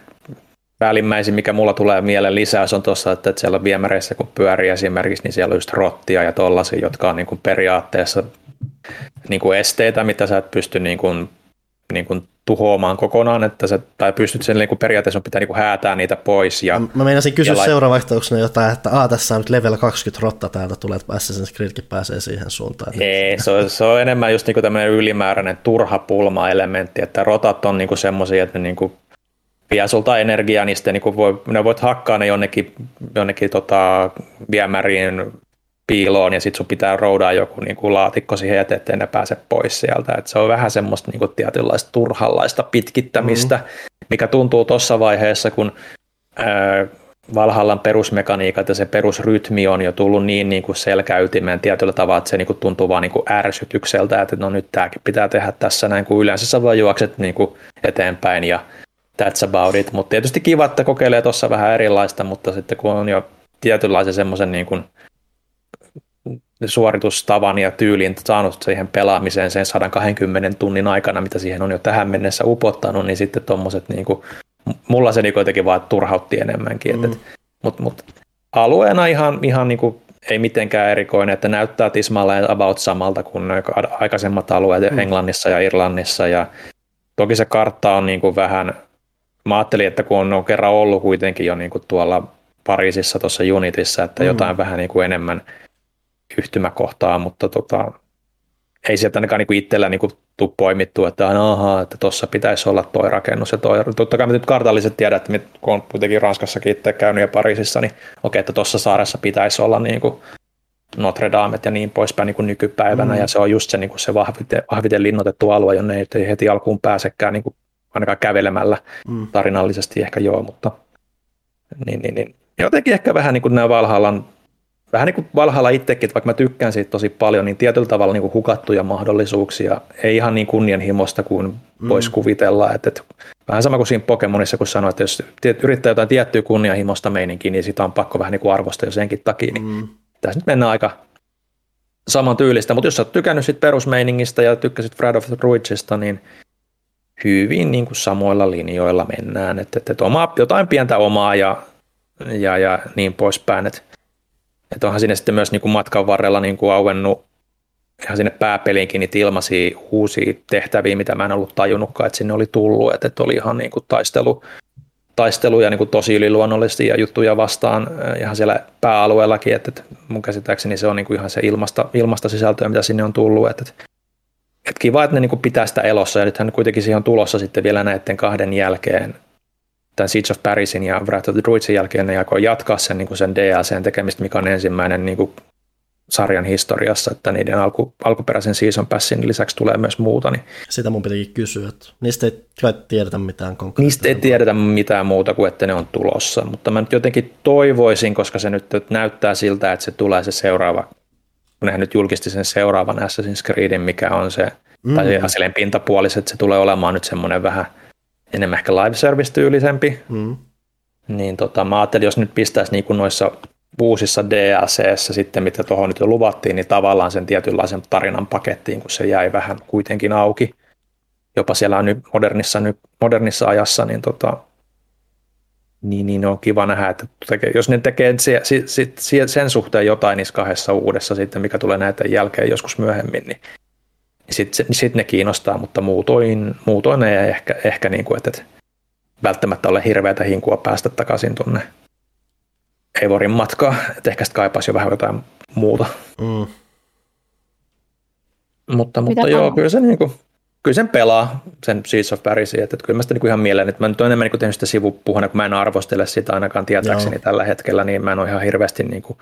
päällimmäisin, mikä mulla tulee mieleen lisäys on tuossa, että, siellä viemäreissä kun pyörii esimerkiksi, niin siellä on just rottia ja tollaisia, jotka on niin kuin periaatteessa niin kuin esteitä, mitä sä et pysty niin kuin, niin kuin tuhoamaan kokonaan, että sä, tai pystyt sen niin kuin periaatteessa pitää niin kuin häätää niitä pois. Ja, mä meinasin kysyä ja seuraavaksi jotain, että Aa, tässä on nyt level 20 rotta täältä tulee, että Assassin's Creedkin pääsee siihen suuntaan. Ei, se on, se on enemmän just niin kuin tämmöinen ylimääräinen turha pulma-elementti, että rotat on niin kuin semmoisia, että ne niin kuin vie sulta energiaa, niin sitten niin voi, ne voit hakkaa ne jonnekin, jonnekin tota, viemäriin piiloon ja sitten sun pitää roudaa joku niin kuin laatikko siihen eteen, ettei ne pääse pois sieltä. Et se on vähän semmoista niin kuin tietynlaista turhallaista pitkittämistä, mm-hmm. mikä tuntuu tuossa vaiheessa, kun ää, Valhallan perusmekaniikat ja se perusrytmi on jo tullut niin, niin kuin selkäytimeen tietyllä tavalla, että se niin kuin tuntuu vaan niin kuin ärsytykseltä, että no nyt tämäkin pitää tehdä tässä näin, kun yleensä sä vaan juokset niin kuin eteenpäin ja that's about it. Mutta tietysti kiva, että kokeilee tuossa vähän erilaista, mutta sitten kun on jo tietynlaisen semmoisen niin kuin suoritustavan ja tyylin saanut siihen pelaamiseen sen 120 tunnin aikana, mitä siihen on jo tähän mennessä upottanut, niin sitten tuommoiset, niin kuin, mulla se niin jotenkin vaan turhautti enemmänkin. Mm. Mutta mut, alueena ihan, ihan niin kuin, ei mitenkään erikoinen, että näyttää tismalleen about samalta kuin aikaisemmat alueet mm. Englannissa ja Irlannissa. Ja toki se kartta on niin kuin vähän, mä ajattelin, että kun on kerran ollut kuitenkin jo niin kuin tuolla Pariisissa tuossa Unitissa, että mm. jotain vähän niin kuin enemmän – yhtymäkohtaa, mutta tota, ei sieltä ainakaan niin itsellä niin tuu poimittu, että ahaa, että tuossa pitäisi olla toi rakennus ja toi. Totta kai me nyt kartalliset tiedät, että kun on kuitenkin Ranskassakin itse käynyt ja Pariisissa, niin okei, että tuossa saaressa pitäisi olla niin kuin Notre Dame ja niin poispäin niin kuin nykypäivänä, mm. ja se on just se, niin kuin se vahviten, vahviten linnoitettu alue, jonne ei heti alkuun pääsekään niin kuin ainakaan kävelemällä mm. tarinallisesti ehkä joo, mutta niin, niin, niin. jotenkin ehkä vähän niin kuin nämä Valhallan vähän niin kuin Valhalla itsekin, että vaikka mä tykkään siitä tosi paljon, niin tietyllä tavalla niin kuin hukattuja mahdollisuuksia, ei ihan niin kunnianhimosta kuin mm. voisi kuvitella. Että, että vähän sama kuin siinä Pokemonissa, kun sanoit, että jos yrittää jotain tiettyä kunnianhimosta meininkiä, niin sitä on pakko vähän niin kuin arvostaa jo senkin takia. Niin mm. Tässä nyt mennään aika saman tyylistä, mutta jos sä oot tykännyt sit perusmeiningistä ja tykkäsit Fred of the Druidsista, niin hyvin niin kuin samoilla linjoilla mennään, että, että, että jotain pientä omaa ja, ja, ja niin poispäin, että että onhan sinne sitten myös niin kuin matkan varrella niin kuin auennut ihan sinne pääpeliinkin niitä ilmaisia uusia tehtäviä, mitä mä en ollut tajunnutkaan, että sinne oli tullut, että, että oli ihan niin kuin taistelu, taisteluja niin kuin tosi yliluonnollisesti ja juttuja vastaan äh, ihan siellä pääalueellakin, että, että mun käsittääkseni se on niin kuin ihan se ilmasta, ilmasta sisältöä, mitä sinne on tullut, että, että kiva, että ne niin pitää sitä elossa ja nythän kuitenkin siihen on tulossa sitten vielä näiden kahden jälkeen tämän Siege of Parisin ja Wrath of the Druidsin jälkeen ne aikoo jatkaa sen, niin sen DLCn tekemistä, mikä on ensimmäinen niin kuin sarjan historiassa, että niiden alku, alkuperäisen Season Passin lisäksi tulee myös muuta. Niin Sitä mun pitikin kysyä, että niistä ei kai tiedetä mitään konkreettista. Niistä ei tiedetä mitään muuta kuin, että ne on tulossa, mutta mä nyt jotenkin toivoisin, koska se nyt näyttää siltä, että se tulee se seuraava, kun nehän nyt julkisti sen seuraavan Assassin's Creedin, mikä on se, mm. tai ihan silleen pintapuoliset, että se tulee olemaan nyt semmoinen vähän – enemmän ehkä live service-tyylisempi. Mm. Niin tota, mä ajattelin, jos nyt pistäisi niin kuin noissa uusissa dlc sitten, mitä tuohon nyt jo luvattiin, niin tavallaan sen tietynlaisen tarinan pakettiin, kun se jäi vähän kuitenkin auki. Jopa siellä on nyt modernissa, nyt modernissa ajassa, niin, tota, niin, niin on kiva nähdä, että tekee, jos ne tekee se, se, se, sen suhteen jotain niissä kahdessa uudessa sitten, mikä tulee näitä jälkeen joskus myöhemmin, niin sitten sit ne kiinnostaa, mutta muutoin, muutoin ei ehkä, ehkä niin kuin, että, että välttämättä ole hirveätä hinkua päästä takaisin tuonne Eivorin matkaa, että ehkä sitten kaipaisi jo vähän jotain muuta. Mm. Mutta, mutta joo, kyllä se, niin kuin, kyllä sen pelaa, sen Seeds of Parisin, että, että kyllä mä sitä niin ihan mieleen, että mä nyt olen enemmän niin tehnyt sitä sivupuhuna, kun mä en arvostele sitä ainakaan tietääkseni joo. tällä hetkellä, niin mä en ole ihan hirveästi niin kuin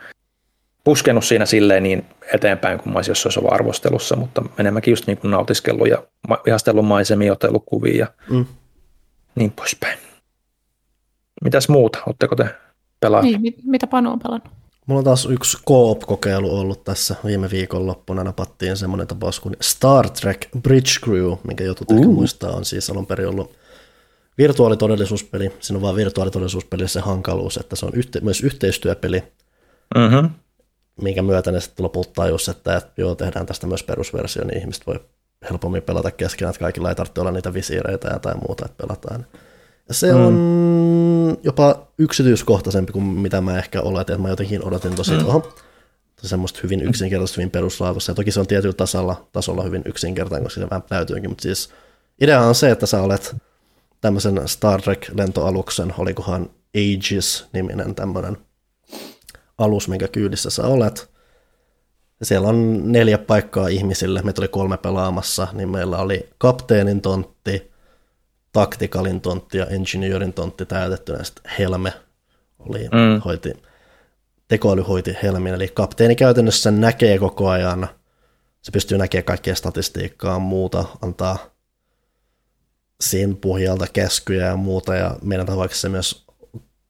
puskenut siinä silleen niin eteenpäin kuin mä olisin jossain ollut arvostelussa, mutta enemmänkin just niin kuin nautiskellut ja ihastellut maisemia, otellut kuvia ja mm. niin poispäin. Mitäs muuta? Oletteko te pelannut? Niin, mit, mitä Panu on pelannut? Mulla on taas yksi co-op-kokeilu ollut tässä viime viikon loppuna. Napattiin semmoinen tapaus kuin Star Trek Bridge Crew, minkä jotkut uh. ehkä muistaa, on siis alun perin ollut virtuaalitodellisuuspeli. Siinä on vaan virtuaalitodellisuuspeli se hankaluus, että se on yhte- myös yhteistyöpeli. Mm-hmm minkä myötä ne sitten lopulta tajus, että, että joo, tehdään tästä myös perusversio, niin ihmiset voi helpommin pelata keskenään, että kaikilla ei tarvitse olla niitä visiireitä ja tai muuta, että pelataan. Se mm. on jopa yksityiskohtaisempi kuin mitä mä ehkä oletin, että mä jotenkin odotin tosi mm. oho, semmoista hyvin yksinkertaista, hyvin peruslaatuista. Ja toki se on tietyllä tasolla, tasolla hyvin yksinkertainen, koska se vähän täytyykin, mutta siis idea on se, että sä olet tämmöisen Star Trek-lentoaluksen, olikohan Aegis-niminen tämmöinen alus, minkä kyydissä sä olet. Ja siellä on neljä paikkaa ihmisille, meitä oli kolme pelaamassa, niin meillä oli kapteenin tontti, taktikalin tontti ja engineerin tontti täytettynä, sitten Helme oli, mm. hoiti, tekoäly hoiti Helmin, eli kapteeni käytännössä näkee koko ajan, se pystyy näkemään kaikkea statistiikkaa muuta, antaa siinä pohjalta käskyjä ja muuta, ja meidän tapauksessa myös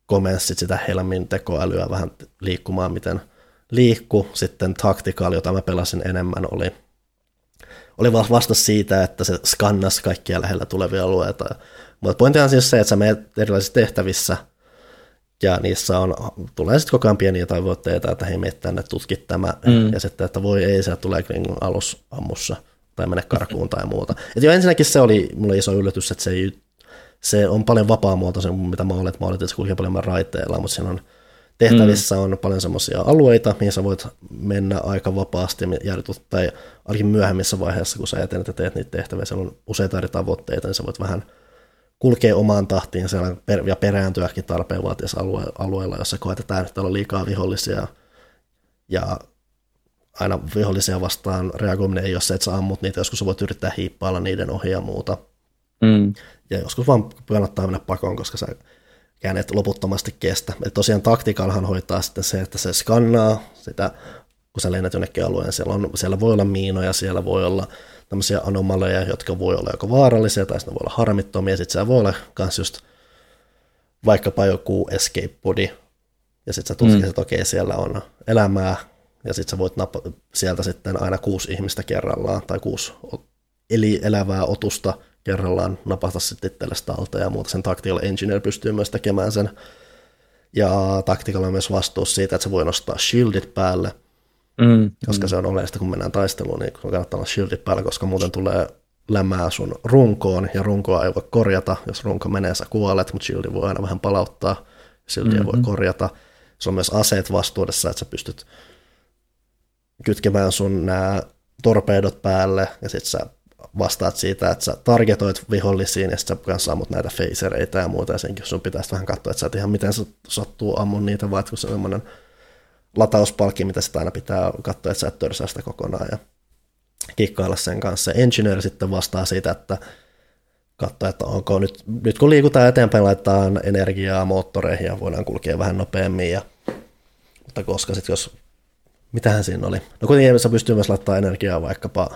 komensit sitä Helmin tekoälyä vähän liikkumaan, miten liikku. Sitten Tactical, jota mä pelasin enemmän, oli, oli vasta siitä, että se skannasi kaikkia lähellä tulevia alueita. Mutta pointtihan siis se, että sä menet erilaisissa tehtävissä, ja niissä on, tulee sitten koko ajan pieniä tavoitteita, että hei, meet tänne, tutkit tämä, mm. ja sitten, että voi ei, se tulee Klingon alus ammussa, tai mene karkuun tai muuta. Et jo ensinnäkin se oli mulle iso yllätys, että se ei se on paljon vapaamuotoisen mitä mä olet. Mä olet, että se kulkee paljon raiteilla, mutta siinä on tehtävissä mm. on paljon semmoisia alueita, mihin sä voit mennä aika vapaasti jäädytut, tai ainakin myöhemmissä vaiheessa, kun sä etenet ja teet niitä tehtäviä, siellä on useita eri tavoitteita, niin sä voit vähän kulkea omaan tahtiin siellä ja perääntyäkin tarpeen vaatiessa alue, alueella, jossa koetetaan, että täällä on liikaa vihollisia ja aina vihollisia vastaan reagoiminen ei ole se, että sä ammut niitä, joskus sä voit yrittää hiippailla niiden ohi ja muuta. Mm. Ja joskus vaan kannattaa mennä pakoon, koska sä et loputtomasti kestä. Et tosiaan taktikalhan hoitaa sitten se, että se skannaa sitä, kun sä lennät jonnekin alueen, siellä, on, siellä voi olla miinoja, siellä voi olla tämmöisiä anomaleja, jotka voi olla joko vaarallisia tai sitten voi olla harmittomia, sitten siellä voi olla myös just vaikkapa joku escape body, ja sitten sä tutkit, mm. että okei, siellä on elämää, ja sitten sä voit napata sieltä sitten aina kuusi ihmistä kerrallaan, tai kuusi eli elävää otusta kerrallaan napata sitten itsellesi talta ja muuta. Sen Tactical Engineer pystyy myös tekemään sen. Ja Tactical on myös vastuus siitä, että se voi nostaa shieldit päälle, mm, koska mm. se on oleellista, kun mennään taisteluun, niin kannattaa olla shieldit päälle, koska muuten tulee lämää sun runkoon, ja runkoa ei voi korjata. Jos runko menee, sä kuolet, mutta shieldi voi aina vähän palauttaa, shieldia mm-hmm. voi korjata. Se on myös aseet vastuudessa, että sä pystyt kytkemään sun nämä torpeidot päälle, ja sitten sä vastaat siitä, että sä targetoit vihollisiin ja sitten sä kanssa ammut näitä phasereita ja muuta, ja senkin sun pitäisi vähän katsoa, että sä et ihan miten sattuu ammun niitä, vai kun se on latauspalkki, mitä sitä aina pitää katsoa, että sä et törsää sitä kokonaan ja kikkailla sen kanssa. Engineer sitten vastaa siitä, että katsoa, että onko nyt, nyt kun liikutaan eteenpäin, laitetaan energiaa moottoreihin ja voidaan kulkea vähän nopeammin, ja, mutta koska sitten jos, mitähän siinä oli, no kuitenkin sä pystyy myös laittamaan energiaa vaikkapa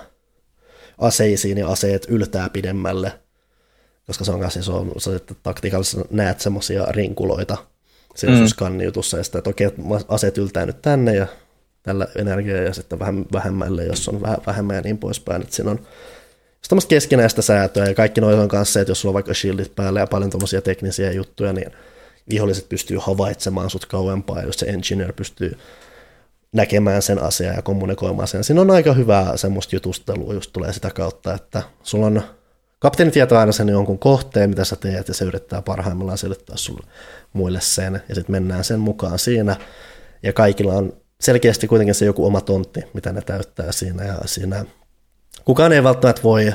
aseisiin ja aseet yltää pidemmälle, koska se on kanssa se on, se, että taktiikallisesti näet semmoisia rinkuloita siinä mm. skanniutussa, ja sitten, että okei, aseet yltää nyt tänne ja tällä energiaa ja sitten vähän vähemmälle, jos on vähän vähemmän ja niin poispäin, että siinä on tämmöistä keskinäistä säätöä ja kaikki noin on kanssa se, että jos sulla on vaikka shieldit päällä ja paljon tuommoisia teknisiä juttuja, niin viholliset pystyy havaitsemaan sut kauempaa, jos se engineer pystyy näkemään sen asian ja kommunikoimaan sen. Siinä on aika hyvää semmoista jutustelua, just tulee sitä kautta, että sulla on, kapteeni tietää aina sen jonkun kohteen, mitä sä teet, ja se yrittää parhaimmillaan selittää sulle muille sen, ja sitten mennään sen mukaan siinä, ja kaikilla on selkeästi kuitenkin se joku oma tontti, mitä ne täyttää siinä, ja siinä kukaan ei välttämättä voi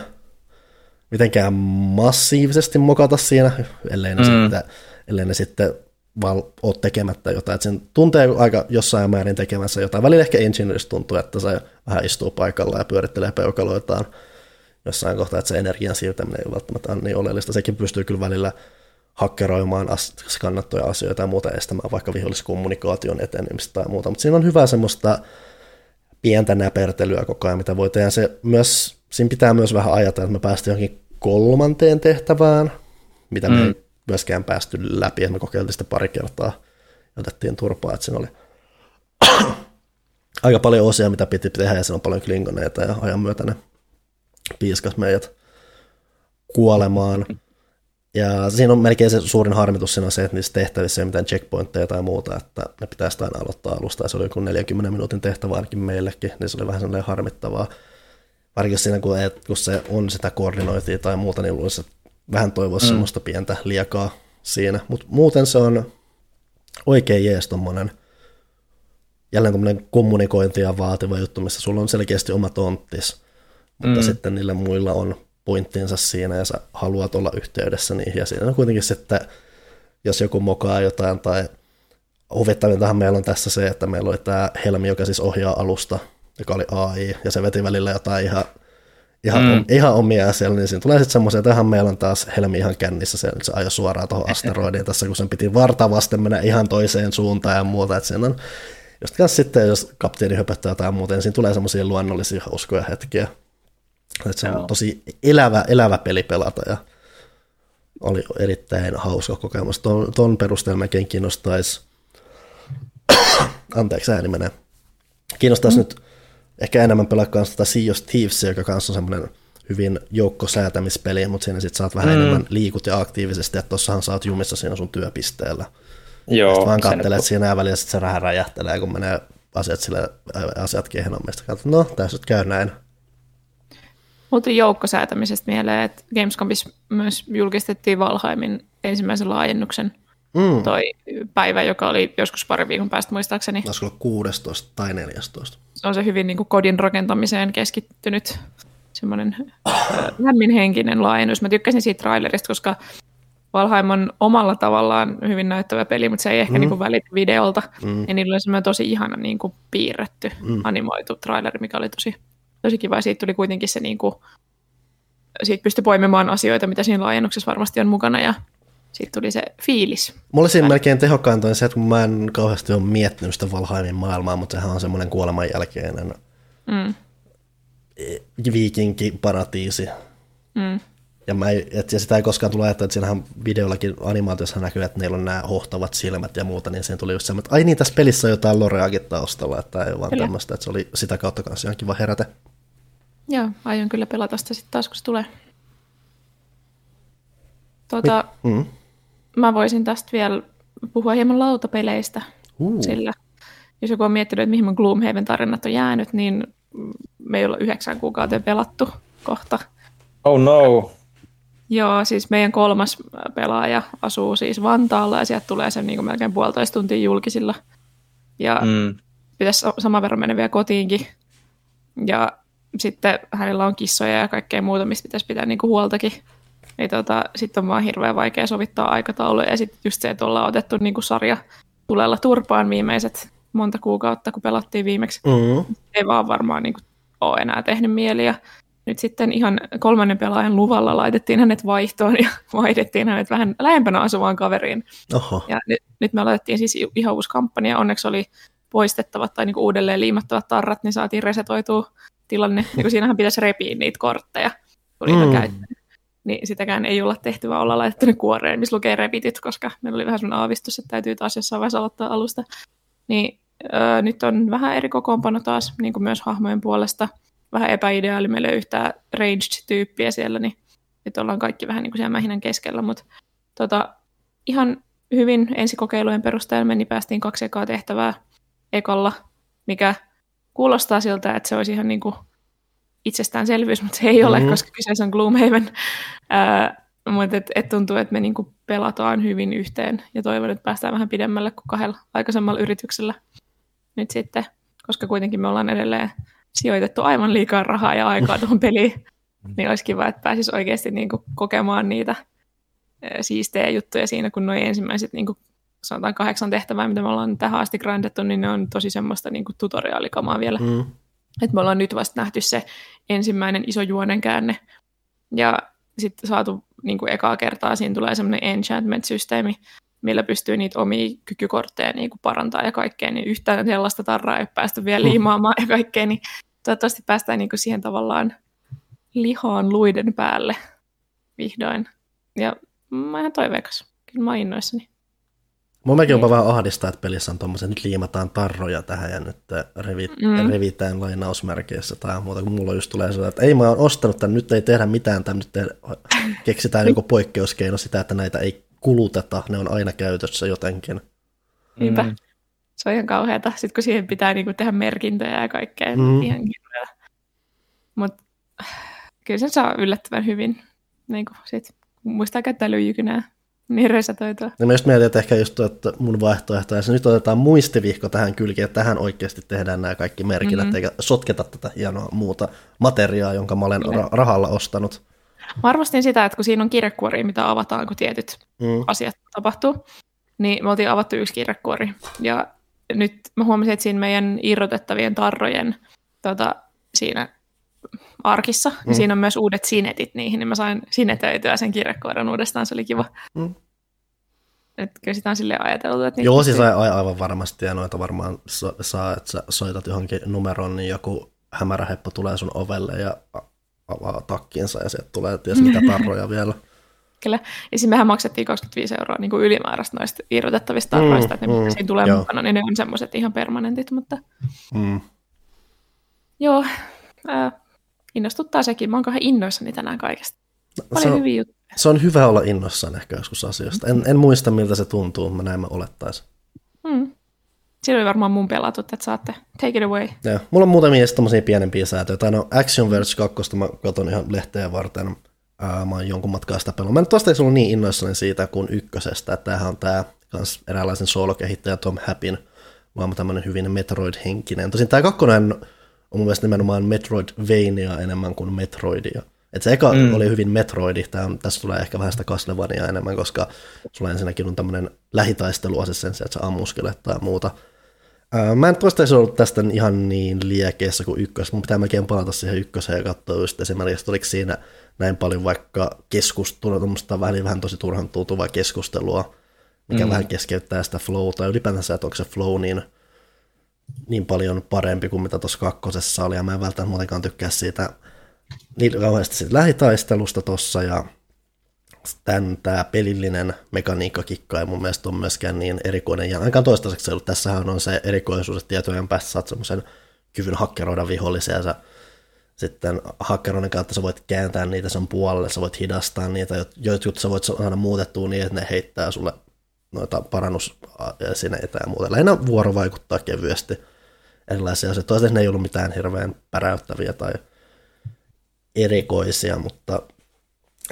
mitenkään massiivisesti mokata siinä, ellei ne, mm. sitten, ellei ne sitten vaan ole tekemättä jotain. Että sen tuntee aika jossain määrin tekemässä jotain. Välillä ehkä engineerista tuntuu, että se vähän istuu paikalla ja pyörittelee peukaloitaan jossain kohtaa, että se energian siirtäminen ei välttämättä ole niin oleellista. Sekin pystyy kyllä välillä hakkeroimaan kannattuja asioita ja muuta estämään vaikka viholliskommunikaation etenemistä tai muuta, mutta siinä on hyvä semmoista pientä näpertelyä koko ajan, mitä voi tehdä. Se myös, siinä pitää myös vähän ajatella, että me päästiin johonkin kolmanteen tehtävään, mitä mm. me myöskään päästy läpi, me kokeiltiin sitä pari kertaa ja otettiin turpaa, että siinä oli aika paljon osia, mitä piti tehdä, ja siinä on paljon klingoneita, ja ajan myötä ne piiskas meidät kuolemaan. Ja siinä on melkein se suurin harmitus siinä on se, että niissä tehtävissä ei ole mitään checkpointteja tai muuta, että ne pitäisi aina aloittaa alusta, ja se oli joku 40 minuutin tehtävä ainakin meillekin, niin se oli vähän sellainen harmittavaa. Varsinkin siinä, kun, et, kun se on sitä koordinointia tai muuta, niin luulisi, että vähän toivoisi mm. semmoista pientä liekaa siinä, mutta muuten se on oikein jees tommonen, jälleen tämmöinen kommunikointia vaativa juttu, missä sulla on selkeästi oma tonttis, mutta mm. sitten niillä muilla on pointtinsa siinä ja sä haluat olla yhteydessä niihin ja siinä on kuitenkin sitten, jos joku mokaa jotain tai huvittavintahan meillä on tässä se, että meillä oli tämä Helmi, joka siis ohjaa alusta, joka oli AI, ja se veti välillä jotain ihan ihan, mm. ihan omia siellä, niin siinä tulee sitten semmoisia, että ihan meillä on taas helmi ihan kännissä, se, se ajoi suoraan tuohon asteroidiin tässä, kun sen piti vartavasti mennä ihan toiseen suuntaan ja muuta, että siinä on just kanssa sitten, jos kapteeni höpöttää jotain muuta, niin siinä tulee semmoisia luonnollisia hauskoja hetkiä. Että se on Joo. tosi elävä, elävä peli pelata ja oli erittäin hauska kokemus. Tuon, tuon perusteella melkein kiinnostaisi, anteeksi ääni menee, kiinnostaisi mm. nyt ehkä enemmän pelaa kanssa tätä Sea of Thieves, joka kanssa on semmoinen hyvin joukkosäätämispeli, mutta siinä sitten saat vähän mm. enemmän liikut ja aktiivisesti, että tossahan saat jumissa siinä sun työpisteellä. Joo. Sitten vaan kattelet nyt... siinä ja välillä sitten se vähän räjähtelee, kun menee asiat sille asiat kehnommista. Katsot, no, tässä nyt käy näin. Mutta joukkosäätämisestä mieleen, että Gamescomissa myös julkistettiin Valheimin ensimmäisen laajennuksen mm. toi päivä, joka oli joskus pari viikon päästä muistaakseni. Taisi olla 16 tai 14 on se hyvin niin kuin kodin rakentamiseen keskittynyt semmoinen lämminhenkinen laajennus. Mä tykkäsin siitä trailerista, koska Valheim on omalla tavallaan hyvin näyttävä peli, mutta se ei ehkä mm. niin välitä videolta. Mm. Ja niillä oli semmoinen tosi ihana niin kuin piirretty, mm. animoitu traileri, mikä oli tosi, tosi kiva. Ja siitä tuli kuitenkin se, niin kuin, siitä pystyi poimimaan asioita, mitä siinä laajennuksessa varmasti on mukana. Ja siitä tuli se fiilis. Mulla siinä melkein tehokkainta on se, että kun mä en kauheasti ole miettinyt sitä Valheimin maailmaa, mutta sehän on semmoinen kuoleman jälkeinen mm. viikinki-paratiisi. Mm. Ja, mä et, ja sitä ei koskaan tule ajatella, että siinähän videollakin animaatiossa näkyy, että neillä on nämä hohtavat silmät ja muuta, niin siinä tuli just semmoinen, että ai niin, tässä pelissä on jotain loreakin taustalla, että ei ole vaan kyllä. tämmöistä, että se oli sitä kautta kanssa ihan kiva herätä. Joo, aion kyllä pelata sitä sitten taas, kun se tulee. Tuota, mm. Mä voisin tästä vielä puhua hieman lautapeleistä, uh. sillä jos joku on miettinyt, että mihin mun Gloomhaven tarinat on jäänyt, niin me ei olla yhdeksän kuukauteen pelattu kohta. Oh no. Joo, siis meidän kolmas pelaaja asuu siis Vantaalla ja sieltä tulee se niin kuin melkein puolitoista tuntia julkisilla. Ja mm. pitäisi saman verran mennä vielä kotiinkin. Ja sitten hänellä on kissoja ja kaikkea muuta, mistä pitäisi pitää niin kuin huoltakin. Niin tota, sitten on vaan hirveän vaikea sovittaa aikatauluja. Ja sitten just se, että ollaan otettu niin kuin sarja tulella turpaan viimeiset monta kuukautta, kun pelattiin viimeksi. Mm. Ei vaan varmaan niin kuin, ole enää tehnyt mieliä nyt sitten ihan kolmannen pelaajan luvalla laitettiin hänet vaihtoon ja vaihdettiin hänet vähän lähempänä asuvaan kaveriin. Oho. Ja nyt, nyt me aloitettiin siis ihan uusi kampanja. Onneksi oli poistettavat tai niinku uudelleen liimattavat tarrat, niin saatiin resetoitua tilanne. Niin siinähän pitäisi repiä niitä kortteja, kun niitä mm. käyttää. Niin sitäkään ei olla tehty, vaan olla laitettu ne kuoreen, missä lukee repitit, koska meillä oli vähän sellainen aavistus, että täytyy taas jossain vaiheessa aloittaa alusta. Niin öö, nyt on vähän eri kokoonpano taas, niin kuin myös hahmojen puolesta – vähän epäideaali, meillä ei yhtään ranged-tyyppiä siellä, niin nyt ollaan kaikki vähän niin kuin siellä mähinän keskellä, mutta tota, ihan hyvin ensikokeilujen perusteella meni, päästiin kaksi ekaa tehtävää ekalla, mikä kuulostaa siltä, että se olisi ihan niin kuin itsestäänselvyys, mutta se ei ole, mm-hmm. koska kyseessä on Gloomhaven. Ää, mutta et, et tuntuu, että me niin kuin pelataan hyvin yhteen ja toivon, että päästään vähän pidemmälle kuin kahdella aikaisemmalla yrityksellä nyt sitten, koska kuitenkin me ollaan edelleen sijoitettu aivan liikaa rahaa ja aikaa tuohon peliin, mm. niin olisi kiva, että pääsisi oikeasti niin kuin kokemaan niitä siistejä juttuja siinä, kun nuo ensimmäiset niin kuin sanotaan kahdeksan tehtävää, mitä me ollaan tähän asti grindettu, niin ne on tosi semmoista niin kuin tutoriaalikamaa vielä. Mm. Että me ollaan nyt vasta nähty se ensimmäinen iso juonenkäänne ja sitten saatu niin kuin ekaa kertaa siinä tulee semmoinen enchantment-systeemi, millä pystyy niitä omia kykykortteja niin kuin parantaa ja kaikkea, niin yhtään sellaista tarraa ei päästy vielä mm. liimaamaan ja kaikkea, niin toivottavasti päästään niin kuin siihen tavallaan lihaan luiden päälle vihdoin. Ja mä ihan toiveikas. Kyllä mä oon innoissani. Mun mäkin jopa vähän ahdistaa, että pelissä on tuommoiset, nyt liimataan tarroja tähän ja nyt revit, mm. revitään lainausmerkeissä tai muuta, kun mulla just tulee sellainen, että ei mä oon ostanut tämän, nyt ei tehdä mitään, tämän nyt keksitään joku poikkeuskeino sitä, että näitä ei kuluteta, ne on aina käytössä jotenkin. Niinpä. Mm. Se on ihan kauheata. Sitten kun siihen pitää niinku tehdä merkintöjä ja kaikkea, mm. ihan. Mutta kyllä se saa yllättävän hyvin. Niin kuin sit, muistaa käyttää lyijykynää, niin resetoitua. Ja mä just mietin, että ehkä just että mun vaihtoehto, ja nyt otetaan muistivihko tähän kylkeen, että tähän oikeasti tehdään nämä kaikki merkinnät, mm-hmm. eikä sotketa tätä hienoa muuta materiaa, jonka mä olen ra- rahalla ostanut. Mä arvostin sitä, että kun siinä on kirjekuori, mitä avataan, kun tietyt mm. asiat tapahtuu, niin me oltiin avattu yksi kirjekuori. Ja nyt mä huomasin, että siinä meidän irrotettavien tarrojen tota, siinä arkissa, mm. niin siinä on myös uudet sinetit niihin, niin mä sain sinetöityä sen kirjekuoren uudestaan, se oli kiva. Mm. Että kyllä sitä on silleen ajateltu. Että Joo, siis a- aivan varmasti, ja noita varmaan saa, että sä soitat johonkin numeroon, niin joku hämäräheppo tulee sun ovelle ja avaa takkinsa ja sieltä tulee ties mitä tarroja vielä. Kyllä. Ja siis mehän maksettiin 25 euroa niin kuin ylimääräistä noista irrotettavista tarroista, mm, että ne, mm, siinä tulee joo. mukana, niin ne on semmoiset ihan permanentit, mutta mm. joo, äh, innostuttaa sekin. Mä oon kahden innoissani tänään kaikesta. Paljon se on, hyviä juttuja. Se on hyvä olla innoissaan ehkä joskus asioista. En, en muista, miltä se tuntuu, mä näin mä olettaisin. Mm. Siinä oli varmaan mun pelatut, että saatte take it away. Joo. Mulla on muutamia tämmöisiä pienempiä säätöjä. Tai no Action Verge 2, mä katson ihan lehteä varten. Ää, mä oon jonkun matkaa sitä pelannut. Mä en tosta ollut niin innoissani siitä kuin ykkösestä, että tämähän on tää kans eräänlaisen solokehittäjä Tom Happin, vaan tämmönen hyvin Metroid-henkinen. Tosin tää kakkonen on mun mielestä nimenomaan Metroidvania enemmän kuin Metroidia. Et se eka mm. oli hyvin Metroidi, Tää on, tässä tulee ehkä vähän sitä Castlevania enemmän, koska sulla ensinnäkin on tämmöinen lähitaistelu sen että sä ammuskelet tai muuta. Ää, mä en toistaiseksi ollut tästä ihan niin liekeessä kuin ykkös. Mun pitää melkein palata siihen ykköseen ja katsoa just esimerkiksi, oliko siinä näin paljon vaikka keskustelua, tuommoista vähän, vähän tosi turhan tuntuvaa keskustelua, mikä mm. vähän keskeyttää sitä flowta, ylipäätänsä, että onko se flow niin, niin paljon parempi kuin mitä tuossa kakkosessa oli, ja mä en välttämättä muutenkaan tykkää siitä niin kauheasti siitä lähitaistelusta tuossa, ja tämän, tämä pelillinen mekaniikkakikka ei mun mielestä ole myöskään niin erikoinen, ja ainakaan toistaiseksi ollut. Tässähän on se erikoisuus, että tietojen päästä saat semmoisen kyvyn hakkeroida vihollisia, ja sitten hakkeroinnin kautta sä voit kääntää niitä sen puolelle, sä voit hidastaa niitä, joita sä voit saada muutettua niin, että ne heittää sulle noita parannusesineitä ja muuta. Lähinnä vuoro vaikuttaa kevyesti erilaisia asioita. Toisaalta ne ei ollut mitään hirveän päräyttäviä tai erikoisia, mutta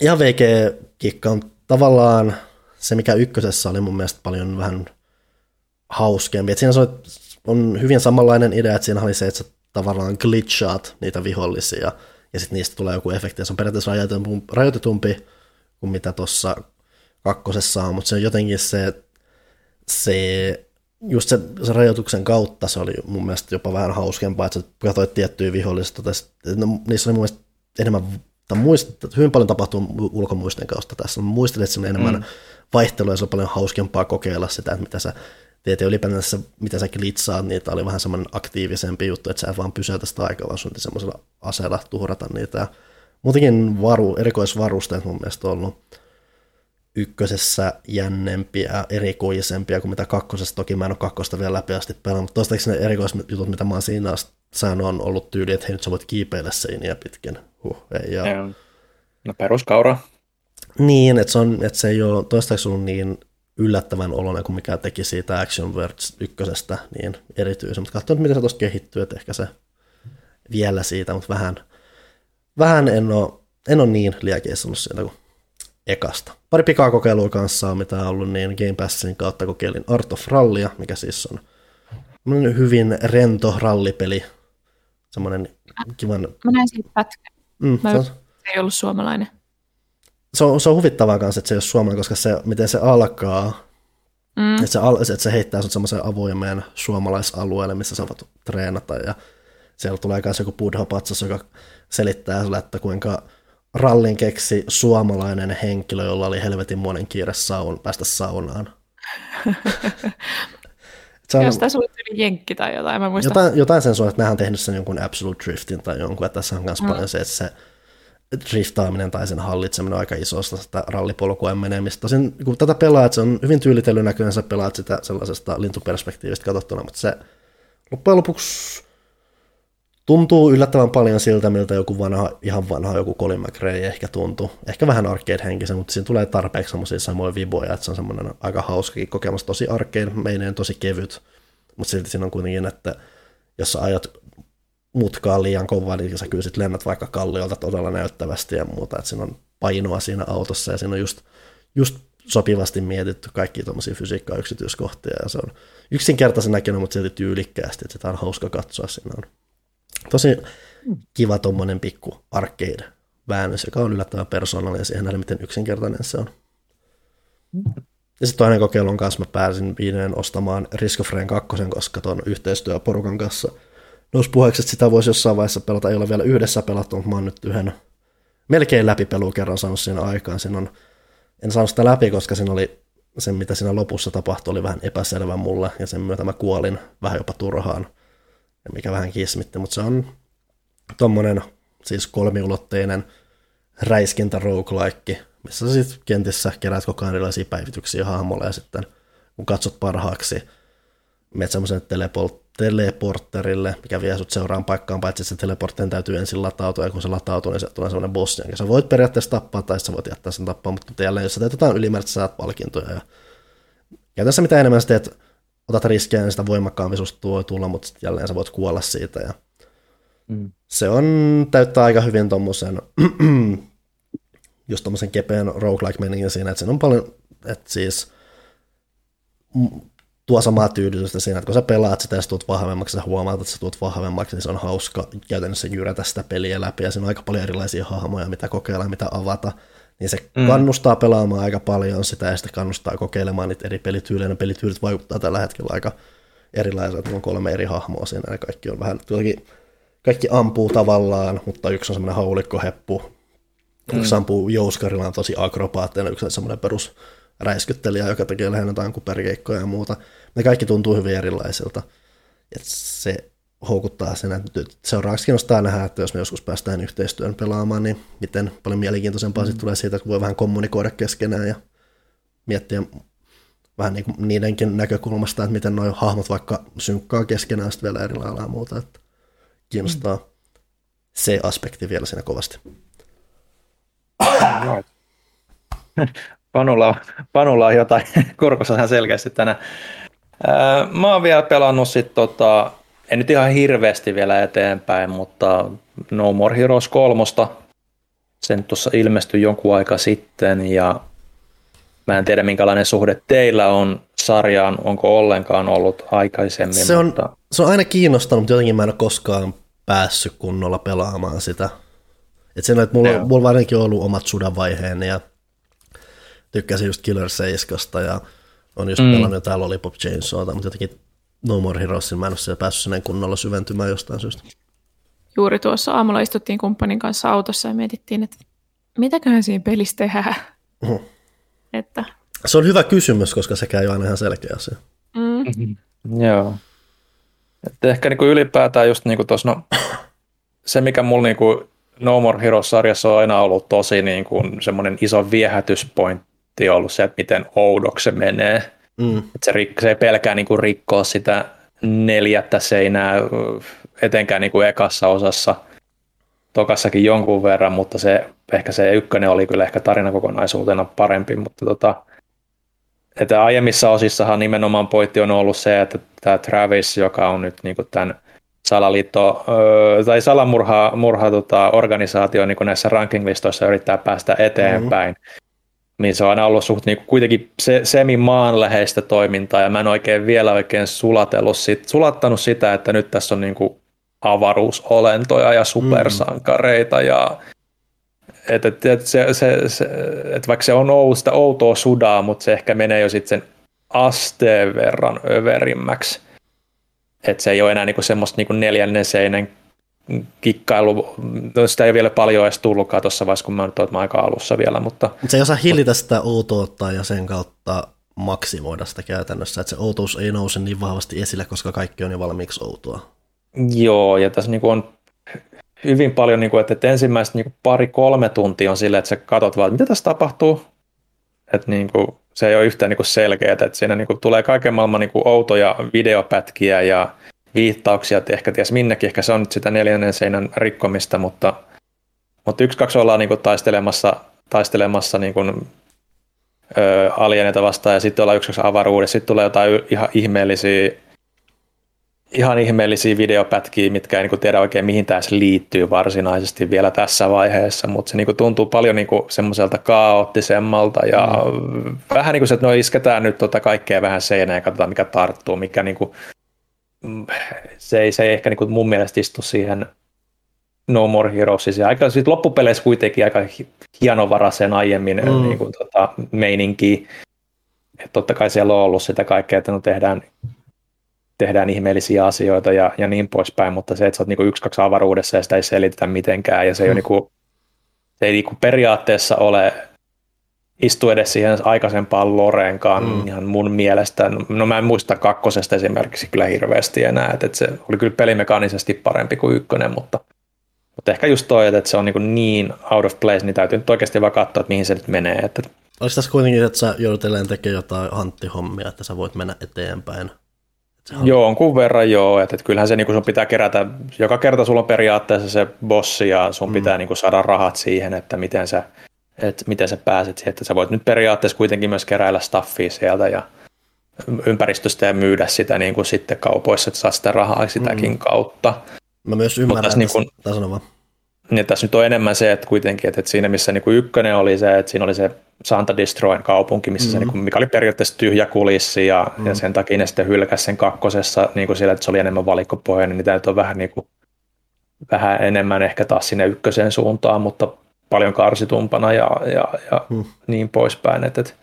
ihan VG-kikka on tavallaan se, mikä ykkösessä oli mun mielestä paljon vähän hauskempi. Että siinä on hyvin samanlainen idea, että siinä oli se, että sä tavallaan glitchaat niitä vihollisia, ja sitten niistä tulee joku efekti, ja se on periaatteessa rajoitetumpi kuin mitä tuossa kakkosessa on, mutta se on jotenkin se, se just se, se rajoituksen kautta se oli mun mielestä jopa vähän hauskempaa, että sä katsoit tiettyjä vihollisia, no, niissä oli mun mielestä enemmän, tai muist, hyvin paljon tapahtuu ulkomuisten kautta tässä. Mä muistelin, että se on enemmän mm. vaihtelua ja se on paljon hauskempaa kokeilla sitä, että mitä sä teet ja ylipäätänsä mitä sä glitsaat, niitä oli vähän semmoinen aktiivisempi juttu, että sä et vaan pysäytä sitä aikaa, vaan sun semmoisella aseella tuhrata niitä. Ja muutenkin varu, erikoisvarusteet mun mielestä on ollut ykkösessä jännempiä, erikoisempia kuin mitä kakkosessa. Toki mä en ole kakkosta vielä läpi asti pelannut, mutta toistaiseksi ne erikoisjutut, mitä mä oon siinä saanut, on ollut tyyli, että hei nyt sä voit kiipeillä seiniä pitkin. Huh, ei, ja... No peruskaura. Niin, että se, on, että se ei ole toistaiseksi ollut niin yllättävän oloinen kuin mikä teki siitä Action Words ykkösestä niin erityisen. Mutta katsotaan, miten se tuosta kehittyy, että ehkä se vielä siitä, mutta vähän, vähän en ole, en ole niin liekeissä siitä kuin ekasta. Pari pikaa kokeilua kanssa, mitä on ollut, niin Game Passin kautta kokeilin Art of Rallia, mikä siis on hyvin rento rallipeli. Semmoinen kivan... Mä näin siitä pätkän. Mm, se, on... se ei ollut suomalainen se on, se on huvittavaa kanssa, että se ei ole suomalainen, koska se, miten se alkaa, mm. että, se, että se heittää sut semmoiseen avoimeen suomalaisalueelle, missä sä voit treenata ja siellä tulee myös joku buddha-patsas, joka selittää sulle, että kuinka rallin keksi suomalainen henkilö, jolla oli helvetin monen kiire saun, päästä saunaan. Se on, Jos tässä oli jenkki tai jotain, mä muistan. Jotain, jotain sen suhteen, että nehän on tehnyt sen jonkun Absolute Driftin tai jonkun, että tässä on myös mm. paljon se, että se driftaaminen tai sen hallitseminen on aika isosta sitä rallipolkua menemistä. Tosin kun tätä pelaat, se on hyvin tyylitellyn näköinen, sä pelaat sitä sellaisesta lintuperspektiivistä katsottuna, mutta se loppujen lopuksi tuntuu yllättävän paljon siltä, miltä joku vanha, ihan vanha joku Colin McRae ehkä tuntuu. Ehkä vähän arcade-henkisen, mutta siinä tulee tarpeeksi semmoisia samoja viboja, että se on semmoinen aika hauskakin kokemus, tosi arcade, meineen tosi kevyt, mutta silti siinä on kuitenkin, että jos sä ajat mutkaa liian kovaa, niin sä kyllä sit lennät vaikka kalliolta todella näyttävästi ja muuta, että siinä on painoa siinä autossa ja siinä on just, just sopivasti mietitty kaikki tuommoisia fysiikkaa yksityiskohtia ja se on yksinkertaisen näköinen, mutta silti tyylikkäästi, että sitä on hauska katsoa. Siinä on tosi kiva tuommoinen pikku arcade väännös, joka on yllättävän persoonallinen siihen nähden, miten yksinkertainen se on. Ja sitten toinen kokeilu on kanssa, mä pääsin viimein ostamaan Risk of Rain 2, koska tuon yhteistyöporukan kanssa – nousi puheeksi, että sitä voisi jossain vaiheessa pelata. Ei ole vielä yhdessä pelattu, mutta mä oon nyt yhden melkein läpipelu kerran saanut siinä aikaan. Siinä on, en saanut sitä läpi, koska siinä oli se, mitä siinä lopussa tapahtui, oli vähän epäselvä mulle, ja sen myötä mä kuolin vähän jopa turhaan, mikä vähän kismitti, mutta se on tommonen siis kolmiulotteinen räiskintä roguelike, missä sä sitten kentissä keräät koko ajan erilaisia päivityksiä hahmolle, ja sitten kun katsot parhaaksi, menet semmoisen teleport teleporterille, mikä vie sut seuraan paikkaan, paitsi se teleportterin täytyy ensin latautua, ja kun se latautuu, niin se tulee sellainen bossi, ja sä voit periaatteessa tappaa, tai sä voit jättää sen tappaa, mutta jälleen, jos sä teet jotain ylimääräistä, sä saat palkintoja, ja käytännössä mitä enemmän sä teet, otat riskejä, niin sitä voimakkaammin susta voi tulla, mutta jälleen sä voit kuolla siitä, ja mm. se on, täyttää aika hyvin tuommoisen, just tuommoisen kepeän roguelike meningin siinä, että siinä on paljon, että siis tuo samaa tyydytystä siinä, että kun sä pelaat sitä ja sä tuut vahvemmaksi, sä huomaat, että sä tuut vahvemmaksi, niin se on hauska käytännössä jyrätä sitä peliä läpi, ja siinä on aika paljon erilaisia hahmoja, mitä kokeilla, mitä avata, niin se mm. kannustaa pelaamaan aika paljon sitä, ja sitten kannustaa kokeilemaan niitä eri pelityylejä, ne pelityylit vaikuttaa tällä hetkellä aika erilaiset, on kolme eri hahmoa siinä, ja kaikki on vähän, kaikki ampuu tavallaan, mutta yksi on semmoinen haulikkoheppu, mm. yksi ampuu jouskarilla, on tosi akrobaattinen, yksi on semmoinen perus räiskyttelijä, joka tekee lähinnä jotain kuperikeikkoja ja muuta. Ne kaikki tuntuu hyvin erilaisilta. Et se houkuttaa sen, että seuraavaksi kiinnostaa nähdä, että jos me joskus päästään yhteistyön pelaamaan, niin miten paljon mielenkiintoisempaa mm. sitten tulee siitä, kun voi vähän kommunikoida keskenään ja miettiä vähän niin kuin niidenkin näkökulmasta, että miten nuo hahmot vaikka synkkaa keskenään sitten vielä eri lailla ja muuta. Että kiinnostaa mm. se aspekti vielä siinä kovasti. Panulla, Panulla on jotain kurkussa ihan selkeästi tänään. Mä oon vielä pelannut sit tota, en nyt ihan hirveästi vielä eteenpäin, mutta No More Heroes 3. Sen tuossa ilmestyi jonkun aika sitten ja mä en tiedä minkälainen suhde teillä on sarjaan, onko ollenkaan ollut aikaisemmin. Se on, mutta... se on aina kiinnostanut, mutta jotenkin mä en ole koskaan päässyt kunnolla pelaamaan sitä. Et sen, että mulla, mulla ainakin ollut omat sudanvaiheeni ja tykkäsin just Killer 7 ja on just mm. pelannut jotain Lollipop Chainsawta, mutta jotenkin No More Heroesin mä en ole siellä päässyt sinne kunnolla syventymään jostain syystä. Juuri tuossa aamulla istuttiin kumppanin kanssa autossa ja mietittiin, että mitäköhän siinä pelissä tehdään. Uh-huh. Että... Se on hyvä kysymys, koska se käy aina ihan selkeä asia. Mm. Mm-hmm. Joo. Että ehkä niinku ylipäätään just niinku tos, no, se, mikä mulla niinku No More Heroes-sarjassa on aina ollut tosi niinku semmoinen iso viehätyspointti ollut se, että miten oudoksi se menee. Mm. Että se, rik- se ei pelkää niinku rikkoa sitä neljättä seinää, etenkään niinku ekassa osassa, tokassakin jonkun verran, mutta se, ehkä se ykkönen oli kyllä ehkä tarinakokonaisuutena parempi, mutta tota, että aiemmissa osissahan nimenomaan pointti on ollut se, että tämä Travis, joka on nyt niin tämän salaliitto tai salamurha murha, tota, organisaatio niin näissä rankinglistoissa yrittää päästä eteenpäin, mm-hmm. Niin se on aina ollut suht niin kuitenkin se, semi-maanläheistä toimintaa, ja mä en oikein vielä oikein sulatellut sit, sulattanut sitä, että nyt tässä on niin kuin avaruusolentoja ja supersankareita mm-hmm. ja että et, et se, se, se, et vaikka se on ollut sitä outoa sudaa, mutta se ehkä menee jo sitten sen asteen verran överimmäksi. Että se ei ole enää niinku semmoista niinku neljännen seinän kikkailu. No, sitä ei vielä paljon edes tullutkaan tuossa vaiheessa, kun mä nyt olen aika alussa vielä. Mutta, se ei osaa hillitä sitä outoutta ja sen kautta maksimoida sitä käytännössä, että se outous ei nouse niin vahvasti esille, koska kaikki on jo valmiiksi outoa. Joo, ja tässä niinku on hyvin paljon, niin kuin, että, ensimmäiset niin pari-kolme tuntia on silleen, että sä katsot vaan, mitä tässä tapahtuu. Että niin kuin, se ei ole yhtään niin kuin selkeää, että siinä niin kuin, tulee kaiken maailman niin kuin, outoja videopätkiä ja viittauksia, että ehkä ties minnekin, ehkä se on nyt sitä neljännen seinän rikkomista, mutta, mutta yksi, kaksi ollaan niin kuin, taistelemassa, taistelemassa niin kuin, ö, alieneita vastaan ja sitten ollaan yksi, kaksi avaruudessa, sitten tulee jotain ihan ihmeellisiä ihan ihmeellisiä videopätkiä, mitkä ei niin tiedä oikein mihin tämä liittyy varsinaisesti vielä tässä vaiheessa, mutta se niin kuin tuntuu paljon niin semmoiselta kaoottisemmalta ja mm. vähän niin kuin se, että no isketään nyt tota kaikkea vähän seinään ja katsotaan mikä tarttuu, mikä niin kuin, se, ei, se ei ehkä niin kuin mun mielestä istu siihen No More Heroes, ja aika sit loppupeleissä kuitenkin aika hienovaraisen aiemmin mm. niin kuin, tota. Että totta kai siellä on ollut sitä kaikkea, että no tehdään tehdään ihmeellisiä asioita ja, ja niin poispäin, mutta se, että sä oot niinku yksi, kaksi avaruudessa ja sitä ei selitetä mitenkään ja se, ei, mm. niinku, se ei niinku periaatteessa ole istu edes siihen aikaisempaan Loreenkaan mm. ihan mun mielestä. No mä en muista kakkosesta esimerkiksi kyllä hirveästi enää, että, että se oli kyllä pelimekaanisesti parempi kuin ykkönen, mutta, mutta ehkä just toi, että se on niin, niin out of place, niin täytyy nyt oikeasti vaan katsoa, että mihin se nyt menee. Että... Olisi tässä kuitenkin, että sä joudut tekemään jotain hanttihommia, että sä voit mennä eteenpäin? on... Joo, jonkun verran joo, että, että kyllähän se niin sun pitää kerätä, joka kerta sulla on periaatteessa se bossi ja sun mm. pitää niin saada rahat siihen, että miten sä, että miten sä pääset siihen, että sä voit nyt periaatteessa kuitenkin myös keräillä staffia sieltä ja ympäristöstä ja myydä sitä niin kuin sitten kaupoissa, että saa sitä rahaa sitäkin mm. kautta. Mä myös ymmärrän, niin kuin, niin tässä nyt on enemmän se, että kuitenkin, että, että siinä missä niin kuin ykkönen oli se, että siinä oli se Santa Destroyn kaupunki, missä mm-hmm. se, niin kuin, mikä oli periaatteessa tyhjä kulissi ja, mm-hmm. ja sen takia ne sitten hylkäsi sen kakkosessa niin kuin sillä, että se oli enemmän valikkopohjainen, niin tämä on vähän, niin kuin, vähän enemmän ehkä taas sinne ykköseen suuntaan, mutta paljon karsitumpana ja, ja, ja mm. niin poispäin. Että, että,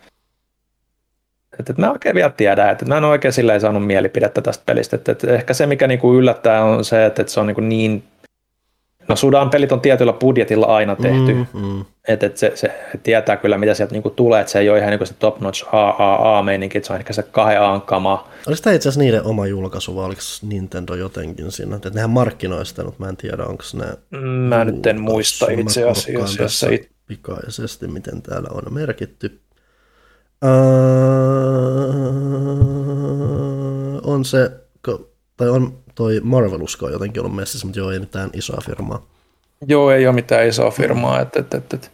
että, mä oikein vielä tiedä, että mä en oikein silleen saanut mielipidettä tästä pelistä. Että, että ehkä se, mikä niin kuin yllättää, on se, että, että se on niin, kuin niin No Sudan pelit on tietyllä budjetilla aina tehty, mm, mm. että et se, se tietää kyllä mitä sieltä niinku tulee, että se ei ole ihan niinku se top notch AAA-meininki, se on ehkä se kahden A kama. Oliko tämä itse asiassa niiden oma julkaisu vai oliko Nintendo jotenkin siinä? Että nehän markkinoi sitä, mutta mä en tiedä onko ne... Mä nyt en muista itse asiassa. Jos se it... Pikaisesti, miten täällä on merkitty. Uh, on se, tai on toi Marvelusko jotenkin ollut messissä, mutta joo, ei mitään isoa firmaa. Joo, ei ole mitään isoa firmaa. Et, et, et, et.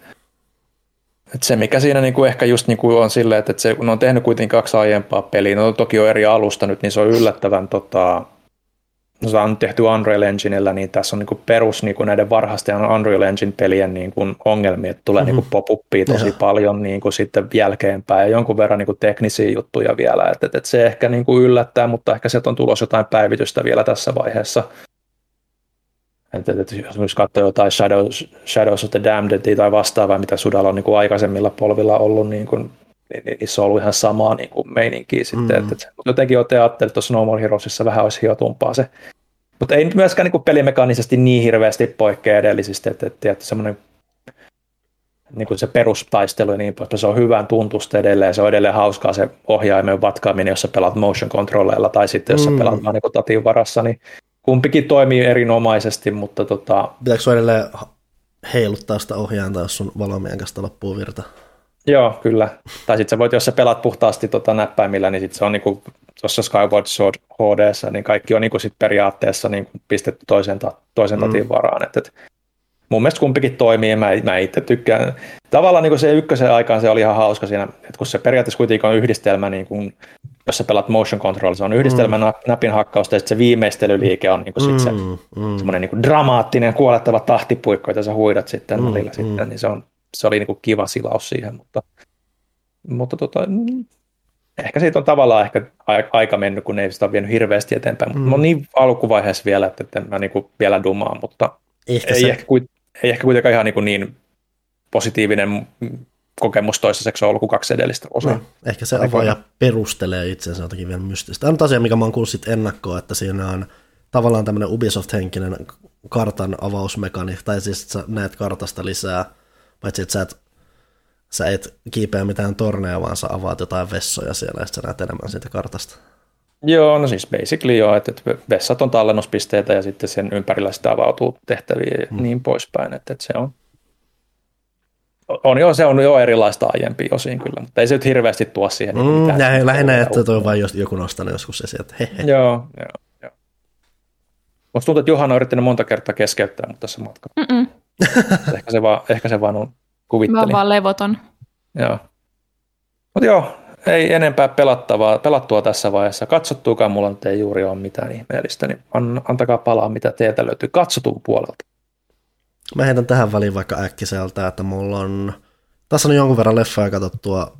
Et se, mikä siinä niinku ehkä just niinku on silleen, että et se, kun on tehnyt kuitenkin kaksi aiempaa peliä, no toki on eri alusta nyt, niin se on yllättävän tota, se on tehty Unreal Enginellä, niin tässä on niin kuin perus niin kuin näiden varhaisten Unreal Engine-pelien niin kuin ongelmia, että tulee mm-hmm. niin pop tosi ja. paljon niin kuin sitten jälkeenpäin ja jonkun verran niin kuin teknisiä juttuja vielä, että, että, se ehkä niin kuin yllättää, mutta ehkä sieltä on tulos jotain päivitystä vielä tässä vaiheessa. Että, että jos myös katsoo jotain Shadows, Shadows of the Damned tai vastaavaa, mitä Sudalla on niin kuin aikaisemmilla polvilla ollut, niin kuin, niin, niin se on ollut ihan samaa niin kuin meininkiä sitten. Mm. Että, että jotenkin joten ajattelin, että tuossa No More Heroesissa vähän olisi hiotumpaa se mutta ei nyt myöskään niin pelimekaanisesti niin hirveästi poikkea edellisistä, että, että, että semmoinen niin kuin se perustaistelu ja niin poispäin, se on hyvän tuntusta edelleen, se on edelleen hauskaa se ohjaimen vatkaaminen, jos sä pelaat motion controlleilla tai sitten jos mm. sä pelaat vaan niin tatin varassa, niin kumpikin toimii erinomaisesti, mutta tota... Pitääkö edelleen heiluttaa sitä ohjainta, jos sun valomien kanssa loppuu virta? Joo, kyllä. Tai sitten sä voit, jos sä pelaat puhtaasti tota näppäimillä, niin sit se on niinku, tuossa Skyward Sword HD, niin kaikki on niinku sit periaatteessa niinku pistetty toisen, ta, toisen mm. tatin varaan. Et, et, mun mielestä kumpikin toimii mä, mä itse tykkään. Tavallaan niin se ykkösen aikaan se oli ihan hauska siinä, että kun se periaatteessa kuitenkin on yhdistelmä, niin kun, jos sä pelat motion control, se on yhdistelmä mm. napin hakkausta ja sitten se viimeistelyliike on niin sit se, mm. mm. semmoinen niin dramaattinen kuolettava tahtipuikko, jota sä huidat sitten mm. välillä mm. sitten, niin se on se oli niin kuin kiva silaus siihen, mutta, mutta tota, mm, ehkä siitä on tavallaan ehkä aika mennyt, kun ei sitä ole vienyt hirveästi eteenpäin, mutta mm. on niin alkuvaiheessa vielä, että, että mä niin kuin vielä dumaan, mutta ehkä ei, se... ehkä, ei ehkä kuitenkaan ihan niin, niin positiivinen kokemus toistaiseksi ollut kuin kaksi edellistä osaa. No, ehkä se avaaja perustelee itsensä jotenkin vielä mystistä. Ainut asia, mikä mä oon kuullut ennakkoa, että siinä on tavallaan tämmöinen Ubisoft-henkinen kartan avausmekani, tai siis että sä näet kartasta lisää Paitsi, että sä et, sä et kiipeä mitään torneja, vaan sä avaat jotain vessoja siellä ja sä näet enemmän siitä kartasta. Joo, no siis basically joo, että, että vessat on tallennuspisteitä ja sitten sen ympärillä sitä avautuu tehtäviä ja hmm. niin poispäin, että, että se on, on jo, se on jo erilaista aiempi osin kyllä, mutta ei se nyt hirveästi tuo siihen. Niin mm, mitään. Näin, lähinnä, että toi on vain joku nostanut joskus esiin, että he, he. Joo, joo, joo. Musta tuntuu, että Johanna on yrittänyt monta kertaa keskeyttää mutta tässä matkalla. ehkä, se vaan, ehkä se vaan on kuvittelin. Mä oon vaan levoton. Joo. Mutta joo, ei enempää pelattavaa, pelattua tässä vaiheessa. Katsottuukaan mulla nyt ei juuri ole mitään ihmeellistä, niin an, antakaa palaa, mitä teiltä löytyy katsotun puolelta. Mä heitän tähän väliin vaikka äkkiseltä, että mulla on, tässä on jonkun verran leffoja katsottua.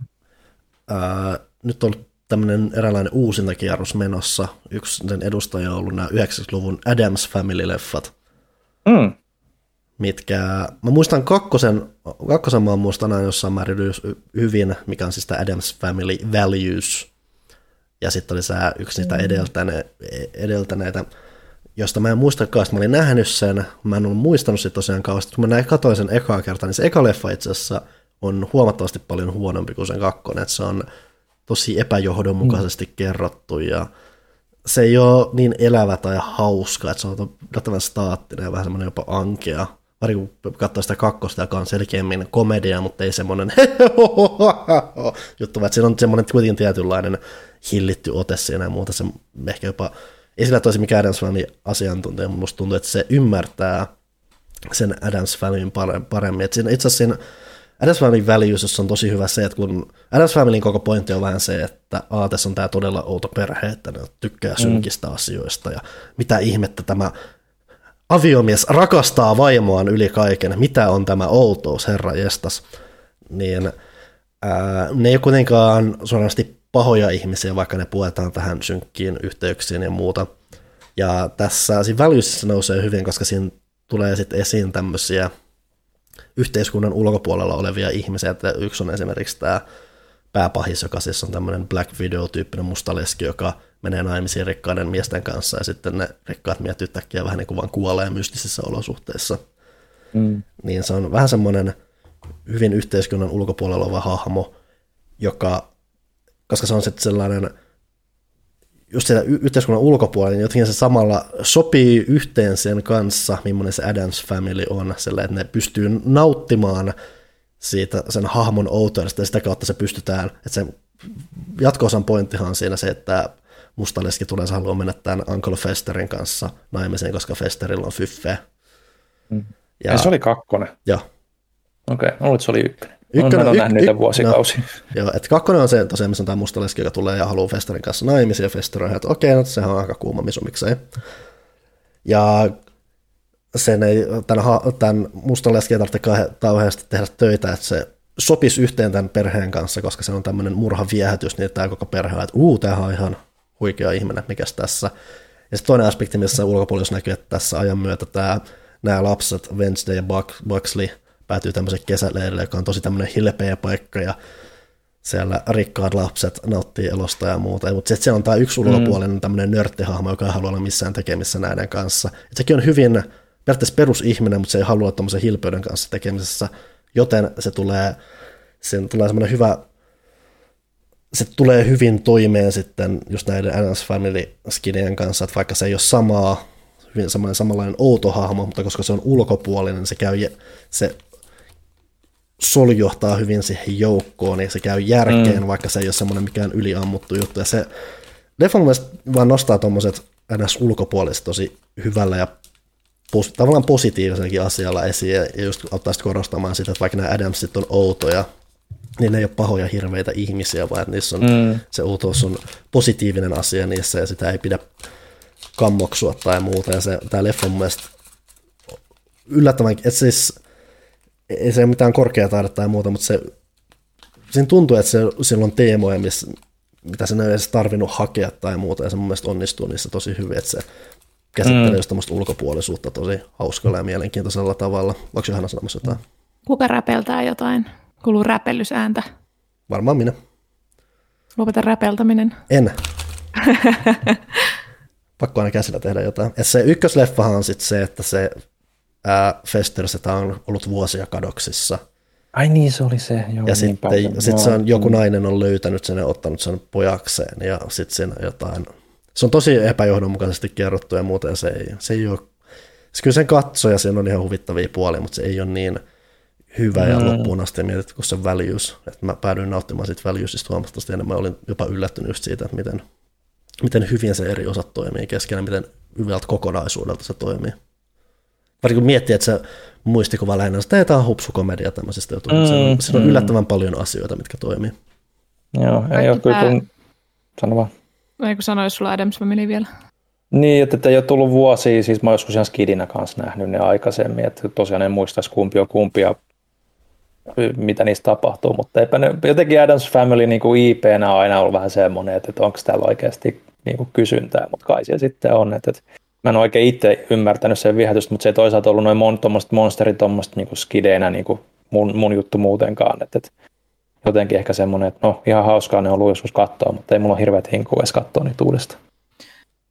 Ää, nyt on tämmöinen eräänlainen uusintakierros menossa. Yksi sen edustaja on ollut nämä 90-luvun Adams Family-leffat. Mm mitkä, mä muistan kakkosen, kakkosen mä muistan aina jossain määrin hyvin, mikä on siis tämä Adams Family Values, ja sitten oli se yksi niitä edeltäne, edeltäneitä, josta mä en muistakaan, että mä olin nähnyt sen, mä en ollut muistanut sitä tosiaan kauheasti, kun mä näin, katsoin sen ekaa kertaa, niin se eka leffa itse asiassa on huomattavasti paljon huonompi kuin sen kakkonen, että se on tosi epäjohdonmukaisesti mm. kerrottu ja se ei ole niin elävä tai hauska, että se on yllättävän staattinen ja vähän semmoinen jopa ankea pari kun katsoo sitä kakkosta, joka on selkeämmin komedia, mutta ei semmoinen juttu, vaan siinä on semmoinen kuitenkin tietynlainen hillitty ote siinä ja muuta. Se ehkä jopa, ei sillä toisi mikään Adams Family asiantuntija, mutta musta tuntuu, että se ymmärtää sen Adams Familyn paremmin. Että siinä, itse asiassa siinä Adams Family Values on tosi hyvä se, että kun Adams Familyn koko pointti on vähän se, että a, tässä on tämä todella outo perhe, että ne tykkää synkistä mm. asioista ja mitä ihmettä tämä aviomies rakastaa vaimoaan yli kaiken. Mitä on tämä outous, herra jestas? Niin ää, ne ei ole kuitenkaan suorasti pahoja ihmisiä, vaikka ne puetaan tähän synkkiin yhteyksiin ja muuta. Ja tässä siinä Valuesissa nousee hyvin, koska siinä tulee sitten esiin tämmöisiä yhteiskunnan ulkopuolella olevia ihmisiä. Että yksi on esimerkiksi tämä pääpahis, joka siis on tämmöinen Black Widow-tyyppinen mustaleski, joka menee naimisiin rikkaiden miesten kanssa ja sitten ne rikkaat miehet yhtäkkiä vähän niin kuin vaan kuolee mystisissä olosuhteissa. Mm. Niin se on vähän semmoinen hyvin yhteiskunnan ulkopuolella oleva hahmo, joka, koska se on sitten sellainen just siellä yhteiskunnan ulkopuolella, niin jotenkin se samalla sopii yhteen sen kanssa, millainen se Adams Family on, sillä että ne pystyy nauttimaan siitä sen hahmon outoudesta ja sitä kautta se pystytään, että se jatko-osan pointtihan on siinä se, että mustaleski tulee, se haluaa mennä tämän Uncle Festerin kanssa naimisiin, koska Festerilla on fyffe. Mm. Ja, ja se oli kakkonen? Joo. Okei, okay, luulen, että se oli ykkönen. Ykkönen, on nähnyt niitä vuosikausia. No, joo, että kakkonen on se tosiaan, missä on tämä mustaleski, joka tulee ja haluaa Festerin kanssa naimisiin, ja Fester on, että okei, okay, no sehän on aika kuuma misu, miksei. Ja sen ei, tämän, tämän mustan lesken ei tarvitse kauheasti tehdä töitä, että se sopisi yhteen tämän perheen kanssa, koska se on tämmöinen murhaviehätys, niin tämä koko perhe on, että uu, tämähän on ihan huikea ihminen, mikäs tässä. Ja sitten toinen aspekti, missä ulkopuolella näkyy, että tässä ajan myötä tämä, nämä lapset, Wednesday ja Buxley, päätyy tämmöisen kesäleirille, joka on tosi tämmöinen hilpeä paikka, ja siellä rikkaat lapset nauttii elosta ja muuta. Mutta sitten siellä on tämä yksi ulkopuolinen mm. tämmöinen nörttihahmo, joka ei halua olla missään tekemissä näiden kanssa. Et sekin on hyvin periaatteessa perusihminen, mutta se ei halua tuommoisen hilpeyden kanssa tekemisessä, joten se tulee, sen tulee semmoinen hyvä, se tulee hyvin toimeen sitten just näiden NS Family skinien kanssa, että vaikka se ei ole samaa, hyvin samanlainen, samanlainen outo hahmo, mutta koska se on ulkopuolinen, se käy, se soljohtaa hyvin siihen joukkoon, niin se käy järkeen, mm. vaikka se ei ole semmoinen mikään yliammuttu juttu. Ja se leffa vaan nostaa tuommoiset ns. ulkopuoliset tosi hyvällä ja pos, tavallaan positiivisenkin asialla esiin, ja just auttaa korostamaan sitä, että vaikka nämä Adamsit on outoja, niin ne ei ole pahoja hirveitä ihmisiä, vaan niissä on, mm. se outous on positiivinen asia niissä, ja sitä ei pidä kammoksua tai muuta, ja se, tämä leffa on mun mielestä yllättävän, että siis ei se ole mitään korkeataidetta tai muuta, mutta se, siinä tuntuu, että se, sillä on teemoja, missä, mitä sen ei edes tarvinnut hakea tai muuta, ja se mun mielestä onnistuu niissä tosi hyvin, että se käsittelee mm. just tämmöistä ulkopuolisuutta tosi hauskalla ja mielenkiintoisella tavalla. Onko Johanna sanomassa jotain? Kuka räpeltää jotain? Kuuluu räpellysääntä. Varmaan minä. Lopeta räpeltäminen. En. Pakko aina käsillä tehdä jotain. Ja se ykkösleffahan on sitten se, että se ää, Fester, on ollut vuosia kadoksissa. Ai niin, se oli se. Joo, ja niin sitten sit se on, joku nainen on löytänyt sen ja ottanut sen pojakseen ja sitten siinä jotain se on tosi epäjohdonmukaisesti kerrottu ja muuta, ja se ei, se ei ole, se kyllä sen katsoja, siinä on ihan huvittavia puolia, mutta se ei ole niin hyvä mm. ja loppuun asti mietit kuin se väljyys. Että mä päädyin nauttimaan siitä väljyysistä huomattavasti enemmän. Mä olin jopa yllättynyt just siitä, että miten, miten hyvin se eri osat toimii keskenään, miten hyvältä kokonaisuudelta se toimii. Varsinkin kun miettii, että se muistikuva lähinnä, että tämä on hupsukomedia tämmöisestä jutuista. Mm, siinä, on, mm. yllättävän paljon asioita, mitkä toimii. Joo, ei ole kyllä, kun... sano vaan. Ei kun sanoisi sulla Adams Family vielä. Niin, että ei ole tullut vuosia, siis mä oon joskus ihan Skidinä kanssa nähnyt ne aikaisemmin, että tosiaan en muistaisi kumpi on kumpi ja mitä niistä tapahtuu, mutta eipä ne, jotenkin Adams Family niin kuin IP-nä on aina ollut vähän semmoinen, että, että onko täällä oikeasti niin kuin kysyntää, mutta kai siellä sitten on, että, että mä en oikein itse ymmärtänyt sen viehätystä, mutta se ei toisaalta ollut noin mon, monsterit tuommoista niin skideinä niin kuin mun, mun juttu muutenkaan, että, että jotenkin ehkä semmoinen, että no ihan hauskaa ne on ollut joskus katsoa, mutta ei mulla ole hirveät hinkua edes katsoa niitä uudestaan.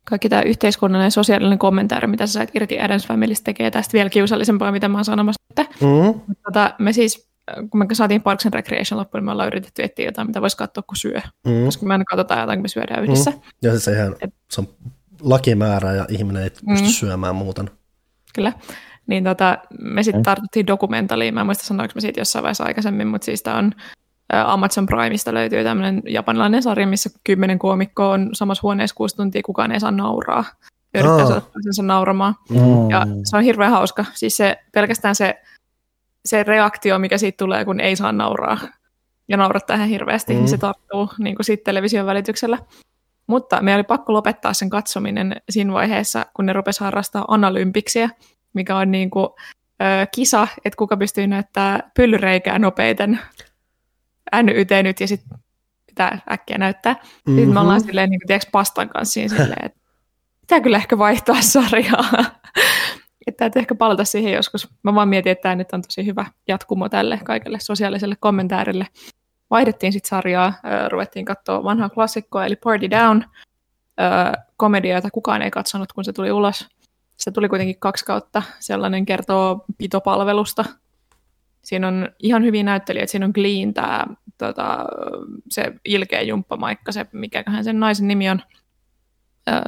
Kaikki tämä yhteiskunnallinen ja sosiaalinen kommentaari, mitä sä sait irti Adams Familystä, tekee tästä vielä kiusallisempaa, mitä mä oon sanomassa. Mm-hmm. Tota, me siis, kun me saatiin Parks and Recreation loppuun, niin me ollaan yritetty etsiä jotain, mitä voisi katsoa, kun syö. Mm-hmm. Koska me aina katsotaan jotain, kun me syödään yhdessä. Mm-hmm. Ja siis se, ihan, Et... se on lakimäärä ja ihminen ei pysty mm-hmm. syömään muuten. Kyllä. Niin tota, me sitten tartuttiin dokumentaliin. Mä en muista sanoinko me siitä jossain vaiheessa aikaisemmin, mutta siis tämä on Amazon Primeista löytyy tämmöinen japanilainen sarja, missä kymmenen koomikkoa on samassa huoneessa kuusi tuntia, kukaan ei saa nauraa. Yrittää saada sen nauramaan. Mm. Ja se on hirveän hauska. Siis se, pelkästään se, se reaktio, mikä siitä tulee, kun ei saa nauraa ja naurattaa ihan hirveästi, mm. niin se tarttuu niin kuin siitä television välityksellä. Mutta meillä oli pakko lopettaa sen katsominen siinä vaiheessa, kun ne rupesi harrastaa analympiksiä, mikä on niin kuin, ö, kisa, että kuka pystyy näyttää pyllyreikää nopeiten NYT nyt ja sitten pitää äkkiä näyttää. Mm-hmm. Sitten me ollaan silleen, niin kuin, tiedätkö, pastan kanssa siinä silleen, että pitää kyllä ehkä vaihtaa sarjaa. Että täytyy ehkä palata siihen joskus. Mä vaan mietin, että tämä nyt on tosi hyvä jatkumo tälle kaikelle sosiaaliselle kommentaarille. Vaihdettiin sitten sarjaa, ruvettiin katsoa vanhaa klassikkoa, eli Party Down, komedia, jota kukaan ei katsonut, kun se tuli ulos. Se tuli kuitenkin kaksi kautta, sellainen kertoo pitopalvelusta. Siinä on ihan hyviä näyttelijöitä, siinä on Gleen, tämä tota, se ilkeä jumppamaikka, se mikäköhän sen naisen nimi on,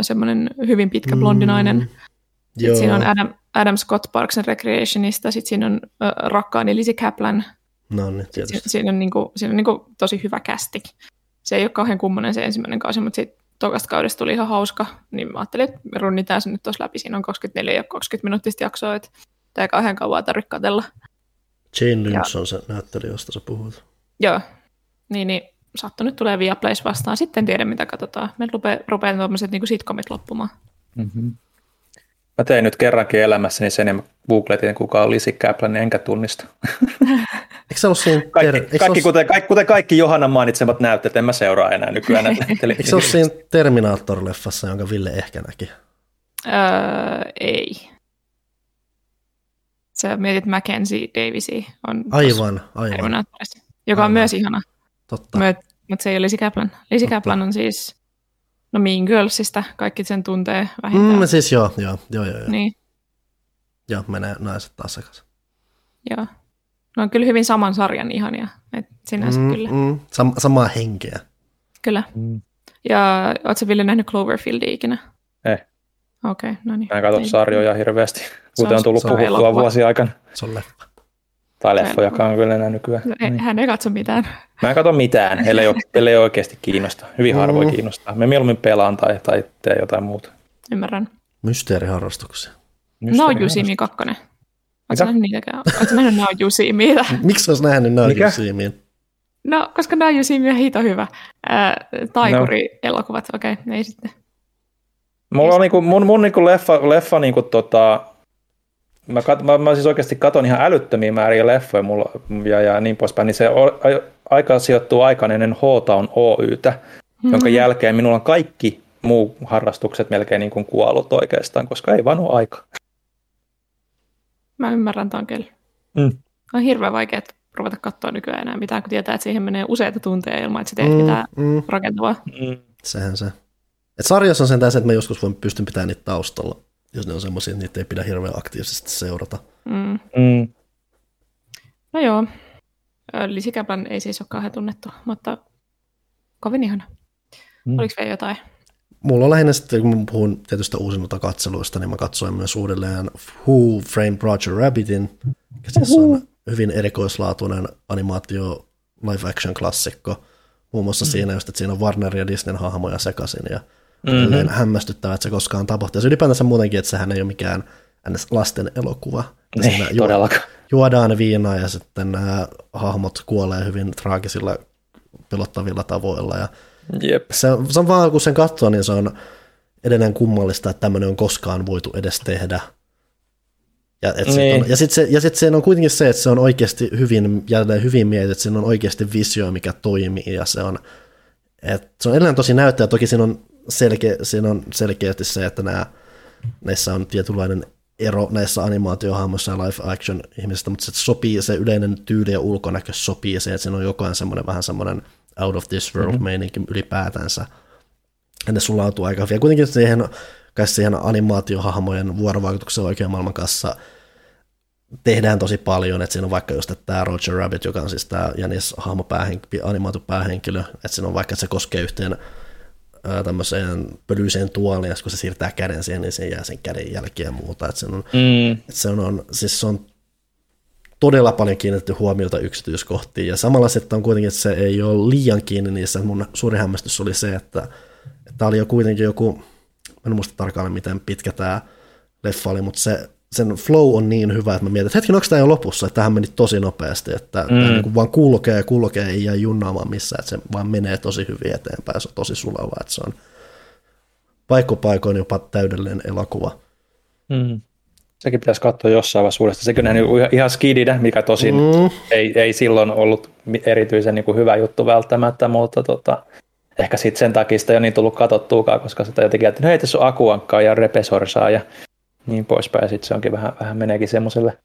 semmoinen hyvin pitkä blondinainen. Mm, sitten siinä on Adam, Adam Scott Parks and Recreationista, sitten siinä on äh, rakkaani Lizzie Kaplan. No niin, tietysti. Si- siinä on, niinku, siinä on niinku tosi hyvä kästi. Se ei ole kauhean kummonen se ensimmäinen kausi, mutta sitten tokasta kaudesta tuli ihan hauska, niin mä ajattelin, että me runnitaan se nyt tuossa läpi. Siinä on 24 ja 20 minuuttista jaksoa, että tämä ei kauhean kauan tarvitse katsella. Jane Lynch ja. on se näyttelijä, josta sä puhut. Joo, niin, niin sattu nyt tulee Viaplays vastaan, sitten tiedä mitä katsotaan. Me rupeaa, rupeaa tuommoiset niin sitcomit loppumaan. Mm-hmm. Mä tein nyt kerrankin elämässäni sen, ja googletin, kuka on Lizzie Kaplan, niin enkä tunnista. Eikö se ollut siinä ter- kaikki, kaikki, kuten, kaikki, kuten kaikki Johanna mainitsemat näytteet, en mä seuraa enää nykyään. Eikö se ollut siinä Terminator-leffassa, jonka Ville ehkä näki? Öö, ei. Sä mietit Mackenzie Davisia. On aivan, aivan. Joka aivan. on myös ihana. Totta. Mutta se ei ole Lizzie Kaplan. Lizzie Kaplan on siis No Mean Girlsista, kaikki sen tuntee vähintään. Mm, siis joo, joo, joo, joo. joo. Niin. Joo, menee naiset taas sekaisin. Joo. No on kyllä hyvin saman sarjan ihania, et sinänsä mm, kyllä. Mm, sam- samaa henkeä. Kyllä. Mm. Ja ootko Ville nähnyt Cloverfieldia ikinä? Ei. Okei, okay, no niin. Mä en katso sarjoja hirveästi, kuten on, tullut puhuttua vuosi aikana. Se on leffa. Tai leffojakaan kyllä enää nykyään. No, niin. Hän ei katso mitään. Mä en katso mitään, ellei, ellei oikeasti kiinnosta. Hyvin mm. harvoin kiinnostaa. Me mieluummin pelaan tai, tai tee jotain muuta. Ymmärrän. Mysteeriharrastuksia. No Jusimi 2. Oletko nähnyt niitäkään? Oletko nähnyt Now Jusimiä? Miksi olisi nähnyt Now Jusimiin? No, koska Now Jusimi on hito hyvä. Äh, taikuri-elokuvat, okei, okay, ei sitten. Mulla on niinku, mun, mun niinku leffa, leffa niinku tota, mä, kat, mä, mä siis oikeasti katon ihan älyttömiä määriä leffoja mulla, ja, ja niin poispäin, niin se o, aika sijoittuu aikaan ennen H-Town Oytä, mm-hmm. jonka jälkeen minulla on kaikki muu harrastukset melkein niin kuin kuollut oikeastaan, koska ei vaan ole aika. Mä ymmärrän tämän kyllä. Mm. On hirveän vaikea ruveta katsoa nykyään enää mitään, kun tietää, että siihen menee useita tunteja ilman, että sä teet mm, mitään mm. rakentavaa. Mm. Sehän se. Et sarjassa on sen tässä, että mä joskus voin pystyn pitämään niitä taustalla jos ne on semmoisia, että niitä ei pidä hirveän aktiivisesti seurata. Mm. Mm. No joo, Lisikäpän ei siis ole kauhean tunnettu, mutta kovin ihana. Mm. Oliko vielä jotain? Mulla on lähinnä sitten, kun mä puhun tietystä uusimmilta katseluista, niin mä katsoin myös uudelleen Who Framed Roger Rabbitin, ja siis on hyvin erikoislaatuinen animaatio live action klassikko. Muun muassa mm. siinä just, että siinä on Warner ja Disney hahmoja sekaisin ja mm-hmm. hämmästyttävää, että se koskaan tapahtuu. Ja se ylipäätänsä muutenkin, että sehän ei ole mikään lasten elokuva. Ei siinä todellakaan. Juodaan viinaa ja sitten nämä hahmot kuolee hyvin traagisilla pelottavilla tavoilla. Ja Jep. Se, se on vaan, kun sen katsoo, niin se on edelleen kummallista, että tämmöinen on koskaan voitu edes tehdä. Ja, et niin. on, ja sitten se, ja sit se on kuitenkin se, että se on oikeasti hyvin, jälleen hyvin mietitty, että siinä on oikeasti visio, mikä toimii, ja se on, et se on edelleen tosi näyttäjä, toki siinä on selkeä, siinä on selkeästi se, että nämä, näissä on tietynlainen ero näissä animaatiohahmoissa ja live action ihmisistä, mutta se sopii, se yleinen tyyli ja ulkonäkö sopii se, että siinä on jokainen semmoinen vähän semmoinen out of this world mm-hmm. meininki ylipäätänsä. Ja ne sulautuu aika hyvin. Ja kuitenkin siihen, siihen animaatiohahmojen vuorovaikutuksen oikean maailman kanssa tehdään tosi paljon, että siinä on vaikka just tämä Roger Rabbit, joka on siis tämä Janis hahmo päähenkilö, animaatu päähenkilö, että siinä on vaikka, että se koskee yhteen tämmöiseen pölyiseen tuoliin, ja kun se siirtää käden siihen, niin se jää sen käden jälkiä ja muuta. Että se on, mm. että se on, siis se on todella paljon kiinnitetty huomiota yksityiskohtiin, ja samalla sitten on kuitenkin, että se ei ole liian kiinni niissä. Mun suuri hämmästys oli se, että tämä oli jo kuitenkin joku, en muista tarkalleen miten pitkä tämä leffa oli, mutta se sen flow on niin hyvä, että mä mietin, että hetken, onko tämä jo lopussa, että tähän meni tosi nopeasti, että mm. tämä niin vaan kulkee ja kulkee, ei jää junnaamaan missään, että se vaan menee tosi hyvin eteenpäin, se on tosi sulava, että se on, paikkopaikoin jopa täydellinen elokuva. Mm. Sekin pitäisi katsoa jossain vaiheessa uudestaan. Sekin on niinku ihan skididä, mikä tosin mm. ei, ei silloin ollut erityisen niin kuin hyvä juttu välttämättä, mutta tota, ehkä sitten sen takia sitä ei ole niin tullut katsottuukaan, koska sitä jotenkin, että no ei tässä ole akuankkaa ja repesorsaa ja niin poispäin. Sitten se onkin vähän, vähän meneekin semmoiselle.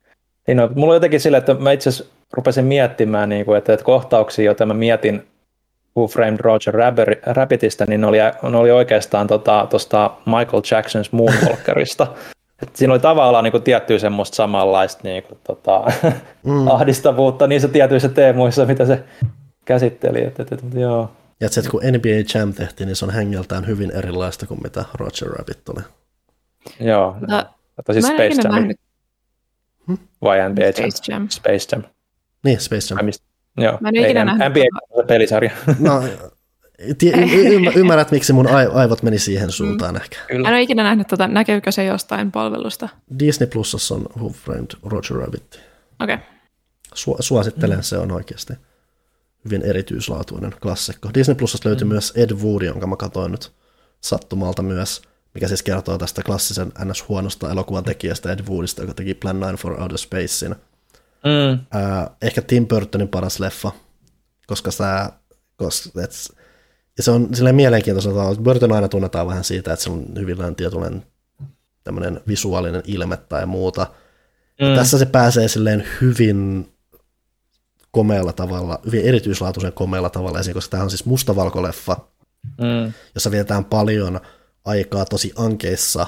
Niin no, mulla on jotenkin sille, että mä itse asiassa rupesin miettimään, niin kuin, että, että kohtauksia, joita mä mietin Who Framed Roger Rabbitista, niin ne oli, ne oli oikeastaan tuosta tota, Michael Jackson's Moonwalkerista. Et siinä oli tavallaan niin kuin, tiettyä semmoista samanlaista niin kuin, tota, mm. ahdistavuutta niissä tietyissä teemoissa, mitä se käsitteli. Et, et, et, joo. Ja se, että kun NBA Jam tehtiin, niin se on hengeltään hyvin erilaista kuin mitä Roger Rabbit oli. Joo, no, mutta siis Space Jam. Nähnyt... Hmm? Vai NBA Space Jam? Space Jam. Niin, Space Jam. Mist... Joo, Mä en ei, ikinä nähnyt. NBA on pelisarja. No, y- y- ymmärrät, miksi mun aivot meni siihen suuntaan mm. ehkä. Kyllä. En ole ikinä nähnyt, tota, näkyykö se jostain palvelusta. Disney Plusassa on Who Framed Roger Rabbit. Okei. Okay. Su- suosittelen, mm. se on oikeasti hyvin erityislaatuinen klassikko. Disney Plusasta löytyy mm. myös Ed Wood, jonka mä katsoin nyt sattumalta myös, mikä siis kertoo tästä klassisen ns. huonosta elokuvan tekijästä Ed Woodista, joka teki Plan 9 for Outer Spacein. Mm. Äh, ehkä Tim Burtonin paras leffa, koska sä, koska, et, ja se on silleen mielenkiintoista, että Burton aina tunnetaan vähän siitä, että se on hyvin tietynlainen tämmöinen visuaalinen ilme tai muuta. Mm. Tässä se pääsee silleen hyvin komealla tavalla, hyvin erityislaatuisen komealla tavalla esiin, koska tämä on siis mustavalkoleffa, mm. jossa vietetään paljon aikaa tosi ankeissa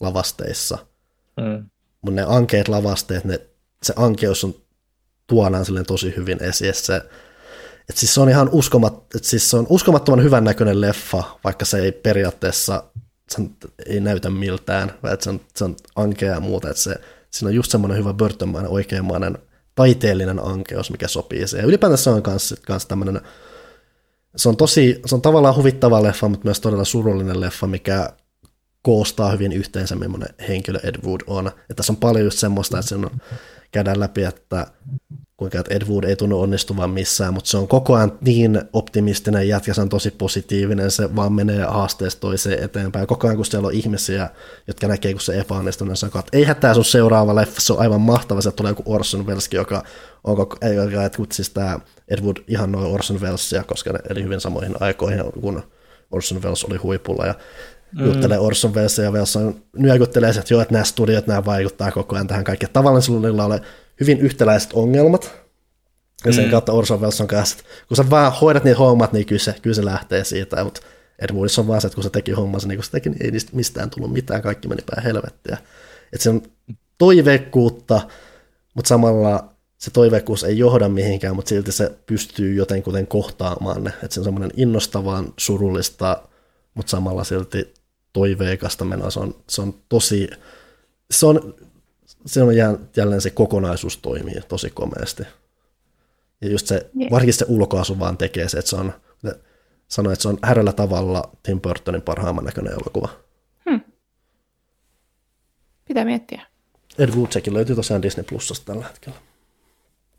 lavasteissa. Mm. Mutta ne ankeet lavasteet, ne, se ankeus on tuodaan silleen tosi hyvin esiin. Se, et siis se on ihan uskomat, et siis se on uskomattoman hyvän näköinen leffa, vaikka se ei periaatteessa se ei näytä miltään, että se on, se on ankea ja muuta, että se, siinä on just semmoinen hyvä Burtonmainen, oikeanmainen taiteellinen ankeus, mikä sopii siihen. Ylipäätään se on myös, myös tämmöinen, se on tosi, se on tavallaan huvittava leffa, mutta myös todella surullinen leffa, mikä koostaa hyvin yhteensä, millainen henkilö Ed Wood on. Että tässä on paljon just semmoista, että sen käydään läpi, että kuinka Ed Wood ei tunnu onnistuvan missään, mutta se on koko ajan niin optimistinen jätkä, se on tosi positiivinen, se vaan menee haasteesta toiseen eteenpäin. Koko ajan kun siellä on ihmisiä, jotka näkee, kun se epäonnistuu, niin sanoo, että eihän tämä sun seuraava leffa, se on aivan mahtava, se tulee joku Orson Welles, joka on koko, ei, että siis tämä Ed Wood ihan noin Orson Wellesia, koska ne eli hyvin samoihin aikoihin, kun Orson Welles oli huipulla ja mm. juttelee Orson Welles ja Welles on nyökyttelee, että joo, että nämä studiot, nämä vaikuttaa koko ajan tähän kaikkeen. Tavallaan sulla ole hyvin yhtäläiset ongelmat, ja sen mm. kautta Orson Welles on kanssa, että kun sä vaan hoidat niitä hommat, niin kyllä se, kyllä se lähtee siitä, mutta Ed Woodissa on vaan se, että kun se teki hommansa, niin kun se teki, niin ei niistä mistään tullut mitään, kaikki meni päin helvettiä. Että se on toiveikkuutta, mutta samalla se toiveikkuus ei johda mihinkään, mutta silti se pystyy jotenkin kohtaamaan ne. Että se on semmoinen innostavaan, surullista, mutta samalla silti toiveikasta menoa. Se on, se on tosi, se on, se on jälleen se kokonaisuus toimii tosi komeasti. Ja just se, yeah. varsinkin se ulkoasu vaan tekee se, että se on, sanoi, että se on häröllä tavalla Tim Burtonin parhaamman näköinen elokuva. Hmm. Pitää miettiä. Ed Woodsekin löytyy tosiaan Disney Plusasta tällä hetkellä.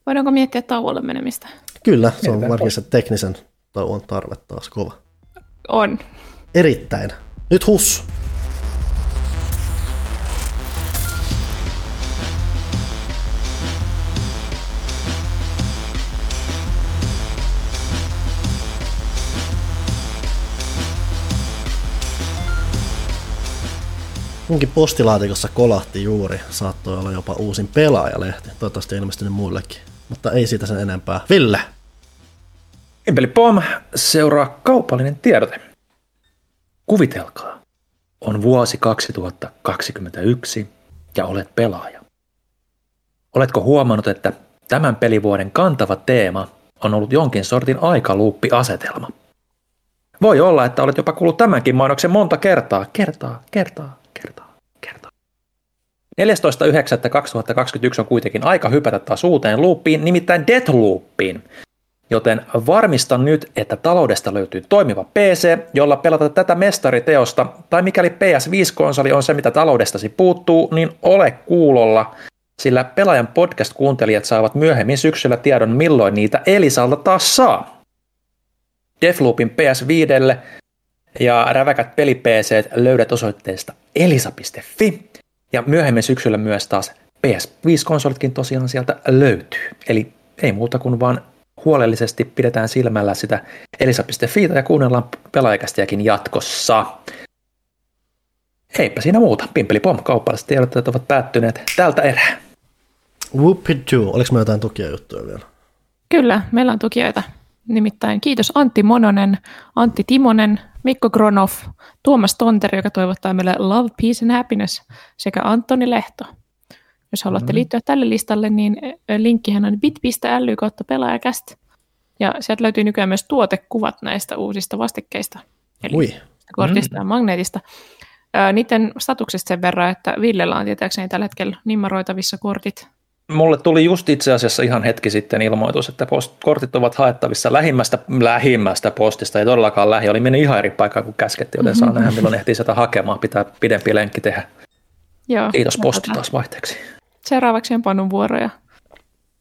Voidaanko miettiä tauolle menemistä? Kyllä, se on varsinkin se teknisen tauon tarve taas kova. On. Erittäin. Nyt hus. Munkin postilaatikossa kolahti juuri, saattoi olla jopa uusin pelaajalehti, toivottavasti ilmestynyt muillekin, mutta ei siitä sen enempää. Ville! Impeli Pom seuraa kaupallinen tiedote. Kuvitelkaa, on vuosi 2021 ja olet pelaaja. Oletko huomannut, että tämän pelivuoden kantava teema on ollut jonkin sortin aikaluuppi-asetelma? Voi olla, että olet jopa kuullut tämänkin mainoksen monta kertaa, kertaa, kertaa. 14.9.2021 on kuitenkin aika hypätä taas uuteen loopiin, nimittäin Deathloopiin. Joten varmista nyt, että taloudesta löytyy toimiva PC, jolla pelata tätä mestariteosta, tai mikäli PS5-konsoli on se, mitä taloudestasi puuttuu, niin ole kuulolla, sillä pelaajan podcast-kuuntelijat saavat myöhemmin syksyllä tiedon, milloin niitä Elisalta taas saa. Defloopin PS5 Ja räväkät peli löydät osoitteesta elisa.fi. Ja myöhemmin syksyllä myös taas PS5-konsolitkin tosiaan sieltä löytyy. Eli ei muuta kuin vaan huolellisesti pidetään silmällä sitä elisa.fi ja kuunnellaan pelaajakästiäkin jatkossa. Eipä siinä muuta. Pimpeli pom, kaupalliset tiedotteet ovat päättyneet tältä erää. Whoopidoo. Oliko me jotain tukia juttuja vielä? Kyllä, meillä on tukijoita. Nimittäin kiitos Antti Mononen, Antti Timonen, Mikko Gronoff, Tuomas Tonteri, joka toivottaa meille Love, Peace and Happiness, sekä Antoni Lehto. Jos haluatte mm. liittyä tälle listalle, niin linkkihän on bit.ly kautta pelaajakäst. Ja sieltä löytyy nykyään myös tuotekuvat näistä uusista vastikkeista. Eli Ui. kortista mm. ja magneetista. niiden statuksesta sen verran, että Villellä on tietääkseni tällä hetkellä nimmaroitavissa kortit Mulle tuli just itse asiassa ihan hetki sitten ilmoitus, että post- kortit ovat haettavissa lähimmästä, lähimmästä postista, ei todellakaan lähi, oli mennyt ihan eri paikkaan kuin käsketti, joten saa nähdä milloin ehtii sitä hakemaan, pitää pidempi lenkki tehdä. Joo, Kiitos posti taas vaihteeksi. Seuraavaksi on pannun vuoroja.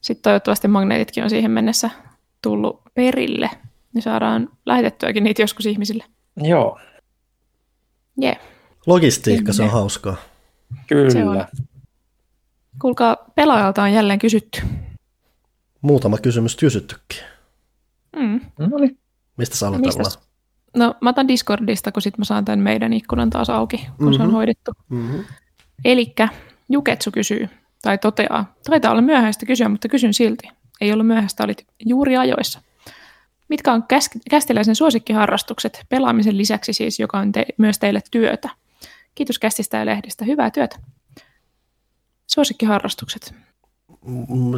Sitten toivottavasti magneetitkin on siihen mennessä tullut perille, niin saadaan lähetettyäkin niitä joskus ihmisille. Joo. Yeah. Logistiikka, se on hauskaa. Kyllä. Se on. Kuulkaa, pelaajalta on jälleen kysytty. Muutama kysymys kysyttykin. Mm. No niin. Mistä sä aloitellaan? No mä otan Discordista, kun sitten mä saan tämän meidän ikkunan taas auki, kun mm-hmm. se on mhm. hoidettu. Mm-hmm. Elikkä Juketsu kysyy, tai toteaa, taitaa olla myöhäistä kysyä, mutta kysyn silti. Ei ollut myöhäistä, olit juuri ajoissa. Mitkä on kästiläisen suosikkiharrastukset, pelaamisen lisäksi siis, joka on te- myös teille työtä? Kiitos kästistä ja lehdistä. Hyvää työtä. Suosikkiharrastukset?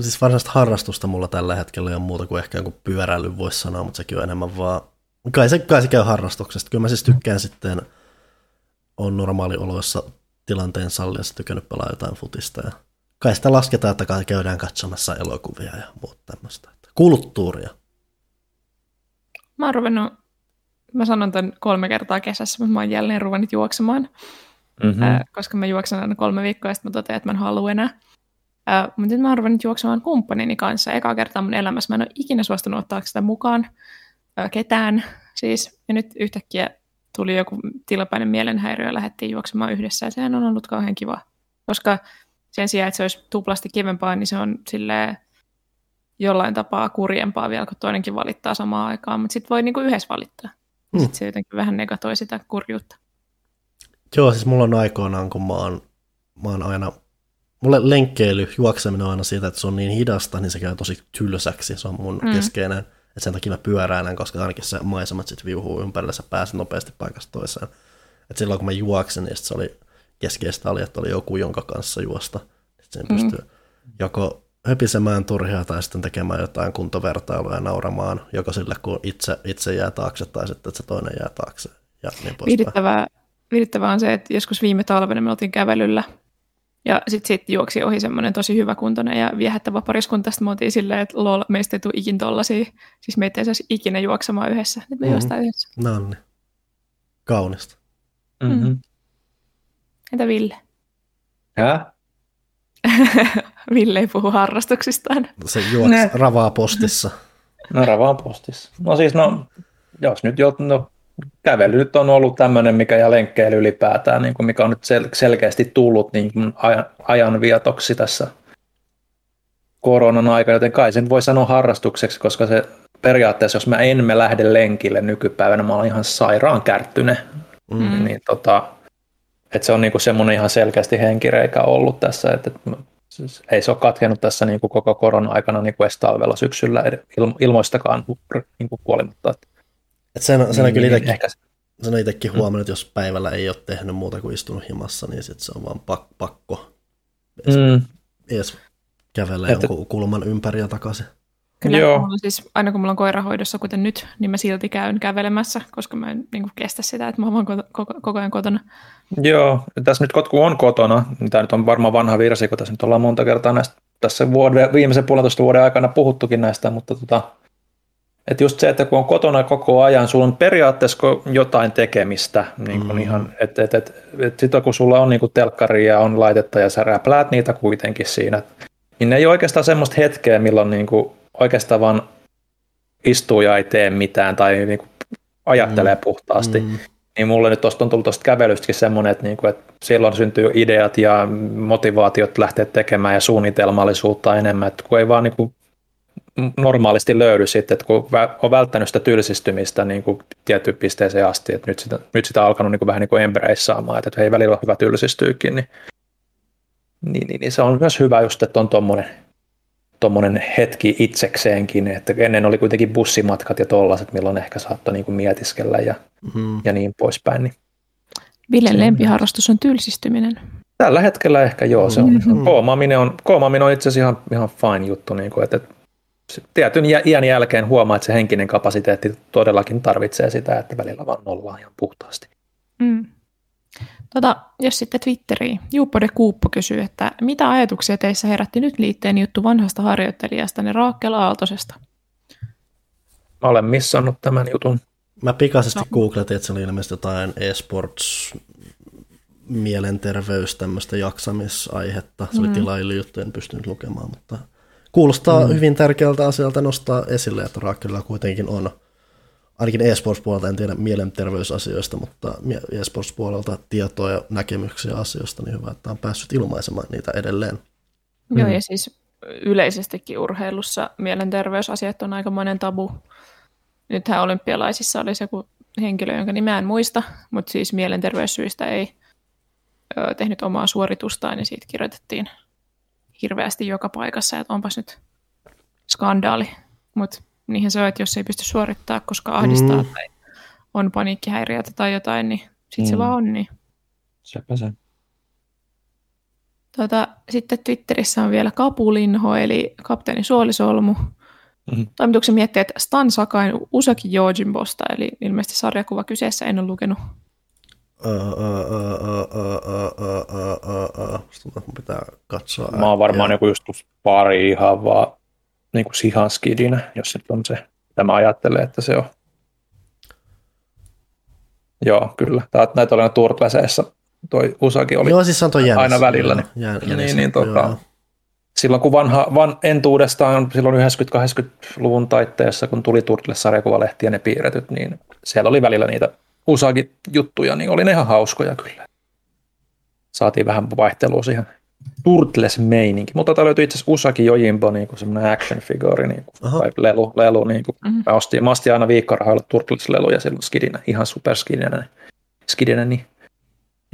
Siis varsinaista harrastusta mulla tällä hetkellä ei ole muuta kuin ehkä joku pyöräily voisi sanoa, mutta sekin on enemmän vaan, kai se, kai se käy harrastuksesta. Kyllä mä siis tykkään sitten, on normaalioloissa tilanteen salliessa tykännyt pelaa jotain futista ja kai sitä lasketaan, että kai käydään katsomassa elokuvia ja muuta tämmöistä. Kulttuuria. Mä oon ruvennut, mä sanon tämän kolme kertaa kesässä, mutta mä oon jälleen ruvennut juoksemaan mm-hmm. äh, koska mä juoksen aina kolme viikkoa ja sitten mä totean, että mä en halua enää. Äh, mutta nyt mä oon juoksemaan kumppanini kanssa. Eka kertaa mun elämässä mä en ole ikinä suostunut ottaa sitä mukaan äh, ketään. Siis, ja nyt yhtäkkiä tuli joku tilapäinen mielenhäiriö ja lähdettiin juoksemaan yhdessä ja sehän on ollut kauhean kiva. Koska sen sijaan, että se olisi tuplasti kivempaa, niin se on silleen jollain tapaa kurjempaa vielä, kun toinenkin valittaa samaan aikaan, mutta sitten voi niinku yhdessä valittaa. Mm. Sitten se jotenkin vähän negatoi sitä kurjuutta. Joo, siis mulla on aikoinaan, kun mä oon, mä oon aina, mulle lenkkeily, juokseminen on aina siitä, että se on niin hidasta, niin se käy tosi tylsäksi, se on mun mm. keskeinen, että sen takia mä pyöräilen, koska ainakin se maisemat sitten viuhuu ympärillä, sä pääset nopeasti paikasta toiseen. Et silloin kun mä juoksin, niin se oli keskeistä oli, että oli joku, jonka kanssa juosta. Sitten sen mm. pystyy joko höpisemään turhia tai sitten tekemään jotain kuntovertailua ja nauramaan, joko sille, kun itse, itse jää taakse tai sitten, että se toinen jää taakse. Ja niin Viihdyttävää, Virittävää on se, että joskus viime talvena me oltiin kävelyllä ja sitten sit juoksi ohi semmoinen tosi hyvä kuntoinen ja viehättävä pariskunta. Sitten me oltiin silleen, että lol, meistä ei tule ikin tollasia. Siis meitä ei saisi ikinä juoksemaan yhdessä. Nyt me mm-hmm. juostaan yhdessä. No niin. Kaunista. Mm-hmm. Mm. Entä Ville? Hä? Ville ei puhu harrastuksistaan. Se juoksi ravaa postissa. No ravaa postissa. No siis no, jos nyt jo, no, kävely nyt on ollut tämmöinen, mikä ja lenkkeily ylipäätään, niin kuin mikä on nyt sel- selkeästi tullut niin kuin ajan, ajanvietoksi tässä koronan aikana, joten kai sen voi sanoa harrastukseksi, koska se periaatteessa, jos mä en me lähde lenkille nykypäivänä, mä olen ihan sairaan kärttyne, mm. niin tota, että se on niinku semmoinen ihan selkeästi henkireikä ollut tässä, että, siis ei se ole katkenut tässä niinku koko korona-aikana niinku edes talvella syksyllä ilmoistakaan niinku kuolimatta. Että et sen, sen niin, kyllä itsekin, ehkä... sen on itsekin mm. huomannut, että jos päivällä ei ole tehnyt muuta kuin istunut himassa, niin sit se on vaan pak, pakko edes, mm. edes kävellä että... jonkun kulman ympäri ja takaisin. Kyllä, Joo. Mulla siis, aina kun mulla on koirahoidossa, kuten nyt, niin mä silti käyn kävelemässä, koska mä en niin kuin, kestä sitä, että mä oon koko, koko, koko ajan kotona. Joo, tässä nyt kun on kotona, niin tämä nyt on varmaan vanha virsi, kun tässä nyt ollaan monta kertaa näistä, tässä vuoden, viimeisen puolentoista vuoden aikana puhuttukin näistä, mutta tota, et just se, että kun on kotona koko ajan, sulla on periaatteessa jotain tekemistä, niin kuin mm. ihan, että et, et, et sitten kun sulla on niin kuin telkkari ja on laitetta ja sä räpläät niitä kuitenkin siinä, niin ne ei oikeastaan semmoista hetkeä, milloin niin kuin oikeastaan vaan istuu ja ei tee mitään tai niin kuin ajattelee mm. puhtaasti. Mm. Niin mulle nyt tuosta on tullut tuosta kävelystäkin semmoinen, että, niinku, että silloin syntyy ideat ja motivaatiot lähteä tekemään ja suunnitelmallisuutta enemmän, että kun ei vaan niinku normaalisti löydy sitten, että kun on välttänyt sitä tylsistymistä niin kuin tiettyyn pisteeseen asti, että nyt sitä, nyt sitä on alkanut niin kuin vähän niin kuin embraceaamaan, että hei välillä on hyvä tylsistyykin, niin, niin, niin, niin se on myös hyvä just, että on tuommoinen tommonen hetki itsekseenkin, että ennen oli kuitenkin bussimatkat ja tollaset, milloin ehkä saattoi niin kuin mietiskellä ja, mm-hmm. ja niin poispäin. Niin. Villen lempiharrastus on tylsistyminen. Tällä hetkellä ehkä joo, se on. Mm-hmm. Koomaaminen on, koomaaminen on itse asiassa ihan, ihan fine juttu, niin kuin, että, että tietyn iän jälkeen huomaa, että se henkinen kapasiteetti todellakin tarvitsee sitä, että välillä vaan nollaa ihan puhtaasti. Mm. Tota, jos sitten Twitteriin, Juuppo de Kuuppo kysyy, että mitä ajatuksia teissä herätti nyt liitteen juttu vanhasta harjoittelijasta, ne Raakkela Aaltosesta? Mä olen missannut tämän jutun. Mä pikaisesti no. googletin, että se oli ilmeisesti jotain esports mielenterveys, tämmöistä jaksamisaihetta. Se mm. oli tilaili juttu, en pystynyt lukemaan, mutta kuulostaa mm. hyvin tärkeältä asialta nostaa esille, että Raakkelilla kuitenkin on, ainakin eSports-puolelta, en tiedä mielenterveysasioista, mutta eSports-puolelta tietoa ja näkemyksiä asioista, niin hyvä, että on päässyt ilmaisemaan niitä edelleen. Joo, mm. ja siis yleisestikin urheilussa mielenterveysasiat on aika monen tabu. Nythän olympialaisissa oli se henkilö, jonka nimeä en muista, mutta siis mielenterveyssyistä ei ö, tehnyt omaa suoritustaan, niin siitä kirjoitettiin hirveästi joka paikassa, että onpas nyt skandaali. Mutta niinhän se on, että jos ei pysty suorittaa, koska ahdistaa mm. tai on paniikkihäiriötä tai jotain, niin sitten mm. se vaan on niin. Sepä se. Tota, sitten Twitterissä on vielä Kapulinho, eli kapteeni Suolisolmu. Mm-hmm. Toimituksen miettii, että Stan Sakain Usaki Jojimbosta, eli ilmeisesti sarjakuva kyseessä, en ole lukenut Mun pitää katsoa. Mä oon varmaan joku just pari ihan vaan niin kuin sihanskidinä, jos se on se, tämä ajattelee, että se on. Joo, kyllä. Tää, näitä oli Turtleseissa. Toi Usaki oli Joo, siis on toi aina välillä. Niin, jään, niin, niin, tota, silloin kun vanha, van, entuudestaan, silloin 90-80-luvun taitteessa, kun tuli Turtles-sarjakuvalehti ja ne piirretyt, niin siellä oli välillä niitä Usagi juttuja, niin oli ne ihan hauskoja kyllä. Saatiin vähän vaihtelua siihen Turtles-meininki. Mutta täällä löytyi itse asiassa Usagi Jojimbo, niin kuin semmoinen action figure, niin kuin, tai lelu, lelu niin kuin. Mm-hmm. Mä, ostin, mä ostin aina viikkorahoilla Turtles-leluja silloin skidinä, ihan superskidinä, skidinä niin,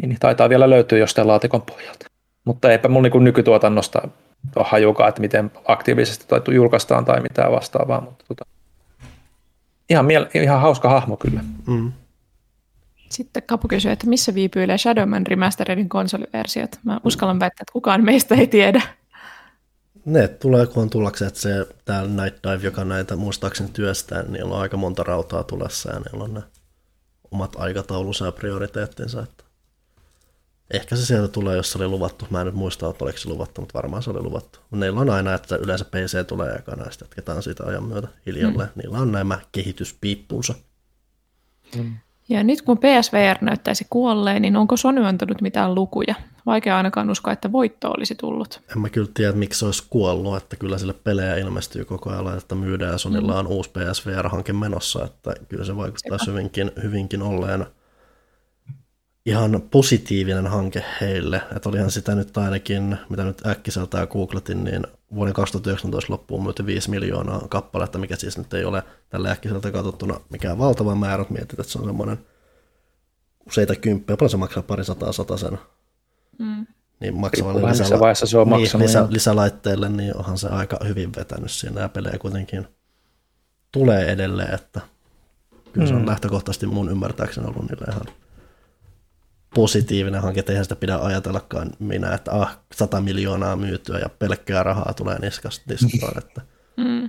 niin, niin, taitaa vielä löytyä jostain laatikon pohjalta. Mutta eipä mulla niin nykytuotannosta ole hajukaan, että miten aktiivisesti tai julkaistaan tai mitään vastaavaa, mutta tota, ihan, miele- ihan hauska hahmo kyllä. Mm. Sitten Kapu kysyy, että missä viipyilee Shadowman Remasteredin konsoliversiot. Mä uskallan väittää, että kukaan meistä ei tiedä. Ne tulee, kun on tullakseen, että se täällä Night Dive, joka näitä muistaakseni työstää, niin niillä on aika monta rautaa tulessa ja niillä on ne omat aikataulunsa ja prioriteettinsa. Että ehkä se sieltä tulee, jos se oli luvattu. Mä en nyt muista, että oliko se luvattu, mutta varmaan se oli luvattu. Neillä on aina, että yleensä PC tulee ekana ja sitten jatketaan siitä ajan myötä hiljalle. Mm. Niillä on nämä kehityspiippunsa. Mm. Ja nyt kun PSVR näyttäisi kuolleen, niin onko Sony antanut mitään lukuja? Vaikea ainakaan uskoa, että voitto olisi tullut. En mä kyllä tiedä, miksi se olisi kuollut, että kyllä sille pelejä ilmestyy koko ajan, että myydään ja Sonylla mm. on uusi PSVR-hanke menossa, että kyllä se vaikuttaa hyvinkin, hyvinkin olleen ihan positiivinen hanke heille. Että olihan sitä nyt ainakin, mitä nyt äkkiseltään googletin, niin vuoden 2019 loppuun myyty 5 miljoonaa kappaletta, mikä siis nyt ei ole tällä äkkiseltä katsottuna mikään valtava määrä. Mietit, että se on semmoinen useita kymppiä, paljon se maksaa pari sataa sen. Mm. Niin maksavalle lisä, se on niin, lisä, lisälaitteille, niin onhan se aika hyvin vetänyt siinä ja pelejä kuitenkin tulee edelleen, että kyllä se on mm. lähtökohtaisesti mun ymmärtääkseni ollut niille ihan positiivinen hanke, eihän sitä pidä ajatellakaan minä, että ah, 100 miljoonaa myytyä ja pelkkää rahaa tulee niskasta niskataan. Että. Mm.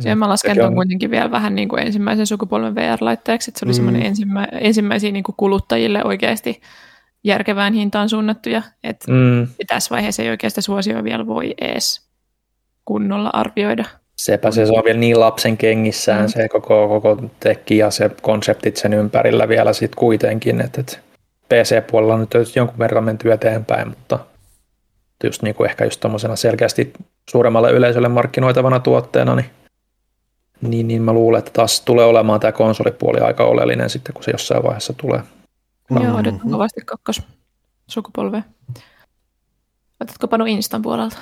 Se, mä lasken tuon kuitenkin vielä vähän niin kuin ensimmäisen sukupolven VR-laitteeksi, että se oli mm. semmoinen ensimmä, ensimmäisiä niin kuin kuluttajille oikeasti järkevään hintaan suunnattuja, että mm. tässä vaiheessa ei oikeastaan suosio vielä voi edes kunnolla arvioida. Sepä se, se on vielä niin lapsen kengissään mm. se koko, koko tekki ja se konseptit sen ympärillä vielä sitten kuitenkin, että, että PC-puolella on nyt jonkun verran menty eteenpäin, mutta just niin kuin ehkä just selkeästi suuremmalle yleisölle markkinoitavana tuotteena, niin niin, niin mä luulen, että taas tulee olemaan tämä konsolipuoli aika oleellinen sitten, kun se jossain vaiheessa tulee. No. Joo, odotan kovasti kakkos sukupolvea. Otatko Panu Instan puolelta?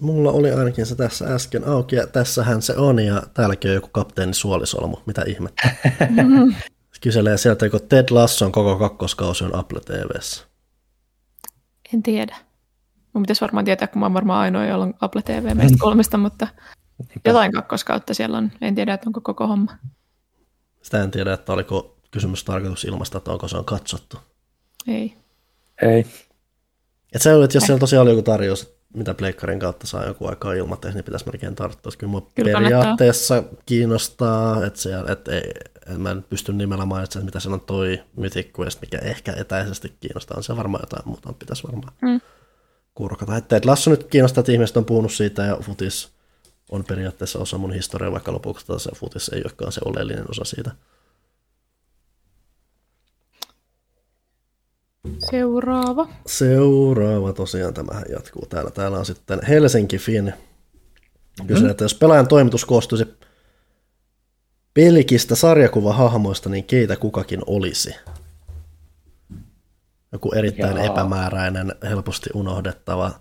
Mulla oli ainakin se tässä äsken auki, ja tässähän se on, ja täälläkin on joku kapteeni Suolisolmu, mitä ihmettä. Kyselee sieltä, kun Ted Lasson koko kakkoskausi on Apple TVssä. En tiedä. Mun pitäisi varmaan tietää, kun mä oon varmaan ainoa, jolla on Apple TV meistä kolmesta, mutta jotain kakkoskautta siellä on. En tiedä, että onko koko homma. Sitä en tiedä, että oliko kysymys tarkoitus ilmasta, että onko se on katsottu. Ei. Ei. Et se on, että jos siellä tosiaan oli joku tarjous, mitä pleikkarin kautta saa joku aikaa ilmatteeksi, niin pitäisi melkein tarttua. Kyllä mua Kyllä periaatteessa kannattaa. kiinnostaa, että, siellä, että ei, että mä en pysty nimellä mainitsemaan, mitä siellä on toi Mythic Quest, mikä ehkä etäisesti kiinnostaa. On se varmaan jotain muuta, pitäisi varmaan mm. kurkata. Että, että Lasso nyt kiinnostaa, että ihmiset on puhunut siitä ja futis on periaatteessa osa mun historiaa, vaikka lopuksi se futis ei olekaan se oleellinen osa siitä. Seuraava. Seuraava tosiaan tämähän jatkuu täällä. Täällä on sitten Helsinki Fin. Kysyy, mm-hmm. että jos pelaajan toimitus koostuisi pelkistä sarjakuvahahmoista, niin keitä kukakin olisi? Joku erittäin Jaa. epämääräinen, helposti unohdettava.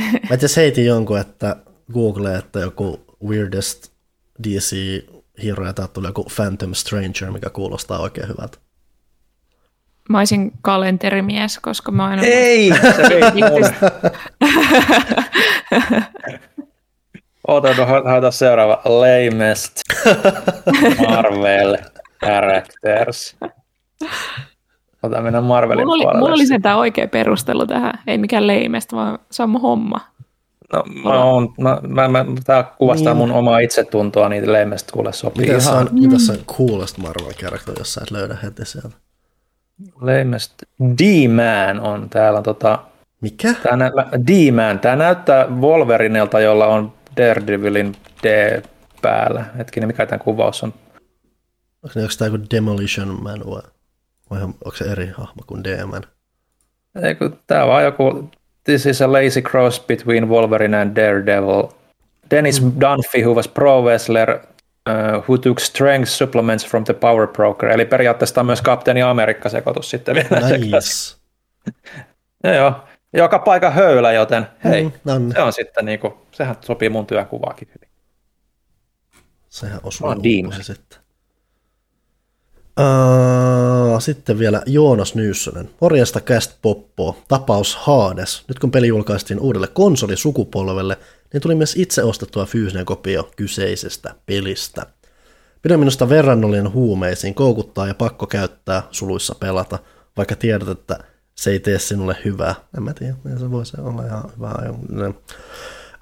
Mä itse heitin jonkun, että Google, että joku weirdest DC hero ja tuli joku Phantom Stranger, mikä kuulostaa oikein hyvältä. Mä olisin kalenterimies, koska mä aina... Ei! Ota, haeta seuraava. Lamest Marvel Characters. Ota mennä Marvelin mulla oli, puolelle. Mulla oli se tämä oikea perustelu tähän. Ei mikään leimest, vaan sama homma. No, mä oon, mä, mä, mä, tää kuvastaa niin. mun omaa itsetuntoa, niin leimest kuule sopii Mitä ihan. On, mm. Mitä on coolest Marvel character, jos sä et löydä heti sieltä? Lamest D-Man on täällä tota... Mikä? Tää nä- D-Man. Tää näyttää Wolverinelta, jolla on Daredevilin D päällä. Hetkinen, mikä tämä kuvaus on? Onko, ne, onko tämä joku Demolition Man vai, vai onko se eri hahmo kuin D-Man? Tämä on vaan joku This is a lazy cross between Wolverine and Daredevil. Dennis mm. Dunphy, who was pro wrestler, uh, who took strength supplements from the Power Broker. Eli periaatteessa on myös kapteeni Amerikka-sekoitus sitten vielä. Nice. ja joo, joka paikka höylä, joten hei, mm, on. se on sitten niinku, sehän sopii mun työnkuvaakin hyvin. Sehän osuu se sitten. Uh, sitten vielä Joonas Nyyssönen. Morjesta Cast Poppo. Tapaus Hades. Nyt kun peli julkaistiin uudelle konsolisukupolvelle, niin tuli myös itse ostettua fyysinen kopio kyseisestä pelistä. Pidän minusta verrannollinen huumeisiin, koukuttaa ja pakko käyttää, suluissa pelata, vaikka tiedät, että se ei tee sinulle hyvää. En mä tiedä, se voisi olla ihan hyvä.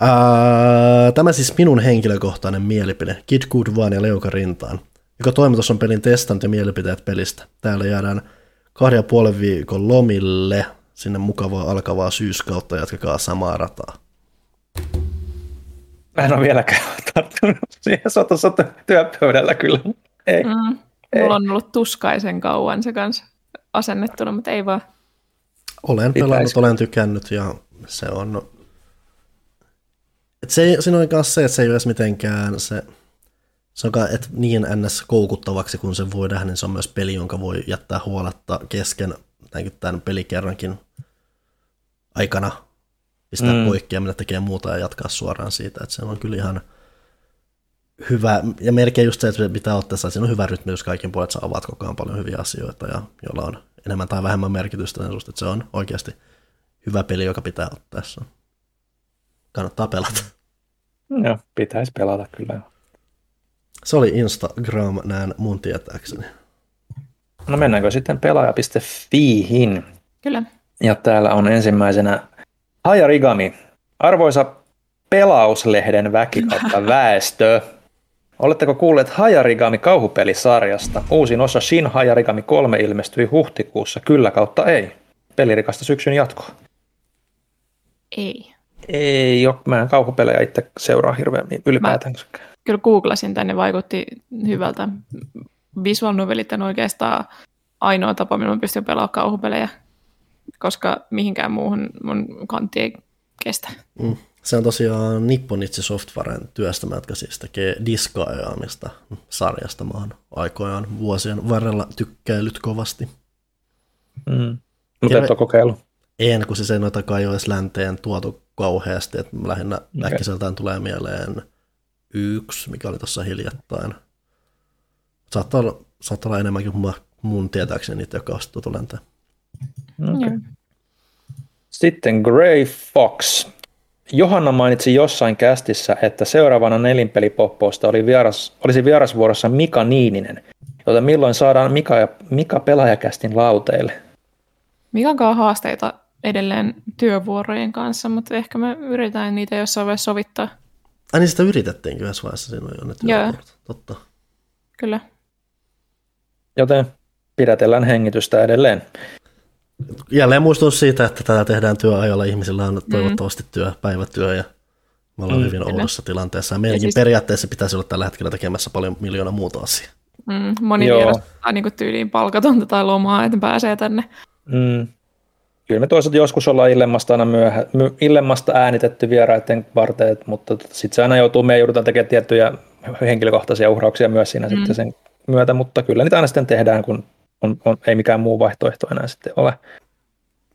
Ää, tämä siis minun henkilökohtainen mielipide. Kid Good vaan ja leuka rintaan. Joka toimitus on pelin testant ja mielipiteet pelistä. Täällä jäädään kahden ja puolen viikon lomille sinne mukavaa alkavaa syyskautta, jatkakaa samaa rataa. Mä en ole vieläkään tarttunut siihen sotussa työpöydällä kyllä. Ei. Mm, ei. Mulla on ollut tuskaisen kauan se kanssa asennettuna, mutta ei vaan. Olen pelannut, olen tykännyt ja se on... Et se, siinä on myös se, että se ei ole edes mitenkään se, se on et niin ns. koukuttavaksi kuin se voi nähdä, niin se on myös peli, jonka voi jättää huoletta kesken tämän pelikerrankin aikana pistää mm. poikki ja mennä tekemään muuta ja jatkaa suoraan siitä, että se on kyllä ihan hyvä, ja melkein just se, että pitää ottaa, että siinä on hyvä rytmi, jos kaikin puolet sä avaat koko ajan paljon hyviä asioita, ja jolla on enemmän tai vähemmän merkitystä, niin susta, että se on oikeasti hyvä peli, joka pitää ottaa. Kannattaa pelata. Joo, pitäisi pelata kyllä. Se oli Instagram, näin mun tietääkseni. No mennäänkö sitten pelaaja.fiihin? Kyllä. Ja täällä on ensimmäisenä Hajarigami. Arvoisa pelauslehden väki kautta väestö. Oletteko kuulleet Hajarigami kauhupelisarjasta? Uusin osa Shin Hajarigami 3 ilmestyi huhtikuussa. Kyllä kautta ei. Pelirikasta syksyn jatkoa. Ei. Ei ole. Mä en kauhupelejä itse seuraa hirveän ylipäätään. Mä kyllä googlasin tänne, vaikutti hyvältä. Visual novelit on oikeastaan ainoa tapa, millä mä pystyn pelaamaan kauhupelejä, koska mihinkään muuhun mun kantti ei kestä. Mm. Se on tosiaan Nipponitsi Softwaren työstämä, jotka siis tekee diskaaja, mistä sarjasta mä oon aikoinaan vuosien varrella tykkäillyt kovasti. Mm. Mutta et ole kokeillut. En, kun siis ei noita kai ole edes länteen tuotu kauheasti, että lähinnä okay. äkkiseltään tulee mieleen yksi, mikä oli tuossa hiljattain. Saattaa olla, saattaa olla enemmänkin kuin mun tietääkseni niitä, jotka on tuotu Okay. Sitten Grey Fox. Johanna mainitsi jossain kästissä, että seuraavana nelinpelipoppousta oli vieras, olisi vierasvuorossa Mika Niininen, joten milloin saadaan Mika, ja, Mika pelaajakästin lauteille? Mikan haasteita edelleen työvuorojen kanssa, mutta ehkä me yritetään niitä jossain vaiheessa sovittaa. Ai niin sitä yritettiin yhdessä vaiheessa siinä jo ne työvuorot. Totta. Kyllä. Joten pidätellään hengitystä edelleen. Jälleen muistutus siitä, että tätä tehdään työajalla. Ihmisillä on toivottavasti työ, päivätyö ja me ollaan mm, hyvin kyllä. oudossa tilanteessa. Ja meidänkin siis... periaatteessa pitäisi olla tällä hetkellä tekemässä paljon miljoona muuta asiaa. Mm, moni vierastaa niin tyyliin palkatonta tai lomaa, että pääsee tänne. Mm. Kyllä me toisaalta joskus ollaan illemmasta, aina myöhä, illemmasta äänitetty vieraiden varteet, mutta sitten se aina joutuu, me joudutaan tekemään tiettyjä henkilökohtaisia uhrauksia myös siinä mm. sitten sen myötä, mutta kyllä niitä aina sitten tehdään, kun on, on, ei mikään muu vaihtoehto enää sitten ole.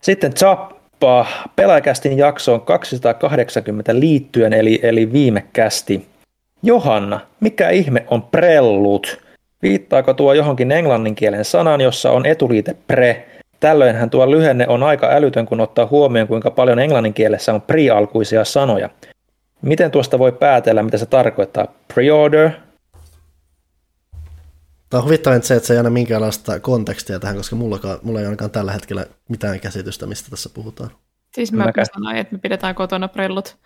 Sitten Zappa, pelaajakästin jaksoon 280 liittyen, eli, eli viime kästi. Johanna, mikä ihme on prellut? Viittaako tuo johonkin englannin kielen sanan, jossa on etuliite pre? Tällöinhän tuo lyhenne on aika älytön, kun ottaa huomioon, kuinka paljon englannin kielessä on pre-alkuisia sanoja. Miten tuosta voi päätellä, mitä se tarkoittaa? Pre-order, Tämä on huvittavaa se, että se ei aina minkäänlaista kontekstia tähän, koska mulla, mulla ei ainakaan tällä hetkellä mitään käsitystä, mistä tässä puhutaan. Siis mä sanoin, että me pidetään kotona prellut.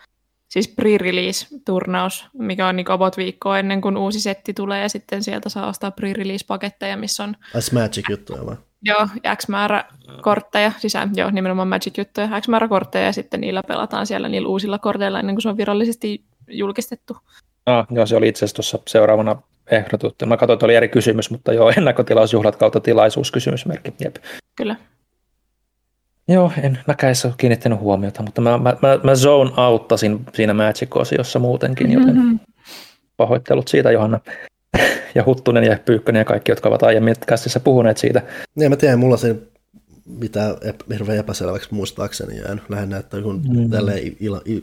Siis pre-release-turnaus, mikä on niin about viikkoa ennen kuin uusi setti tulee, ja sitten sieltä saa ostaa pre-release-paketteja, missä on... As Magic-juttuja vai? Joo, X määrä kortteja, sisään, joo, nimenomaan Magic-juttuja, X määrä kortteja, ja sitten niillä pelataan siellä niillä uusilla korteilla ennen kuin se on virallisesti julkistettu. Ah, joo, se oli itse asiassa tuossa seuraavana ehdotutte. Mä katsoin, että oli eri kysymys, mutta joo, ennakkotilausjuhlat kautta tilaisuuskysymysmerkki. Jep. Kyllä. Joo, en mäkään ole kiinnittänyt huomiota, mutta mä, mä, mä, mä zone auttasin siinä Magic-osiossa muutenkin, joten mm-hmm. pahoittelut siitä Johanna. ja Huttunen ja Pyykkönen ja kaikki, jotka ovat aiemmin käsissä puhuneet siitä. Niin, mä tiedän, mulla se mitä hirveän epäselväksi muistaakseni jäänyt lähinnä, että kun mm-hmm. tälleen il, il,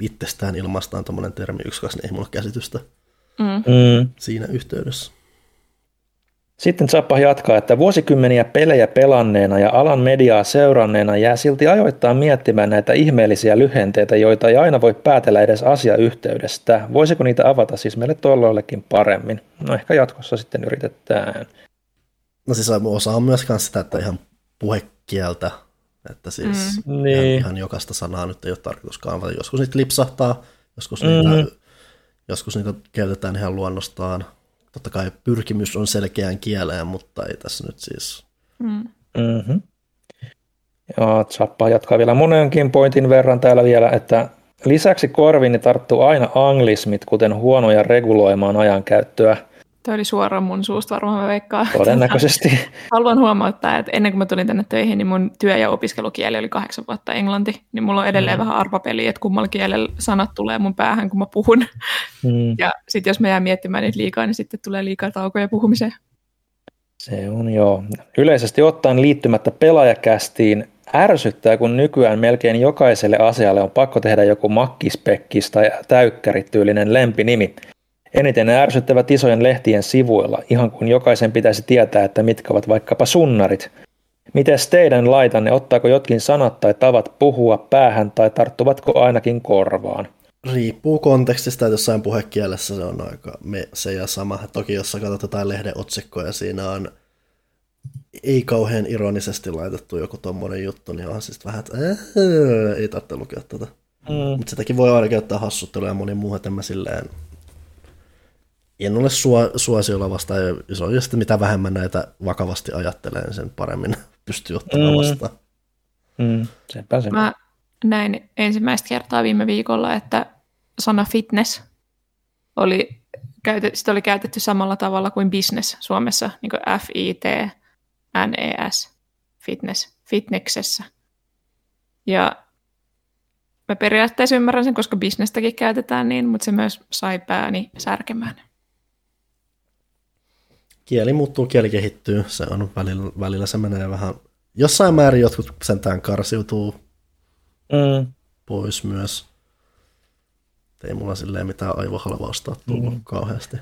itsestään ilmaistaan tuommoinen termi yksi, niin ei mulla käsitystä mm. siinä yhteydessä. Sitten Zappa jatkaa, että vuosikymmeniä pelejä pelanneena ja alan mediaa seuranneena jää silti ajoittain miettimään näitä ihmeellisiä lyhenteitä, joita ei aina voi päätellä edes asiayhteydestä. Voisiko niitä avata siis meille tuolloillekin paremmin? No ehkä jatkossa sitten yritetään. No siis osa on myös sitä, että ihan puhekieltä, että siis mm. niin. ihan, ihan jokaista sanaa nyt ei ole tarkoituskaan, vaan joskus niitä lipsahtaa, joskus mm. niitä Joskus niitä käytetään ihan luonnostaan. Totta kai pyrkimys on selkeään kieleen, mutta ei tässä nyt siis... Mm. Mm-hmm. Ja Zappa jatkaa vielä monenkin pointin verran täällä vielä, että lisäksi korviini tarttuu aina anglismit, kuten huonoja reguloimaan ajankäyttöä – Tämä oli suoraan mun suusta varmaan veikkaa. Todennäköisesti. Haluan huomauttaa, että ennen kuin mä tulin tänne töihin, niin mun työ- ja opiskelukieli oli kahdeksan vuotta englanti. Niin mulla on edelleen mm. vähän arvapeli, että kummalla kielellä sanat tulee mun päähän, kun mä puhun. Mm. Ja sitten jos mä jään miettimään niitä liikaa, niin sitten tulee liikaa taukoja puhumiseen. Se on joo. Yleisesti ottaen liittymättä pelaajakästiin ärsyttää, kun nykyään melkein jokaiselle asialle on pakko tehdä joku makkispekkis tai täykkärityylinen lempinimi. Eniten ne ärsyttävät isojen lehtien sivuilla, ihan kuin jokaisen pitäisi tietää, että mitkä ovat vaikkapa sunnarit. Mites teidän laitanne, ottaako jotkin sanat tai tavat puhua päähän tai tarttuvatko ainakin korvaan? Riippuu kontekstista, että jossain puhekielessä se on aika me, se ja sama. Toki jos katsotaan lehden otsikkoja, siinä on ei kauhean ironisesti laitettu joku tommonen juttu, niin on siis vähän, että ei tarvitse lukea tätä. Mm. Mutta sitäkin voi aina käyttää hassuttelua ja moni muu, että mä silleen en ole suo, suosiolla vastaan, ja se on just, mitä vähemmän näitä vakavasti ajattelen, niin sen paremmin pystyy ottamaan mm. vastaan. Mm. Sepä se. Mä näin ensimmäistä kertaa viime viikolla, että sana fitness oli, käytetty, sitä oli käytetty samalla tavalla kuin business Suomessa, niin kuin F-I-T-N-E-S, fitness, fitneksessä. Ja mä periaatteessa ymmärrän sen, koska bisnestäkin käytetään niin, mutta se myös sai pääni särkemään. Kieli muuttuu, kieli kehittyy, se on välillä, välillä se menee vähän, jossain määrin jotkut sentään karsiutuu Mm. pois myös. Ei mulla silleen mitään aivohalvausta tullut mm. kauheasti.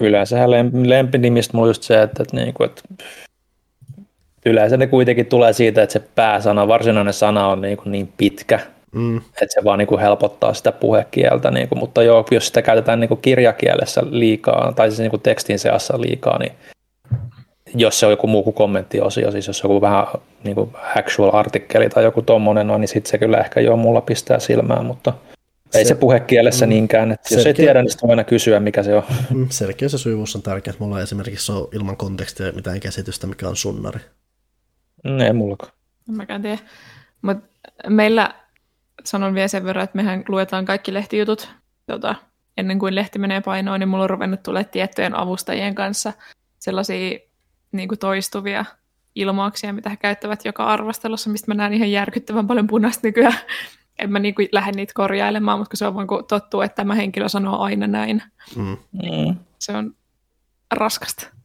Yleensähän lem- lempinimistä mulla just se, että, että, niinku, että yleensä ne kuitenkin tulee siitä, että se pääsana, varsinainen sana on niin, niin pitkä, Mm. että se vaan niin kuin helpottaa sitä puhekieltä, niin kuin, mutta joo, jos sitä käytetään niin kuin kirjakielessä liikaa, tai siis niin kuin tekstin seassa liikaa, niin jos se on joku muu kuin kommenttiosio, siis jos joku vähän niin kuin actual artikkeli tai joku tommonen on, niin sitten se kyllä ehkä jo mulla pistää silmään, mutta ei se, se puhekielessä mm, niinkään, että jos ei tiedä, niin sitten aina kysyä, mikä se on. Mm, selkeys ja sujuvuus on tärkeää. Mulla ei esimerkiksi ole ilman kontekstia mitään käsitystä, mikä on sunnari. Mm, Ei mullakaan. En mäkään tiedä. Mutta meillä, sanon vielä sen verran, että mehän luetaan kaikki lehtijutut tota, ennen kuin lehti menee painoon, niin mulla on ruvennut tulee tiettyjen avustajien kanssa sellaisia niin kuin toistuvia ilmauksia, mitä he käyttävät joka arvostelussa, mistä mä näen ihan järkyttävän paljon punaista nykyään. En mä niin kuin lähde niitä korjailemaan, mutta kun se on vaan kun tottuu, että tämä henkilö sanoo aina näin. Mm. Mm. Se on raskasta.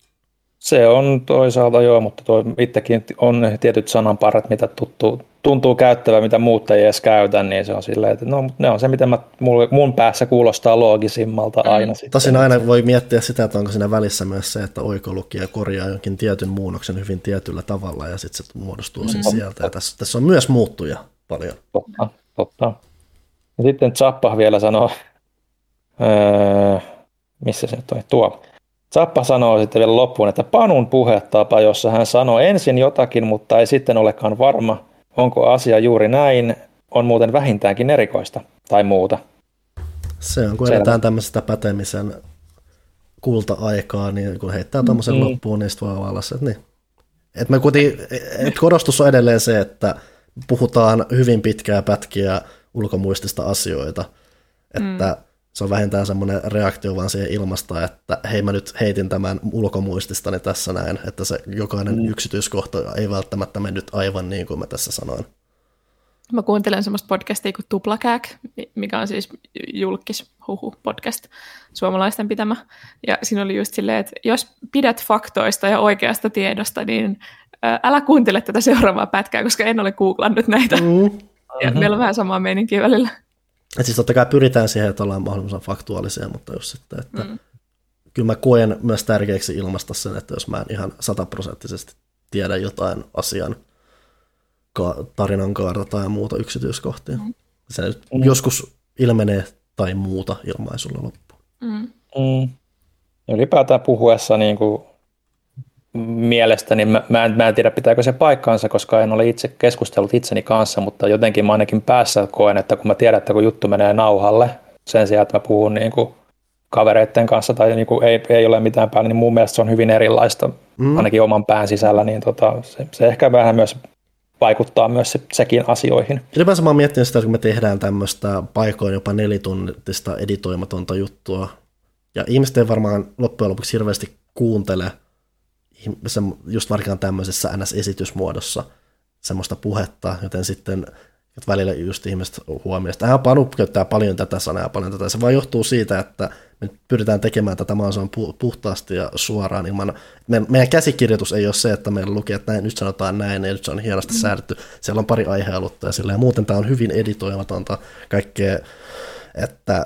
Se on toisaalta joo, mutta toi itsekin on ne tietyt sananparret, mitä tuttuu, tuntuu käyttävä, mitä muut ei edes käytä, niin se on silleen, että no, ne on se, mitä mä, mun päässä kuulostaa loogisimmalta aina. Sitten. Tosin aina voi miettiä sitä, että onko siinä välissä myös se, että oikolukija korjaa jonkin tietyn muunnoksen hyvin tietyllä tavalla ja sitten se muodostuu mm. sieltä. Ja tässä, tässä on myös muuttuja paljon. Totta, totta. Ja sitten Zappa vielä sanoo, öö, missä se nyt on, tuo. Zappa sanoo sitten vielä loppuun, että Panun puhetapa, jossa hän sanoo ensin jotakin, mutta ei sitten olekaan varma, onko asia juuri näin, on muuten vähintäänkin erikoista tai muuta. Se on, kun edetään tämmöisestä pätemisen kulta-aikaa, niin kun heittää tuommoisen Mm. loppuun, niin sitten voi olla se, että niin. Et me kuitenkin, et korostus on edelleen se, että puhutaan hyvin pitkää pätkiä ulkomuistista asioita, että mm. Se on vähintään semmoinen reaktio vaan siihen ilmasta, että hei mä nyt heitin tämän ulkomuististani tässä näin, että se jokainen mm. yksityiskohta ei välttämättä mennyt aivan niin kuin mä tässä sanoin. Mä kuuntelen semmoista podcastia kuin Tuplakääk, mikä on siis julkis huhu podcast, suomalaisten pitämä. Ja siinä oli just silleen, että jos pidät faktoista ja oikeasta tiedosta, niin ää, älä kuuntele tätä seuraavaa pätkää, koska en ole googlannut näitä. Mm. Ja meillä on vähän samaa meininkiä välillä. Et siis totta kai pyritään siihen, että ollaan mahdollisimman faktuaalisia, mutta jos sitten, että mm. kyllä mä koen myös tärkeäksi ilmaista sen, että jos mä en ihan sataprosenttisesti tiedä jotain asian ka- tarinan kaarta tai muuta yksityiskohtia. Mm. Se nyt mm. joskus ilmenee tai muuta ilmaisulla loppuun. Mm. Mm. Ja Ylipäätään puhuessa niin kuin mielestäni, mä, mä, en, mä en tiedä pitääkö se paikkaansa, koska en ole itse keskustellut itseni kanssa, mutta jotenkin mä ainakin päässä koen, että kun mä tiedän, että kun juttu menee nauhalle, sen sijaan, että mä puhun niin kuin kavereiden kanssa tai niin kuin ei, ei ole mitään päällä, niin mun mielestä se on hyvin erilaista, mm. ainakin oman pään sisällä, niin tota, se, se ehkä vähän myös vaikuttaa myös se, sekin asioihin. Ylipäänsä mä oon miettinyt sitä, että kun me tehdään tämmöistä paikoin jopa nelituntista editoimatonta juttua, ja ihmiset ei varmaan loppujen lopuksi hirveästi kuuntele se, just varmaan tämmöisessä NS-esitysmuodossa semmoista puhetta, joten sitten että välillä just ihmiset huomioon, että "Ää, Panu käyttää paljon tätä sanaa ja paljon tätä. Se vaan johtuu siitä, että me pyritään tekemään tätä mahdollisimman pu- puhtaasti ja suoraan ilman, me, meidän käsikirjoitus ei ole se, että meillä lukee, että näin, nyt sanotaan näin ja nyt se on hienosti mm. säädetty. Siellä on pari aihealutta ja, sillä, ja muuten tämä on hyvin editoimatonta kaikkea, että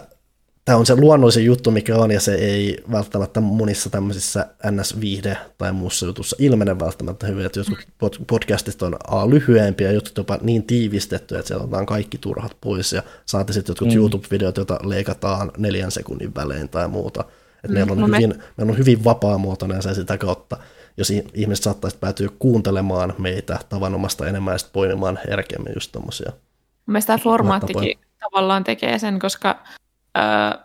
tämä on se luonnollisin juttu, mikä on, ja se ei välttämättä monissa tämmöisissä NS-viihde- tai muussa jutussa ilmene välttämättä hyvin, että jotkut pod- podcastit on A, lyhyempiä, ja jotkut jopa niin tiivistetty, että sieltä otetaan kaikki turhat pois, ja saati sitten jotkut mm. YouTube-videot, joita leikataan neljän sekunnin välein tai muuta. Että mm, meillä, on no me- hyvin, meillä on hyvin vapaamuotoinen, ja se sitä kautta, jos ihmiset saattaisi päätyä kuuntelemaan meitä tavanomasta enemmän, ja sitten poimimaan herkemmin just tommosia. Mielestäni formaattikin tavallaan tekee sen, koska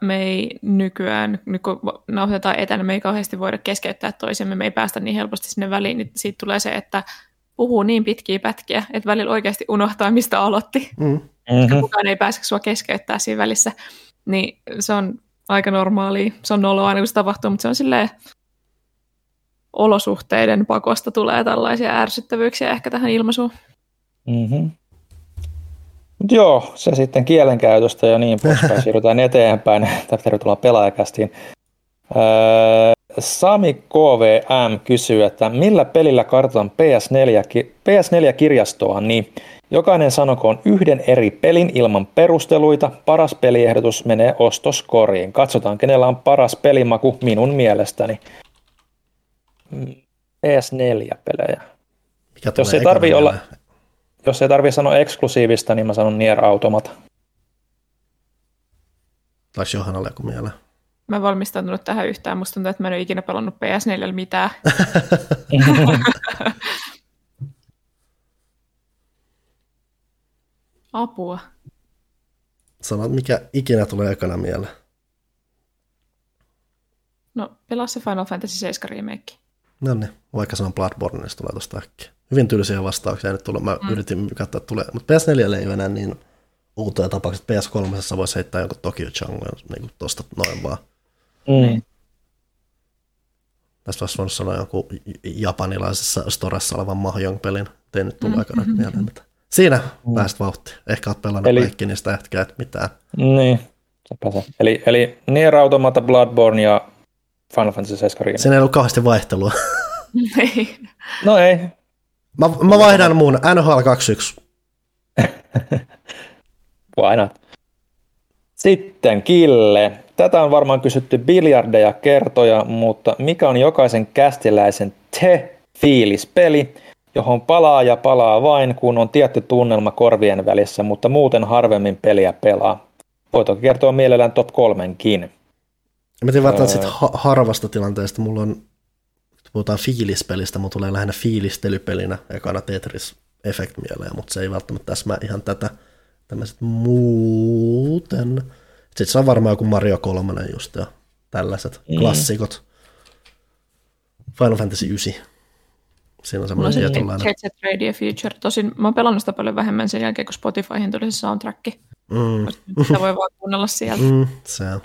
me ei nykyään, nyt kun nauhoitetaan etänä, me ei kauheasti voida keskeyttää toisemme, me ei päästä niin helposti sinne väliin, niin siitä tulee se, että puhuu niin pitkiä pätkiä, että välillä oikeasti unohtaa, mistä aloitti. Mm. Mm-hmm. Kukaan ei pääse sua keskeyttää siinä välissä. Niin se on aika normaalia. Se on noloa aina, kun se tapahtuu, mutta se on silleen olosuhteiden pakosta tulee tällaisia ärsyttävyyksiä ehkä tähän ilmaisuun. Mm-hmm. Mut joo, se sitten kielenkäytöstä ja niin poispäin. Siirrytään eteenpäin. Tervetuloa pelaajakästiin. Öö, Sami KVM kysyy, että millä pelillä kartoitan PS4, PS4-kirjastoa, niin jokainen sanokoon yhden eri pelin ilman perusteluita. Paras peliehdotus menee ostoskoriin. Katsotaan, kenellä on paras pelimaku minun mielestäni. PS4-pelejä. Mikä Jos ei ekana olla? Jos ei tarvii sanoa eksklusiivista, niin mä sanon Nier Automata. Taisi Johannalle joku mieleen. Mä en valmistautunut tähän yhtään. Musta tuntuu, että mä en ole ikinä pelannut PS4 mitään. Apua. Sanot, mikä ikinä tulee ekana mieleen. No, pelaa se Final Fantasy 7 remake. No niin, vaikka sanon Bloodborne, niin se tulee tosta äkkiä. Hyvin tylsiä vastauksia nyt tulee. Mä mm. yritin katsoa, että tulee. Mutta PS4 ei ole enää niin uutoja tapauksia. PS3 voisi heittää jonkun Tokyo Jungle niin tosta noin vaan. Mm. Tästä olisi voinut sanoa jonkun japanilaisessa storessa olevan Mahjong-pelin. Ei nyt tullut aikana mieleen mitä. Siinä pääsit vauhtiin. Ehkä olet pelannut Eli- kaikki niistä ehkä et mitään. Niin, sepä se. Eli, eli Nier Automata, Bloodborne ja Final Fantasy 7 Remake. Siinä ei ollut kauheasti vaihtelua. Ei. No ei, Mä, mä vaihdan mun NHL 21. why not? Sitten Kille. Tätä on varmaan kysytty biljardeja kertoja, mutta mikä on jokaisen kästiläisen te-fiilispeli, johon palaa ja palaa vain, kun on tietty tunnelma korvien välissä, mutta muuten harvemmin peliä pelaa? Voi toki kertoa mielellään top kolmenkin. Mä tiedän välttämättä sit ha- harvasta tilanteesta. Mulla on, kun puhutaan fiilispelistä, mulla tulee lähinnä fiilistelypelinä ekana Tetris Effect mieleen, mutta se ei välttämättä täsmää ihan tätä. Tämmöiset muuten. Sitten se on varmaan joku Mario 3 just ja tällaiset mm. klassikot. Final Fantasy 9. Siinä on semmoinen se tietynlainen. Jet Set Radio Future. Tosin mä oon pelannut sitä paljon vähemmän sen jälkeen, kun Spotifyhin tuli se soundtrack. Mm, Sitä voi vaan kuunnella sieltä. mm, se on.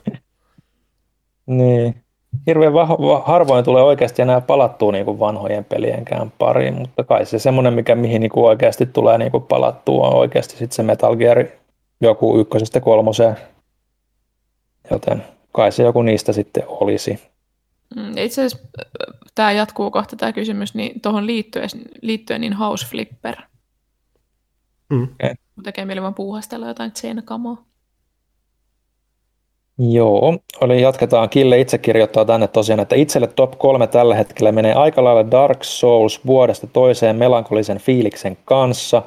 Niin. Hirveän vah- va- harvoin tulee oikeasti enää palattua niin kuin vanhojen pelienkään pariin, mutta kai se semmoinen, mikä mihin niin kuin oikeasti tulee niin kuin palattua, on oikeasti sitten se Metal Gear joku ykkösestä kolmoseen. Joten kai se joku niistä sitten olisi. Mm, Itse asiassa tämä jatkuu kohta tämä kysymys, niin tuohon liittyen, liittyen niin House Flipper. Mm. Mun tekee mieli vaan puuhastella jotain seinäkamoa. Joo, oli jatketaan. Kille itse kirjoittaa tänne tosiaan, että itselle top kolme tällä hetkellä menee aika lailla Dark Souls vuodesta toiseen melankolisen fiiliksen kanssa.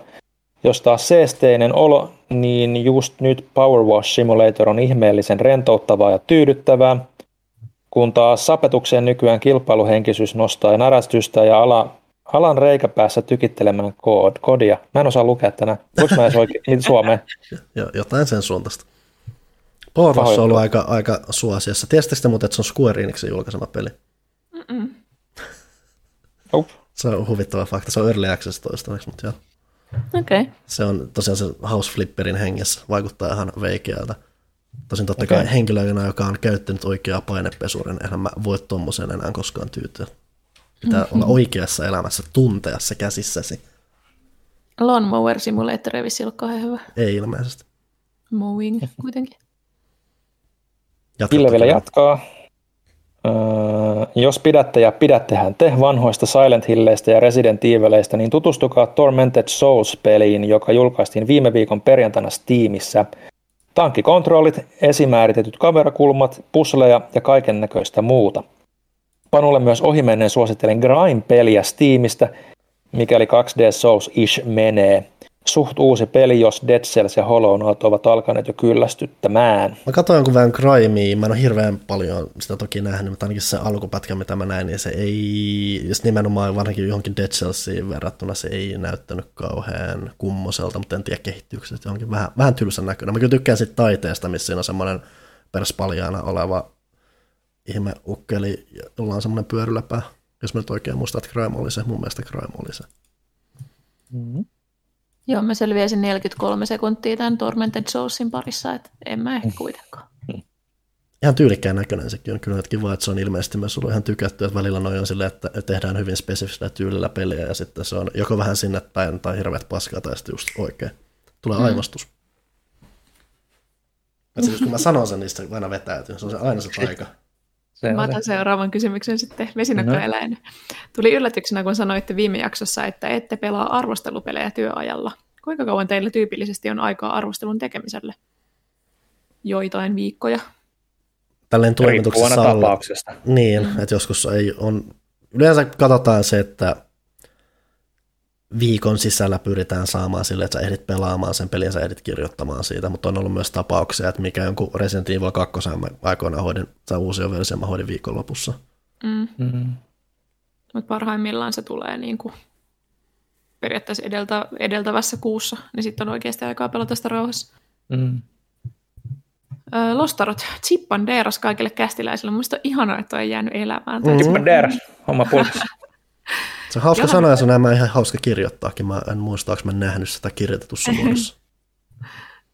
Jos taas seesteinen olo, niin just nyt Power Wash Simulator on ihmeellisen rentouttavaa ja tyydyttävää. Kun taas sapetukseen nykyään kilpailuhenkisyys nostaa närästystä ja ala, alan reikäpäässä tykittelemään kood, kodia. Mä en osaa lukea tänään. Voinko mä edes oikein suomeen? Jo, jotain sen suuntaista. Wash on ollut aika, aika suosiossa. Tiesittekö te muuten, että se on Square Enixin julkaisema peli? Mm-mm. Nope. Se on huvittava fakta. Se on Early Access toistaiseksi, mutta joo. Okei. Okay. Se on tosiaan se House Flipperin hengessä. Vaikuttaa ihan veikeältä. Tosin totta Okei. kai henkilönä, joka on käyttänyt oikeaa painepesurin, eihän mä voi tuommoiseen enää koskaan tyytyä. Pitää mm-hmm. olla oikeassa elämässä, tuntea se käsissäsi. Lawnmower Simulator ei vissi ole kauhean hyvä. Ei ilmeisesti. Mowing kuitenkin. Jatka Ville vielä jatkaa. Öö, jos pidätte ja pidättehän te vanhoista Silent Hilleistä ja Resident Evileistä, niin tutustukaa Tormented Souls-peliin, joka julkaistiin viime viikon perjantaina Steamissa. Tankkikontrollit, esimääritetyt kamerakulmat, pusleja ja kaiken näköistä muuta. Panulle myös ohimennen suosittelen Grime-peliä Steamista, mikäli 2D Souls-ish menee. Suht uusi peli, jos Dead Cells ja Hollow Knight ovat alkaneet jo kyllästyttämään. Mä katsoin jonkun vähän Crimea, mä en ole hirveän paljon sitä toki nähnyt, mutta ainakin se alkupätkä, mitä mä näin, niin se ei, jos nimenomaan varsinkin johonkin Dead Cellsiin verrattuna, se ei näyttänyt kauhean kummoselta, mutta en tiedä kehittyykö se johonkin vähän, vähän tylsän näköinen. Mä kyllä tykkään siitä taiteesta, missä siinä on semmoinen perspaljaana oleva ihme ukkeli, jolla on semmoinen pyöryläpää. Jos mä nyt oikein muistan, että Crime oli se, mun mielestä Crime oli se. Joo, mä selviäisin 43 sekuntia tämän Tormented Soulsin parissa, että en mä ehkä kuitenkaan. ihan tyylikkään näköinen sekin on kyllä että kiva, että se on ilmeisesti myös ollut ihan tykätty, että välillä noin on silleen, että tehdään hyvin spesifisellä tyylillä peliä ja sitten se on joko vähän sinne päin tai hirveät paskaa tai sitten just oikein. Tulee mm. aivastus. Että siis kun mä sanon sen, niin sitten aina vetäytyy. Se on se aina se taika. Se Mä on otan se. seuraavan kysymyksen sitten vesinäkköeläin. Tuli yllätyksenä, kun sanoitte viime jaksossa, että ette pelaa arvostelupelejä työajalla. Kuinka kauan teillä tyypillisesti on aikaa arvostelun tekemiselle? Joitain viikkoja. Tälleen toimituksessa tapauksesta. Niin, mm. että joskus ei on, yleensä katsotaan se, että viikon sisällä pyritään saamaan sille, että sä ehdit pelaamaan sen pelin ja sä ehdit kirjoittamaan siitä, mutta on ollut myös tapauksia, että mikä jonkun Resident Evil 2 mä aikoinaan hoidin, tai uusi versio mä hoidin viikonlopussa. Mm. Mm. Mutta parhaimmillaan se tulee niin kuin periaatteessa edeltä, edeltävässä kuussa, niin sitten on oikeasti aikaa pelata sitä rauhassa. Mm. Öö, Lostarot, Chippan Deeras kaikille kästiläisille. Musta on ihanaa, että on jäänyt elämään. Mm. Mm. Tippa Deras, homma pulkissa. Se on hauska sanoa ja se on nämä ihan hauska kirjoittaakin. Mä en muista, mä nähnyt sitä kirjoitetussa muodossa.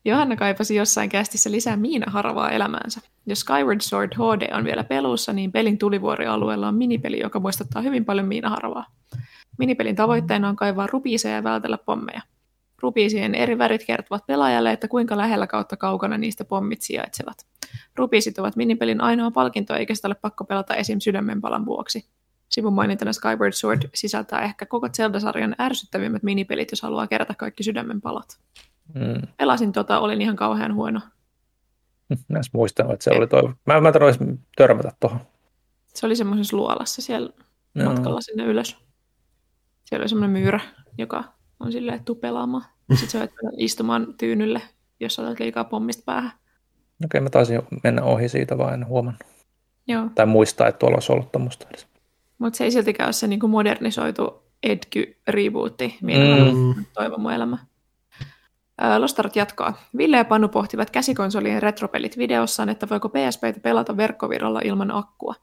Johanna kaipasi jossain kästissä lisää miinaharavaa elämäänsä. Jos Skyward Sword HD on vielä pelussa, niin pelin tulivuorialueella on minipeli, joka muistuttaa hyvin paljon miinaharavaa. Minipelin tavoitteena on kaivaa rupiiseja ja vältellä pommeja. Rupiisien eri värit kertovat pelaajalle, että kuinka lähellä kautta kaukana niistä pommit sijaitsevat. Rupiisit ovat minipelin ainoa palkinto, eikä sitä ole pakko pelata esim. sydämenpalan vuoksi. Sivun mainintana Skyward Sword sisältää ehkä koko Zelda-sarjan ärsyttävimmät minipelit, jos haluaa kerätä kaikki sydämenpalat. Mm. Pelasin tota, olin ihan kauhean huono. Mä en muistanut, että se oli toi. Mä, mä edes törmätä tuohon. Se oli semmoisessa luolassa siellä Joo. matkalla sinne ylös. Siellä oli semmoinen myyrä, joka on silleen, että tuu pelaamaan. Sitten sä istumaan tyynylle, jos otat liikaa pommista päähän. Okei, mä taisin mennä ohi siitä, vaan en huomannut. Joo, Tai muistaa, että tuolla olisi ollut tuommoista edes. Mutta se ei siltikään ole se niin kuin modernisoitu Edgy-rebootti, Mm. millä mm. toivon mun elämä. Ää, Lostarat jatkaa. Ville ja Panu pohtivat käsikonsolien retropelit videossaan, että voiko PSPtä pelata verkkovirralla ilman akkua.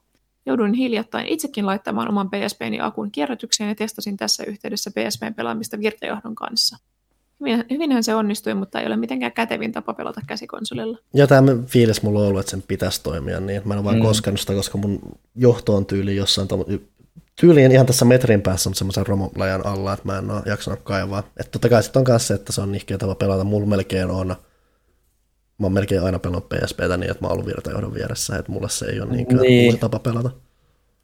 Jouduin hiljattain itsekin laittamaan oman PSPni akun kierrätykseen ja testasin tässä yhteydessä PSPn pelaamista virtajohdon kanssa. Hyvin, hyvinhän se onnistui, mutta ei ole mitenkään kätevin tapa pelata käsikonsolilla. Ja tämä fiilis mulla on ollut, että sen pitäisi toimia niin. Mä en ole vaan Mm. koskenut sitä, koska mun johto on tyyli jossain tyyliin ihan tässä metrin päässä, mutta semmoisen romulajan alla, että mä en ole jaksanut kaivaa. Että totta kai sitten on myös se, että se on nihkeä tapa pelata. Mulla melkein on, mä oon melkein aina pelannut PSPtä niin, että mä oon ollut virtajohdon vieressä, että mulle se ei ole niinkään Niin. tapa pelata.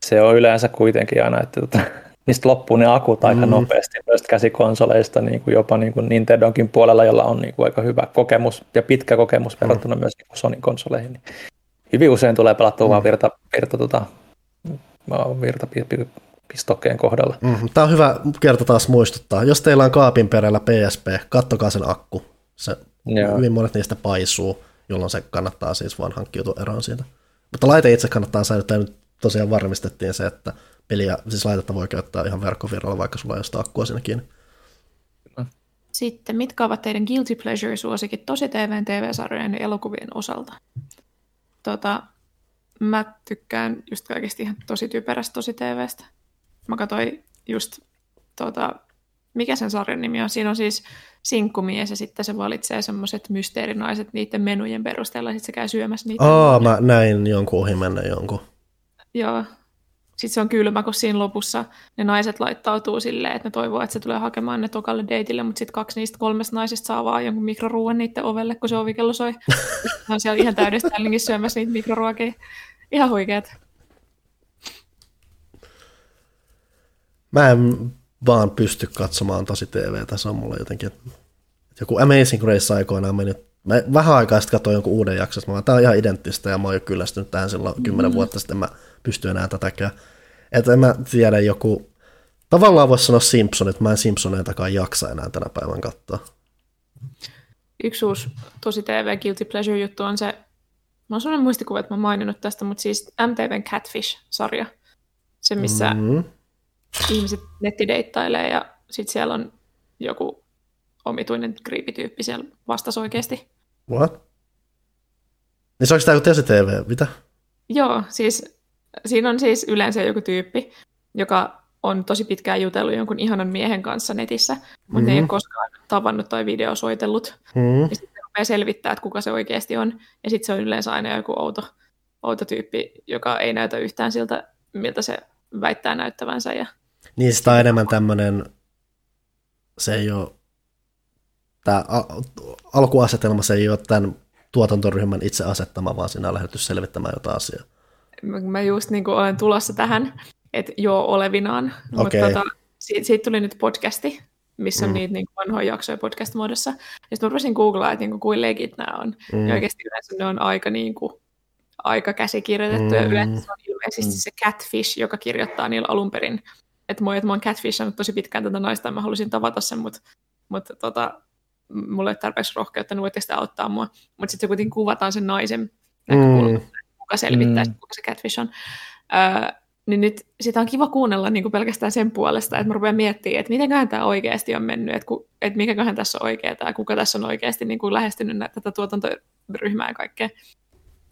Se on yleensä kuitenkin aina, että tota, niistä loppuu ne akut aika Mm. nopeasti noista käsikonsoleista, niin kuin jopa niin kuin Nintendonkin puolella, jolla on niin kuin aika hyvä kokemus ja pitkä kokemus verrattuna myös niin konsoleihin. Niin hyvin usein tulee pelattua vaan virta, virta, tota, virta pi- pi- pistokkeen kohdalla. Mm, Tämä on hyvä kerta taas muistuttaa. Jos teillä on kaapin perällä PSP, kattokaa sen akku. Se, Joo. hyvin monet niistä paisuu, jolloin se kannattaa siis vaan hankkiutua eroon siitä. Mutta laite itse kannattaa säilyttää. Nyt tosiaan varmistettiin se, että peliä, siis laitetta voi käyttää ihan verkkovirralla, vaikka sulla ei ole sitä akkua siinä kiinni. Sitten, mitkä ovat teidän guilty pleasure-suosikit tosi TVn, TV-sarjojen ja elokuvien osalta? Tota, mä tykkään just kaikista ihan tosi typerästä tosi TVstä. Mä katsoin just, tota, mikä sen sarjan nimi on? Siinä on siis sinkkumies ja sitten se valitsee semmoiset mysteerinaiset niiden menujen perusteella, sitten se käy syömässä niitä. Aa, mä näin jonkun ohi mennä jonkun. Joo. Sitten se on kylmä, kun siinä lopussa ne naiset laittautuu silleen, että ne toivoo, että se tulee hakemaan ne tokalle deitille, mutta sitten kaksi niistä kolmesta naisista saa vaan jonkun mikroruuan niiden ovelle, kun se ovikello soi. ne on siellä ihan täydessä syömässä niitä mikroruokia. Ihan huikeet. Mä en vaan pysty katsomaan tosi TVtä, se on mulla jotenkin... Joku Amazing Grace aikoinaan meni, mä vähän aikaa sitten katsoin jonkun uuden jakson, mä tää on ihan identtistä ja mä oon jo kyllästynyt tähän silloin kymmenen Mm. vuotta sitten, mä pysty enää tätäkään. Että en mä tiedä joku, tavallaan voisi sanoa Simpsonit, mä en Simpsoneitakaan jaksa enää tänä päivän katsoa. Yksi uusi tosi TV Guilty Pleasure-juttu on se, mä oon sellainen muistikuva, että mä oon maininnut tästä, mutta siis MTVn Catfish-sarja. Se, missä Mm. ihmiset nettideittailee ja sitten siellä on joku omituinen kriipityyppi siellä vastas oikeasti. What? Niin se onko tämä joku TV, mitä? Joo, siis siinä on siis yleensä joku tyyppi, joka on tosi pitkään jutellut jonkun ihanan miehen kanssa netissä, mutta mm-hmm. ei ole koskaan tavannut tai videosoitellut. Mm. Ja sitten rupeaa selvittää, että kuka se oikeasti on. Ja sitten se on yleensä aina joku outo, outo tyyppi, joka ei näytä yhtään siltä, miltä se väittää näyttävänsä. Ja Niin sitä on enemmän tämmöinen, se ei ole, tämä alkuasetelma se ei ole tämän tuotantoryhmän itse asettama, vaan siinä on lähdetty selvittämään jotain asiaa. Mä just niin kuin olen tulossa tähän, että joo olevinaan, Okei. mutta tota, siitä, siitä tuli nyt podcasti, missä on Mm. niitä niin kuin vanhoja jaksoja podcast-muodossa. Ja sitten mä rupesin googlaa, että niin kuin, kuin legit nämä on. Mm. Mm. Ja oikeasti yleensä ne on aika, niin kuin, aika käsikirjoitettu, ja Mm. yleensä se on ilmeisesti se Catfish, joka kirjoittaa niillä alun perin. Että moi, että mä oon catfishannut tosi pitkään tätä naista, ja mä halusin tavata sen, mutta, mutta tota, mulle ei tarpeeksi rohkeutta, niin voitte sitä auttaa mua. Mutta sitten se kuitenkin kuvataan sen naisen näkökulmasta, Mm. Kuka selvittää, Mm. mm. kuka se catfish on. Öö, niin nyt sitä on kiva kuunnella niin kuin pelkästään sen puolesta, että mä rupean miettimään, että mitenköhän tämä oikeasti on mennyt, että, ku, että mikäköhän tässä on oikeaa, tai kuka tässä on oikeasti niin kuin lähestynyt nä- tätä tuotantoryhmää ja kaikkea.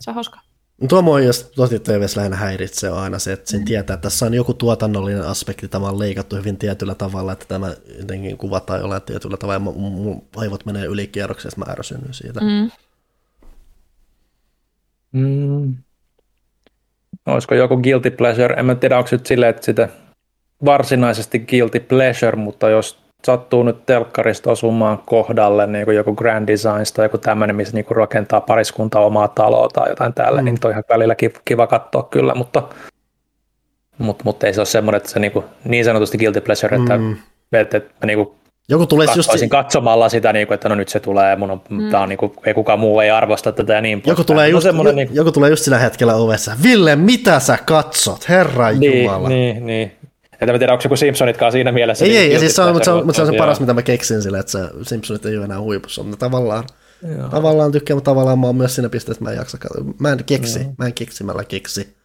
Se on hauska. Tuo mua jos tosi TVssä lähinnä häiritsee on aina se, että sen tietää, että tässä on joku tuotannollinen aspekti, tämä on leikattu hyvin tietyllä tavalla, että tämä jotenkin kuvataan jollain tietyllä tavalla, ja mun- mun aivot menee ylikierrokseen, että mä ärsynyn siitä. Mm. Mm. Olisiko joku guilty pleasure? En mä tiedä, onko nyt silleen, että sitä varsinaisesti guilty pleasure, mutta jos sattuu nyt telkkarista osumaan kohdalle niin kuin joku Grand Designs tai joku tämmöinen, missä niin kuin rakentaa pariskunta omaa taloa tai jotain täällä, Mm. niin toi ihan välillä kiva, katsoa kyllä, mutta, mutta, mutta ei se ole semmoinen, että se niin, kuin, niin sanotusti guilty pleasure, että, mm. että, että mä niin kuin Joku tulee just, katsoisin katsomalla sitä, niin kuin, että no nyt se tulee, mun on, mm. tää on, niin kuin, ei kukaan muu ei arvosta tätä ja niin joku tulee, No just, semmoinen, jo, niin, joku tulee just sillä hetkellä ovessa. Ville, mitä sä katsot? Herra Jumala. Niin, niin, niin. Että mä tiedä, onko joku Simpsonitkaan siinä mielessä. Ei, niin ei, ja guilty siis se on, mutta se on, mutta se on se joo. paras, mitä mä keksin sille, että se Simpsonit ei ole enää huipussa, mutta tavallaan, Joo. tavallaan tykkään, mutta tavallaan mä oon myös siinä pisteessä, että mä en jaksa katsoa. Mä en keksi, mä en keksimällä keksi.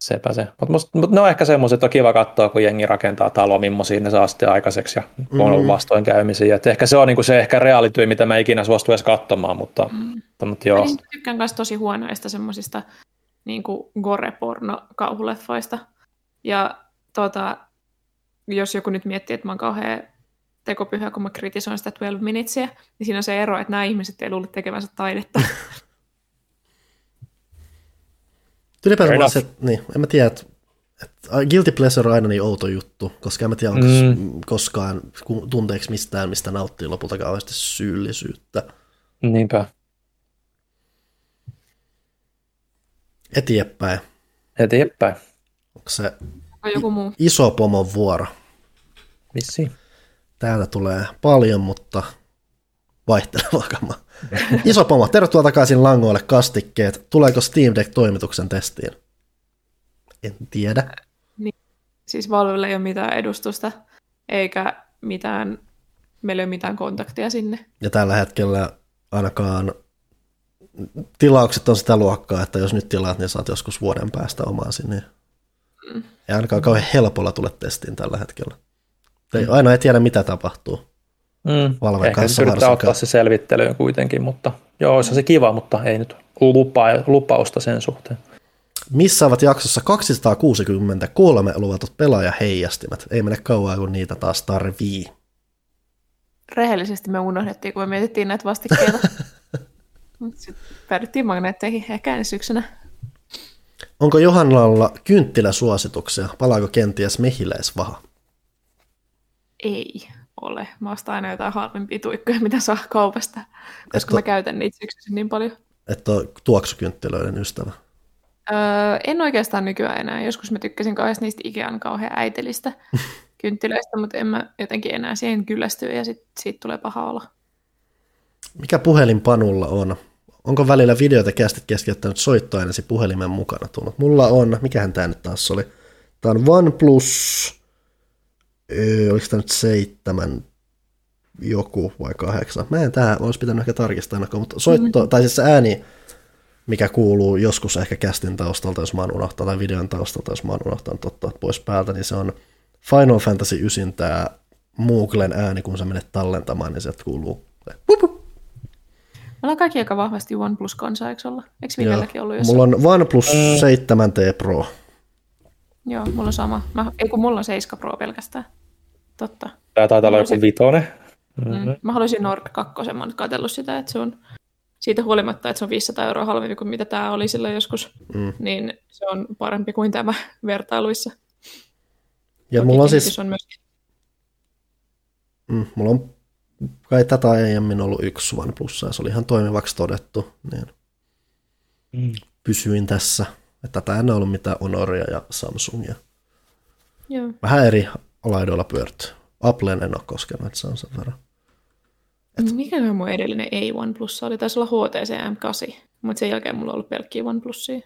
Sepä se. Mutta mut ne on ehkä semmoiset, että on kiva katsoa, kun jengi rakentaa taloa, millaisia ne saa sitten aikaiseksi ja kun on ollut Mm. vastoinkäymisiä. Et ehkä se on niinku se ehkä reaalityö, mitä mä ikinä suostu edes katsomaan, mutta, Mm. mutta, mutta joo. Mä niin tykkään myös tosi huonoista semmoisista niin gore-porno-kauhuleffoista. Ja tota, jos joku nyt miettii, että mä oon kauhean tekopyhä, kun mä kritisoin sitä 12 minutesia, niin siinä on se ero, että nämä ihmiset ei luule tekevänsä taidetta. Ylipäätään mulla se, niin, en mä tiedä, että, että guilty pleasure on aina niin outo juttu, koska en mä tiedä, onko mm. koskaan ku- tunteeksi mistään, mistä nauttii lopulta kauheasti syyllisyyttä. Niinpä. Eteenpäin. Eteenpäin. Onko se On joku muu. iso pomon vuoro? Vissiin. Täältä tulee paljon, mutta vaihtelevaa kamaa. Iso pomo, tervetuloa takaisin langoille kastikkeet. Tuleeko Steam Deck toimituksen testiin? En tiedä. Siis Valvelle ei ole mitään edustusta, eikä mitään, meillä ei ole mitään kontaktia sinne. Ja tällä hetkellä ainakaan tilaukset on sitä luokkaa, että jos nyt tilaat, niin saat joskus vuoden päästä omaasi. Niin Mm. ei ainakaan kauhean helpolla tule testiin tällä hetkellä. Ei, aina ei tiedä, mitä tapahtuu. Mm. Valven Ehkä kanssa varsinkaan. ottaa se selvittelyyn kuitenkin, mutta joo, olisi se kiva, mutta ei nyt lupaa, lupausta sen suhteen. Missä ovat jaksossa 263 luvatut pelaajaheijastimet? Ei mene kauan, kun niitä taas tarvii. Rehellisesti me unohdettiin, kun me mietittiin näitä vastikkeita. Mut Sitten päädyttiin magneetteihin ehkä ensi syksynä. Onko Johannalla kynttiläsuosituksia? Palaako kenties mehiläisvaha? Ei ole. Mä ostan aina jotain halvempia tuikkoja, mitä saa kaupasta, koska Et mä to- käytän niitä syksyisin niin paljon. Että tuoksukynttilöiden ystävä. Öö, en oikeastaan nykyään enää. Joskus mä tykkäsin kauheasti niistä Ikean kauhean äitelistä kynttilöistä, mutta en mä jotenkin enää siihen kyllästy ja sit, siitä tulee paha olla. Mikä puhelin Panulla on? Onko välillä videoita kästit keskeyttänyt soittoainesi puhelimen mukana tullut? Mulla on, mikähän tämä nyt taas oli? Tämä on OnePlus, öö, oliko tämä nyt seitsemän joku vai kahdeksan? Mä en tähän olisi pitänyt ehkä tarkistaa ennakkoon, mutta soitto, mm. tai siis se ääni, mikä kuuluu joskus ehkä kästin taustalta, jos mä oon unohtanut, tai videon taustalta, jos mä oon unohtanut ottaa pois päältä, niin se on Final Fantasy 9 tämä Mooglen ääni, kun sä menet tallentamaan, niin sieltä kuuluu. Me ollaan kaikki aika vahvasti OnePlus kanssa, eikö olla? Eikö Joo. Villelläkin ollut jossain? Mulla on OnePlus 7T Pro. Joo, mulla on sama. Mä, ei kun mulla on 7 Pro pelkästään. Totta. Tämä taitaa olla joku vitonen. Mm. Mä haluaisin Nord 2, mä oon katsellut sitä, että se on siitä huolimatta, että se on 500 euroa halvempi kuin mitä tämä oli silloin joskus, Mm. niin se on parempi kuin tämä vertailuissa. Ja Toki mulla on siis on myös... mm, mulla on kai tätä aiemmin ollut yksi OnePlus, ja se oli ihan toimivaksi todettu, niin mm. pysyin tässä. Että tätä en ollut mitään Honoria ja Samsungia. Joo. Vähän eri laidoilla pyört. Appleen en ole koskenut, että se on sen verran. Et... Mikä on mun edellinen ei OnePlus oli? Taisi olla HTC M8, mutta sen jälkeen mulla on ollut pelkkiä OnePlusia.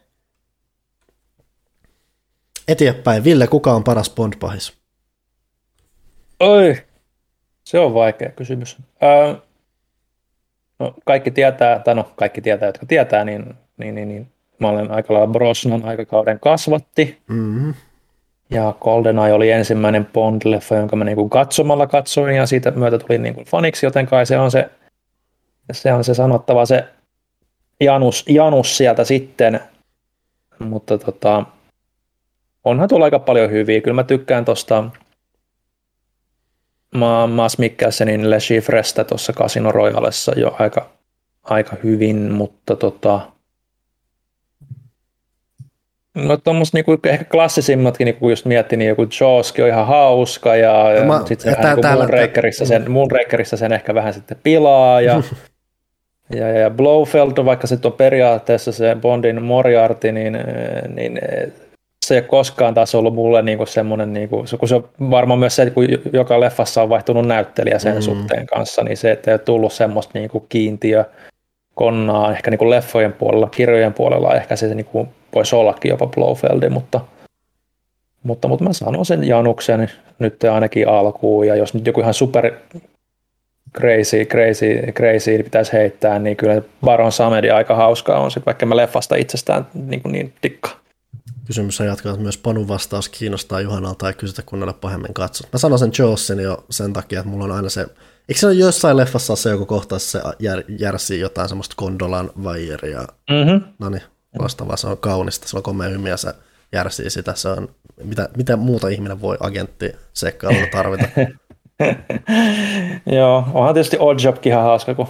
Eteenpäin. Ville, kuka on paras Bond-pahis? Oi, se on vaikea kysymys. Öö, no, kaikki tietää, tai no kaikki tietää, jotka tietää, niin, niin, niin, niin mä olen aika lailla Brosnan aikakauden kasvatti. Mm-hmm. Ja GoldenEye oli ensimmäinen Bond-leffa, jonka mä niin katsomalla katsoin, ja siitä myötä tuli niin kuin faniksi, joten kai se on se, se on se sanottava se Janus, Janus sieltä sitten. Mutta tota, onhan tuolla aika paljon hyviä. Kyllä mä tykkään tuosta Maas Mikkelsenin Le Chiffrestä tuossa Casino Royalessa jo aika, aika hyvin, mutta tota, No tuommoista niinku, ehkä klassisimmatkin, niinku just miettii, niin joku Jawskin on ihan hauska ja, ja no, sitten se vähän niin Moonrakerissa sen, Moonrakerissa sen ehkä vähän sitten pilaa ja, ja, ja Blowfeld, vaikka se on periaatteessa se Bondin Moriarty, niin, niin se ei ole koskaan taas ollut mulle niinku semmoinen, niinku, kun se on varmaan myös se, kun joka leffassa on vaihtunut näyttelijä sen mm. suhteen kanssa, niin se, että ei ole tullut semmoista niinku kiintiö konnaa ehkä niinku leffojen puolella, kirjojen puolella ehkä se niinku voisi ollakin jopa Blofeldi, mutta, mutta, mutta mä sanon sen Januksen nyt ainakin alkuun, ja jos nyt joku ihan super crazy, crazy, crazy pitäisi heittää, niin kyllä Baron Samedi aika hauskaa on se, vaikka mä leffasta itsestään niin, kuin niin dikka. Kysymys on jatkaa, että myös Panun vastaus kiinnostaa Juhanalta tai kysytä kunnalle pahemmin katsot. Mä sanon sen Jawsin jo sen takia, että mulla on aina se, eikö se ole jossain leffassa se joku kohtaus, se jär, järsii jotain semmoista kondolan vaijeria, mm-hmm. no niin, vastaavaa, se on kaunista, se on komea hymiä, se järsii sitä, se on, mitä, mitä muuta ihminen voi agentti seikkailulla tarvita. Joo, onhan tietysti Oddjobkin ihan hauska, kun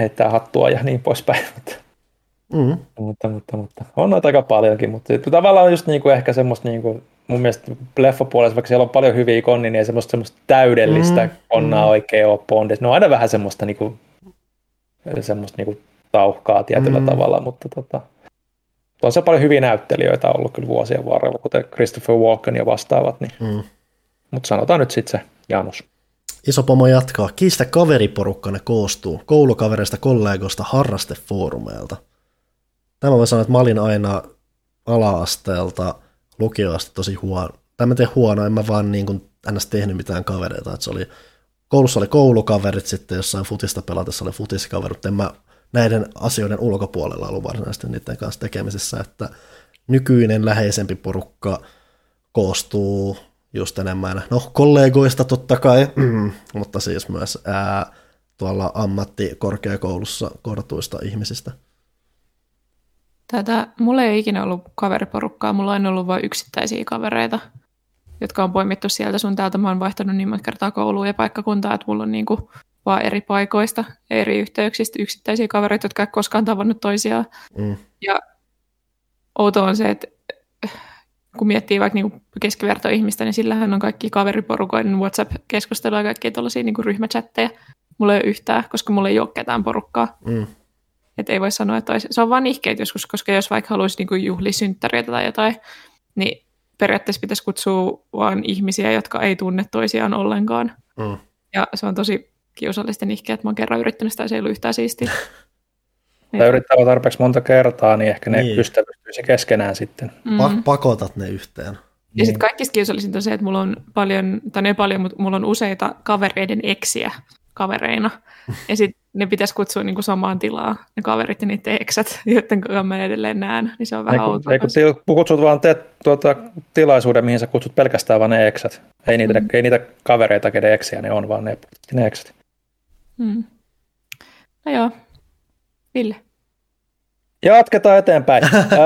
heittää hattua ja niin poispäin. Mm. Mutta, mutta, mutta, on noita aika paljonkin, mutta tavallaan just niin kuin ehkä semmoista niin kuin, mun mielestä leffapuolessa, vaikka siellä on paljon hyviä konni, niin ei semmoista, semmoista täydellistä mm. konnaa mm. oikein ole Bondissa. Ne on aina vähän semmoista, niin kuin, semmoista niin kuin tauhkaa tietyllä mm. tavalla, mutta tota, on se paljon hyviä näyttelijöitä ollut kyllä vuosien varrella, kuten Christopher Walken ja vastaavat, niin. mm. mutta sanotaan nyt sitten se Janus. Iso pomo jatkaa. Kiistä kaveriporukka ne koostuu. Koulukavereista, kollegoista, harrastefoorumeilta. Tämä voi sanoa, että mä olin aina ala-asteelta lukioasta tosi huono. Tai mä tein huono, en mä vaan niin kuin ns. tehnyt mitään kavereita. Että se oli, koulussa oli koulukaverit, sitten jossain futista pelatessa oli futiskaverit. En mä näiden asioiden ulkopuolella ollut varsinaisesti niiden kanssa tekemisissä, että nykyinen läheisempi porukka koostuu just enemmän, no kollegoista totta kai, mutta siis myös ää, tuolla ammattikorkeakoulussa kohdatuista ihmisistä. Tätä, mulla ei ikinä ollut kaveriporukkaa, mulla on ollut vain yksittäisiä kavereita, jotka on poimittu sieltä sun täältä. Mä oon vaihtanut niin monta kertaa kouluun ja paikkakuntaa, että mulla on niinku vaan eri paikoista, eri yhteyksistä, yksittäisiä kavereita, jotka ei koskaan tavannut toisiaan. Mm. Ja outo on se, että kun miettii vaikka niin keskivertoihmistä, niin sillähän on kaikki kaveriporukoiden WhatsApp-keskustelua ja kaikkia tuollaisia niin ryhmächatteja. Mulla ei ole yhtään, koska mulla ei ole ketään porukkaa. Mm. Että ei voi sanoa, että olisi, se on vaan nihkeet joskus, koska jos vaikka haluaisi niin juhlisynttäreitä tai jotain, niin periaatteessa pitäisi kutsua vain ihmisiä, jotka ei tunne toisiaan ollenkaan. Mm. Ja se on tosi kiusallisten ihkeä, että mä oon kerran yrittänyt sitä, se ei ollut yhtään siistiä. Tai yrittää tarpeeksi monta kertaa, niin ehkä ne niin. ystävystyisi keskenään sitten. Mm. Pa- pakotat ne yhteen. Ja niin. sitten kaikista kiusallisinta on se, että mulla on paljon, tai ei paljon, mutta mulla on useita kavereiden eksiä kavereina. Ja sitten ne pitäisi kutsua niinku samaan tilaan, ne kaverit ja niiden eksät, joiden kanssa mä edelleen näen. Niin se on vähän outoa. Eikö kutsut vaan te, tuota, tilaisuuden, mihin sä kutsut pelkästään vaan ne eksät. Ei niitä, mm. ei niitä kavereita, kenen eksiä ne on, vaan ne, ne eksät. Mm. No joo. Ville. Jatketaan eteenpäin.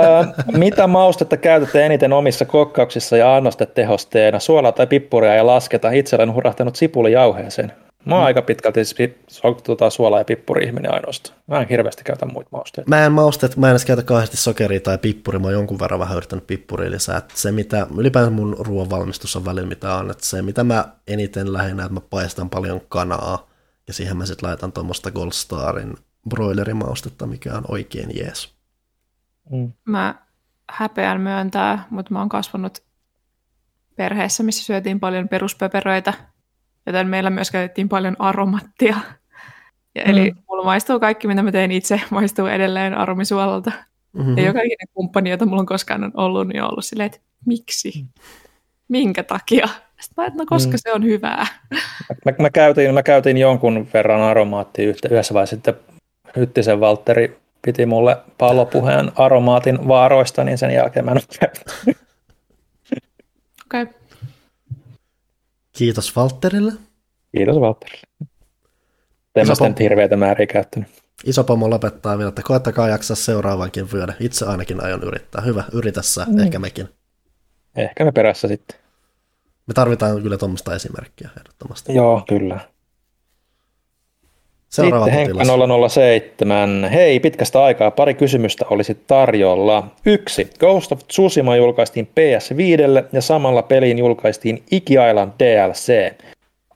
mitä maustetta käytätte eniten omissa kokkauksissa ja annostetehosteena? Suolaa tai pippuria ja lasketa. Itse olen hurahtanut sipulijauheeseen. Mä oon mm. aika pitkälti tuota, suola- ja pippuri-ihminen ainoastaan. Mä en hirveästi käytä muita mausteita. Mä en mausteet, mä en edes käytä kauheasti sokeria tai pippuria, mä oon jonkun verran vähän yrittänyt pippuria lisää. Että se, mitä ylipäänsä mun ruoan valmistus on välillä mitä on, että se, mitä mä eniten lähinnä, että mä paistan paljon kanaa, ja siihen mä sitten laitan tuommoista Gold Starin broilerimaustetta, mikä on oikein jees. Mm. Mä häpeän myöntää, mutta mä oon kasvanut perheessä, missä syötiin paljon peruspöperöitä, joten meillä myös käytettiin paljon aromattia. Ja mm. Eli mulla maistuu kaikki, mitä mä teen itse, maistuu edelleen aromisuolalta. Mm-hmm. Ja joka ikinen kumppani, jota mulla on koskaan on ollut, niin on ollut silleen, että miksi? Minkä takia? Sitten mä että no koska mm. se on hyvää. Mä, mä, käytin, mä käytin jonkun verran aromaattia yhdessä vaiheessa sitten Hyttisen Valtteri piti mulle pallopuheen aromaatin vaaroista, niin sen jälkeen mä en ole Okei. Okay. Kiitos Valtterille. Kiitos Valtterille. En mä sitä hirveätä määriä käyttänyt. Iso pomo lopettaa vielä, että koettakaa jaksaa seuraavankin vyödä. Itse ainakin aion yrittää. Hyvä, yritä sä, mm. ehkä mekin. Ehkä me perässä sitten. Me tarvitaan kyllä tuommoista esimerkkiä ehdottomasti. Joo, kyllä. Seuraava Sitten Henkka 007. Hei, pitkästä aikaa pari kysymystä olisi tarjolla. Yksi. Ghost of Tsushima julkaistiin PS5 ja samalla peliin julkaistiin Iki Island DLC.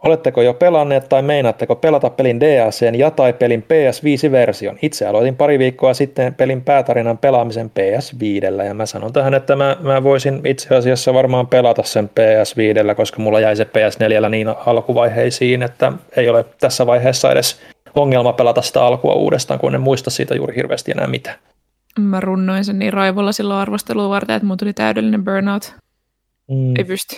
Oletteko jo pelanneet tai meinaatteko pelata pelin DLCn ja tai pelin PS5-version? Itse aloitin pari viikkoa sitten pelin päätarinan pelaamisen PS5 ja mä sanon tähän, että mä, mä voisin itse asiassa varmaan pelata sen PS5, koska mulla jäi se PS4 niin alkuvaiheisiin, että ei ole tässä vaiheessa edes ongelma pelata sitä alkua uudestaan, kun en muista siitä juuri hirveästi enää mitään. Mä runnoin sen niin raivolla silloin arvostelua varten, että mun tuli täydellinen burnout. Mm. Ei pysty.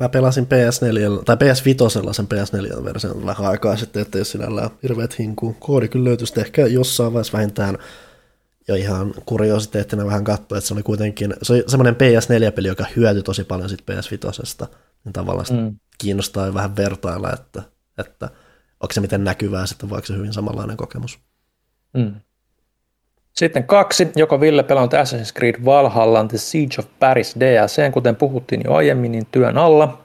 Mä pelasin PS4, tai PS5 sen PS4-version vähän aikaa sitten, että jos sinällään hirveät hinkuu. Koodi kyllä löytyisi ehkä jossain vaiheessa vähintään jo ihan kuriositeettina vähän katsoa, että se oli kuitenkin, se oli semmoinen PS4-peli, joka hyötyi tosi paljon sitten PS5, niin tavallaan mm. kiinnostaa vähän vertailla, että, että onko se miten näkyvää sitten, vaikka se hyvin samanlainen kokemus. Mm. Sitten kaksi, joko Ville pelannut Assassin's Creed Valhalla The Siege of Paris DLC, kuten puhuttiin jo aiemmin, niin työn alla.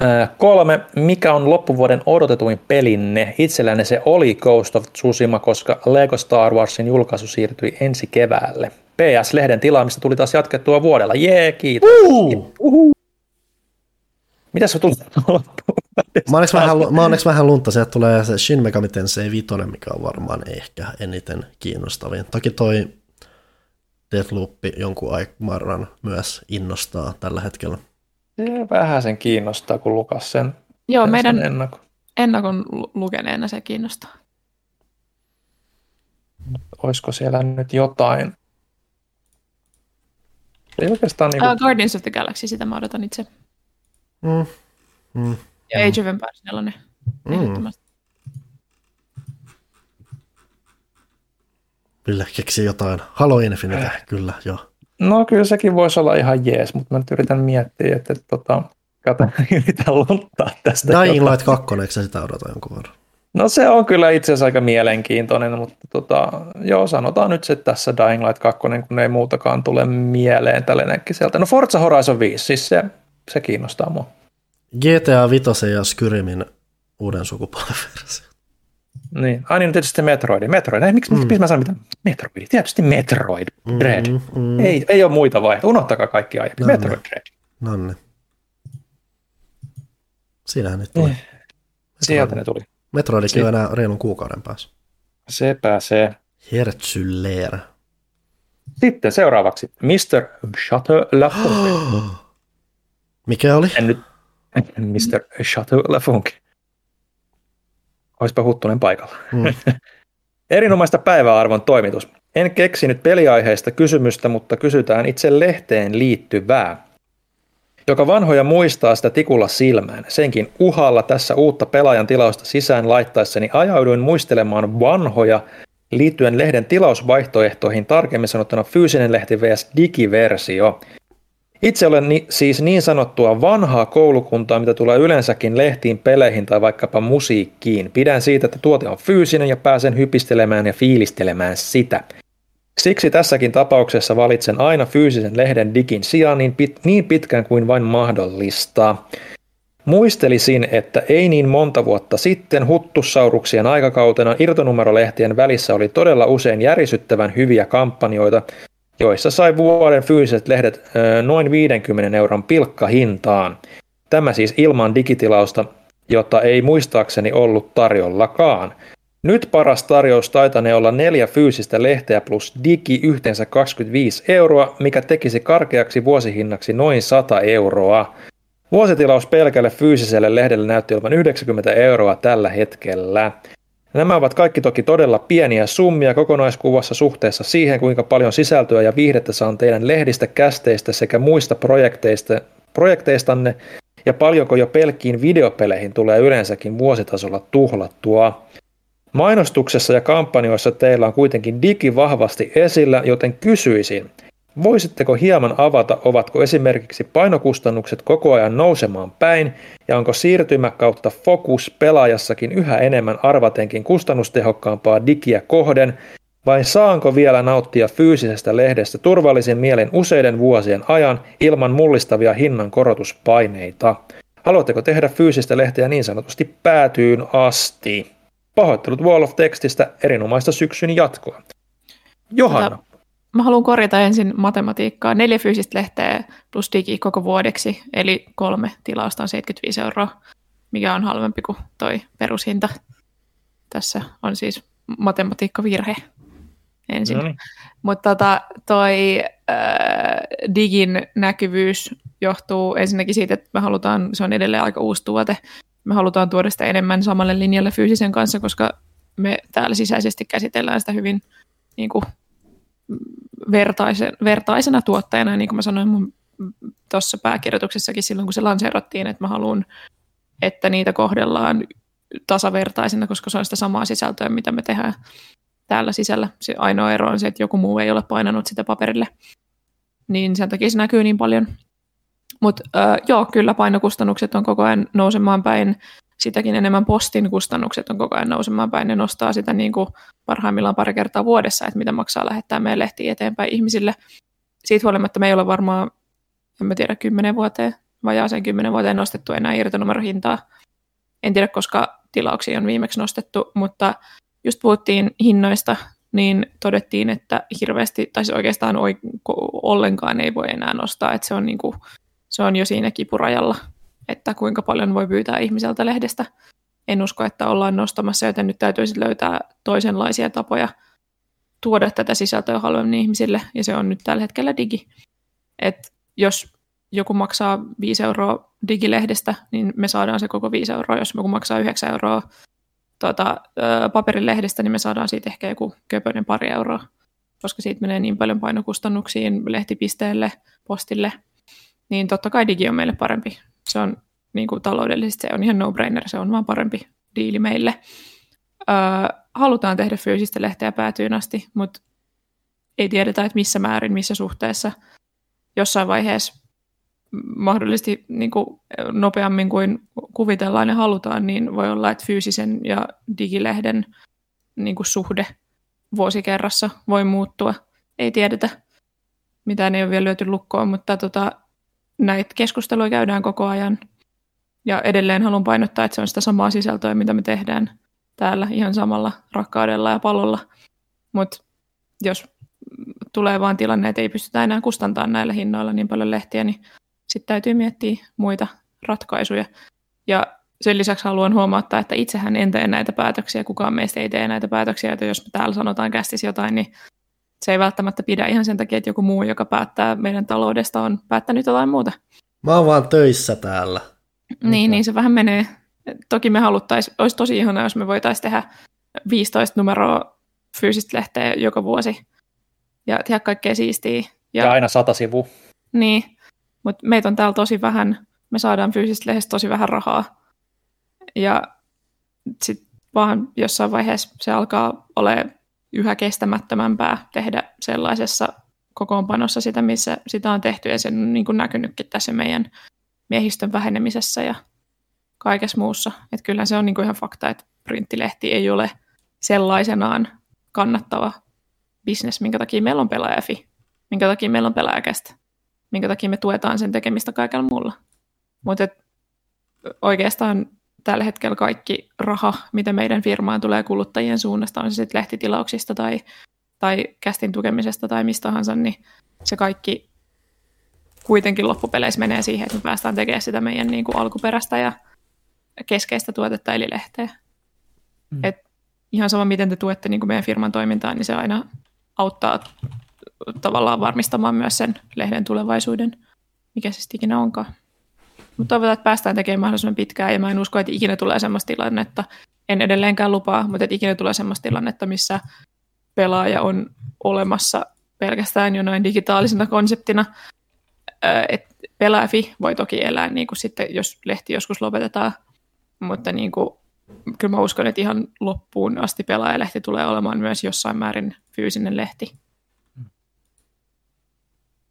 Ää, kolme, mikä on loppuvuoden odotetuin pelinne? Itselläni se oli Ghost of Tsushima, koska Lego Star Warsin julkaisu siirtyi ensi keväälle. PS-lehden tilaamista tuli taas jatkettua vuodella. Jee, kiitos. Uh! Uhuh. Mitä se tuli Mä onneksi vähän, mä onneksi vähän lunta, sieltä tulee se Shin Megami Tensei 5, mikä on varmaan ehkä eniten kiinnostavin. Toki toi Deathloop jonkun aikaan myös innostaa tällä hetkellä. Se vähän sen kiinnostaa, kun lukas sen, Joo, meidän sen ennakon. ennakon lukeneena se kiinnostaa. Olisiko siellä nyt jotain? Ei oikeastaan niin kuin... uh, Guardians of the Galaxy, sitä mä odotan itse. Mm. Mm. Ja Age of Empires 4. Mm. Kyllä, keksi jotain. Halo Infinite, äh. kyllä, joo. No kyllä sekin voisi olla ihan jees, mutta mä nyt yritän miettiä, että, että tota, kato, yritän lunttaa tästä. Dying Light 2, eikö sitä odota jonkun verran? No se on kyllä itse asiassa aika mielenkiintoinen, mutta tota, joo, sanotaan nyt se tässä Dying Light 2, kun ei muutakaan tule mieleen tällainen sieltä. No Forza Horizon 5, siis se, se kiinnostaa mua. GTA 5 ja Skyrimin uuden sukupolven versio. Niin, ai niin, tietysti Metroid. Metroid, miksi, mm. miksi mä sanon mitä? Metroid, tietysti Metroid, mm, Dread. Mm, mm. Ei, ei ole muita vaihtoehtoja, unohtakaa kaikki aiemmin. Nonne. Metroid Dread. Nonne. Siinähän nyt tuli. Eh, sieltä ne tuli. Metroidikin on enää reilun kuukauden päässä. Se pääsee. Herzyller. Sitten seuraavaksi Mr. Shutter Mikä oli? En nyt, Mr. Chateau Lafunk. Olisipa Huttunen paikalla. Mm. Erinomaista päiväarvon toimitus. En keksinyt peliaiheista kysymystä, mutta kysytään itse lehteen liittyvää. Joka vanhoja muistaa sitä tikulla silmään. Senkin uhalla tässä uutta pelaajan tilausta sisään laittaessani ajauduin muistelemaan vanhoja liittyen lehden tilausvaihtoehtoihin, tarkemmin sanottuna fyysinen lehti vs. digiversio. Itse olen ni, siis niin sanottua vanhaa koulukuntaa, mitä tulee yleensäkin lehtiin, peleihin tai vaikkapa musiikkiin. Pidän siitä, että tuote on fyysinen ja pääsen hypistelemään ja fiilistelemään sitä. Siksi tässäkin tapauksessa valitsen aina fyysisen lehden digin sijaan niin, pit, niin pitkään kuin vain mahdollista. Muistelisin, että ei niin monta vuotta sitten huttussauruksien aikakautena irtonumerolehtien välissä oli todella usein järisyttävän hyviä kampanjoita, joissa sai vuoden fyysiset lehdet noin 50 euron pilkkahintaan. Tämä siis ilman digitilausta, jota ei muistaakseni ollut tarjollakaan. Nyt paras tarjous taitanee olla neljä fyysistä lehteä plus digi yhteensä 25 euroa, mikä tekisi karkeaksi vuosihinnaksi noin 100 euroa. Vuositilaus pelkälle fyysiselle lehdelle näytti olevan 90 euroa tällä hetkellä. Nämä ovat kaikki toki todella pieniä summia kokonaiskuvassa suhteessa siihen, kuinka paljon sisältöä ja viihdettä saan teidän lehdistä, kästeistä sekä muista projekteista, projekteistanne ja paljonko jo pelkkiin videopeleihin tulee yleensäkin vuositasolla tuhlattua. Mainostuksessa ja kampanjoissa teillä on kuitenkin digi vahvasti esillä, joten kysyisin, voisitteko hieman avata, ovatko esimerkiksi painokustannukset koko ajan nousemaan päin ja onko siirtymä kautta fokus pelaajassakin yhä enemmän arvatenkin kustannustehokkaampaa digiä kohden, vai saanko vielä nauttia fyysisestä lehdestä turvallisen mielen useiden vuosien ajan ilman mullistavia hinnan korotuspaineita? Haluatteko tehdä fyysistä lehteä niin sanotusti päätyyn asti? Pahoittelut Wall of Textistä erinomaista syksyn jatkoa. Johanna. Tota, mä haluan korjata ensin matematiikkaa. Neljä fyysistä lehteä plus digi koko vuodeksi, eli kolme tilausta on 75 euroa, mikä on halvempi kuin toi perushinta. Tässä on siis matematiikkavirhe ensin. No niin. Mutta tota, toi äh, digin näkyvyys johtuu ensinnäkin siitä, että me halutaan, se on edelleen aika uusi tuote, me halutaan tuoda sitä enemmän samalle linjalle fyysisen kanssa, koska me täällä sisäisesti käsitellään sitä hyvin niin kuin, vertaisen, vertaisena tuottajana, niin kuin mä sanoin mun tuossa pääkirjoituksessakin silloin, kun se lanseerattiin, että mä haluan, että niitä kohdellaan tasavertaisena, koska se on sitä samaa sisältöä, mitä me tehdään täällä sisällä. Se ainoa ero on se, että joku muu ei ole painanut sitä paperille. Niin sen takia se näkyy niin paljon. Mutta äh, joo, kyllä painokustannukset on koko ajan nousemaan päin. Sitäkin enemmän postin kustannukset on koko ajan nousemaan päin. Ne nostaa sitä niin kuin parhaimmillaan pari kertaa vuodessa, että mitä maksaa lähettää meidän lehtiä eteenpäin ihmisille. Siitä huolimatta me ei ole varmaan, en mä tiedä, kymmenen vuoteen, vajaaseen kymmenen vuoteen nostettu enää irtonumerohintaa. En tiedä, koska tilauksia on viimeksi nostettu, mutta just puhuttiin hinnoista, niin todettiin, että hirveästi, tai siis oikeastaan ollenkaan ei voi enää nostaa, että se on niin kuin se on jo siinä kipurajalla, että kuinka paljon voi pyytää ihmiseltä lehdestä. En usko, että ollaan nostamassa, joten nyt täytyisi löytää toisenlaisia tapoja tuoda tätä sisältöä halvemmin ihmisille, ja se on nyt tällä hetkellä digi. Et jos joku maksaa 5 euroa digilehdestä, niin me saadaan se koko 5 euroa. Jos joku maksaa 9 euroa tuota, paperilehdestä, niin me saadaan siitä ehkä joku köpöinen pari euroa, koska siitä menee niin paljon painokustannuksiin lehtipisteelle, postille – niin totta kai digi on meille parempi. Se on niin kuin taloudellisesti se on ihan no-brainer, se on vaan parempi diili meille. Öö, halutaan tehdä fyysistä lehteä päätyyn asti, mutta ei tiedetä, että missä määrin, missä suhteessa. Jossain vaiheessa mahdollisesti niin kuin nopeammin kuin kuvitellaan ja halutaan, niin voi olla, että fyysisen ja digilehden niin kuin suhde vuosikerrassa voi muuttua. Ei tiedetä. Mitään ei ole vielä lyöty lukkoon, mutta tota, näitä keskusteluja käydään koko ajan. Ja edelleen haluan painottaa, että se on sitä samaa sisältöä, mitä me tehdään täällä ihan samalla rakkaudella ja palolla. Mutta jos tulee vaan tilanne, että ei pystytä enää kustantamaan näillä hinnoilla niin paljon lehtiä, niin sitten täytyy miettiä muita ratkaisuja. Ja sen lisäksi haluan huomauttaa, että itsehän en tee näitä päätöksiä, kukaan meistä ei tee näitä päätöksiä, että jos me täällä sanotaan kästis jotain, niin se ei välttämättä pidä ihan sen takia, että joku muu, joka päättää meidän taloudesta, on päättänyt jotain muuta. Mä oon vaan töissä täällä. Niin, niin se vähän menee. Toki me haluttaisiin, olisi tosi ihana, jos me voitaisiin tehdä 15 numeroa fyysistä lehteä joka vuosi ja tehdä kaikkea siistiä. Ja, ja aina sata sivu. Niin, mutta meitä on täällä tosi vähän. Me saadaan fyysistä lehdestä tosi vähän rahaa. Ja sitten vaan jossain vaiheessa se alkaa olemaan yhä kestämättömämpää tehdä sellaisessa kokoonpanossa sitä, missä sitä on tehty, ja se on niin kuin näkynytkin tässä meidän miehistön vähenemisessä ja kaikessa muussa. Että kyllä se on niin kuin ihan fakta, että printtilehti ei ole sellaisenaan kannattava bisnes, minkä takia meillä on pelaajafi, minkä takia meillä on pelaajakästä, minkä takia me tuetaan sen tekemistä kaikella muulla. Mutta oikeastaan tällä hetkellä kaikki raha, mitä meidän firmaan tulee kuluttajien suunnasta, on se sitten lehtitilauksista tai, tai kästin tukemisesta tai mistä tahansa, niin se kaikki kuitenkin loppupeleissä menee siihen, että me päästään tekemään sitä meidän niin kuin alkuperäistä ja keskeistä tuotetta eli lehteä. Mm. Et ihan sama, miten te tuette niin kuin meidän firman toimintaa, niin se aina auttaa tavallaan varmistamaan myös sen lehden tulevaisuuden, mikä se sitten ikinä onkaan. Mutta toivotaan, että päästään tekemään mahdollisimman pitkään, ja mä en usko, että ikinä tulee sellaista tilannetta, en edelleenkään lupaa, mutta että ikinä tulee sellaista tilannetta, missä pelaaja on olemassa pelkästään jo noin digitaalisena konseptina. Et pelaafi voi toki elää, niin kuin sitten, jos lehti joskus lopetetaan, mutta niin kuin, kyllä mä uskon, että ihan loppuun asti pelaajalehti tulee olemaan myös jossain määrin fyysinen lehti.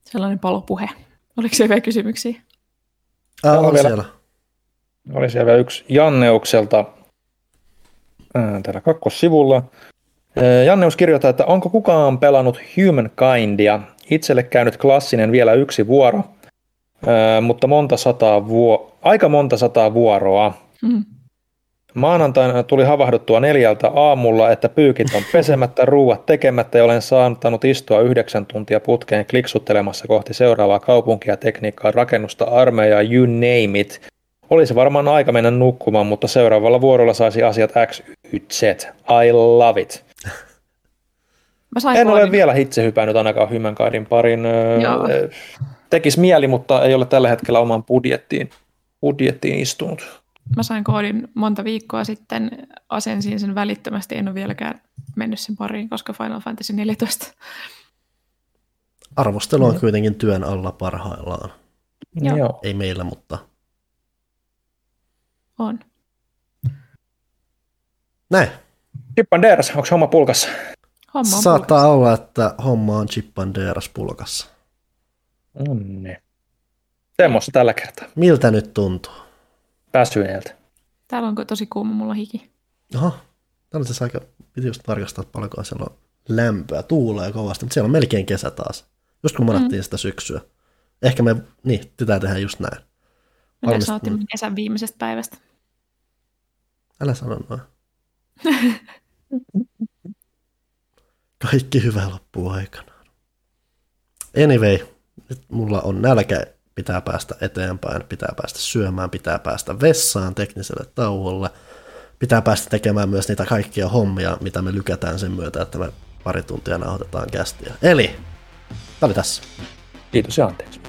Sellainen palopuhe. Oliko se vielä kysymyksiä? Ää, on vielä. siellä. Oli siellä vielä yksi Janneukselta ää, täällä kakkossivulla. Janneus kirjoittaa, että onko kukaan pelannut Humankindia? Itselle käynyt klassinen vielä yksi vuoro, ää, mutta monta sataa vuo- aika monta sataa vuoroa. Mm. Maanantaina tuli havahduttua neljältä aamulla, että pyykit on pesemättä, ruuat tekemättä ja olen saanut istua yhdeksän tuntia putkeen kliksuttelemassa kohti seuraavaa kaupunkia, tekniikkaa, rakennusta, armeijaa, you name it. Olisi varmaan aika mennä nukkumaan, mutta seuraavalla vuorolla saisi asiat X, Y, Z. I love it. Mä sain En ole vielä itse hypännyt ainakaan Hymankaidin parin. Joo. Tekisi mieli, mutta ei ole tällä hetkellä oman budjettiin, budjettiin istunut. Mä sain koodin monta viikkoa sitten, asensin sen välittömästi, en ole vieläkään mennyt sen pariin, koska Final Fantasy 14. Arvostelu on kuitenkin työn alla parhaillaan. Joo. Ei meillä, mutta On. näin. Chippanderas, onko homma pulkassa? Homma on Saattaa olla, että homma on Chippanderas pulkassa. Onni. Semmoista tällä kertaa. Miltä nyt tuntuu? Väsyneeltä. Täällä on tosi kuuma, mulla hiki. Oho, täällä on siis aika, piti just tarkastaa, että paljonko siellä on lämpöä, tuulee kovasti, mutta siellä on melkein kesä taas. Just kun manattiin mm. sitä syksyä. Ehkä me, niin, pitää tehdä just näin. Mitä Valmist- sä otin kesän viimeisestä päivästä? Älä sano noin. Kaikki hyvä loppuu aikanaan. Anyway, nyt mulla on nälkä, pitää päästä eteenpäin, pitää päästä syömään, pitää päästä vessaan tekniselle tauolle, pitää päästä tekemään myös niitä kaikkia hommia, mitä me lykätään sen myötä, että me pari tuntia nauhoitetaan kästiä. Eli, tämä oli tässä. Kiitos ja anteeksi.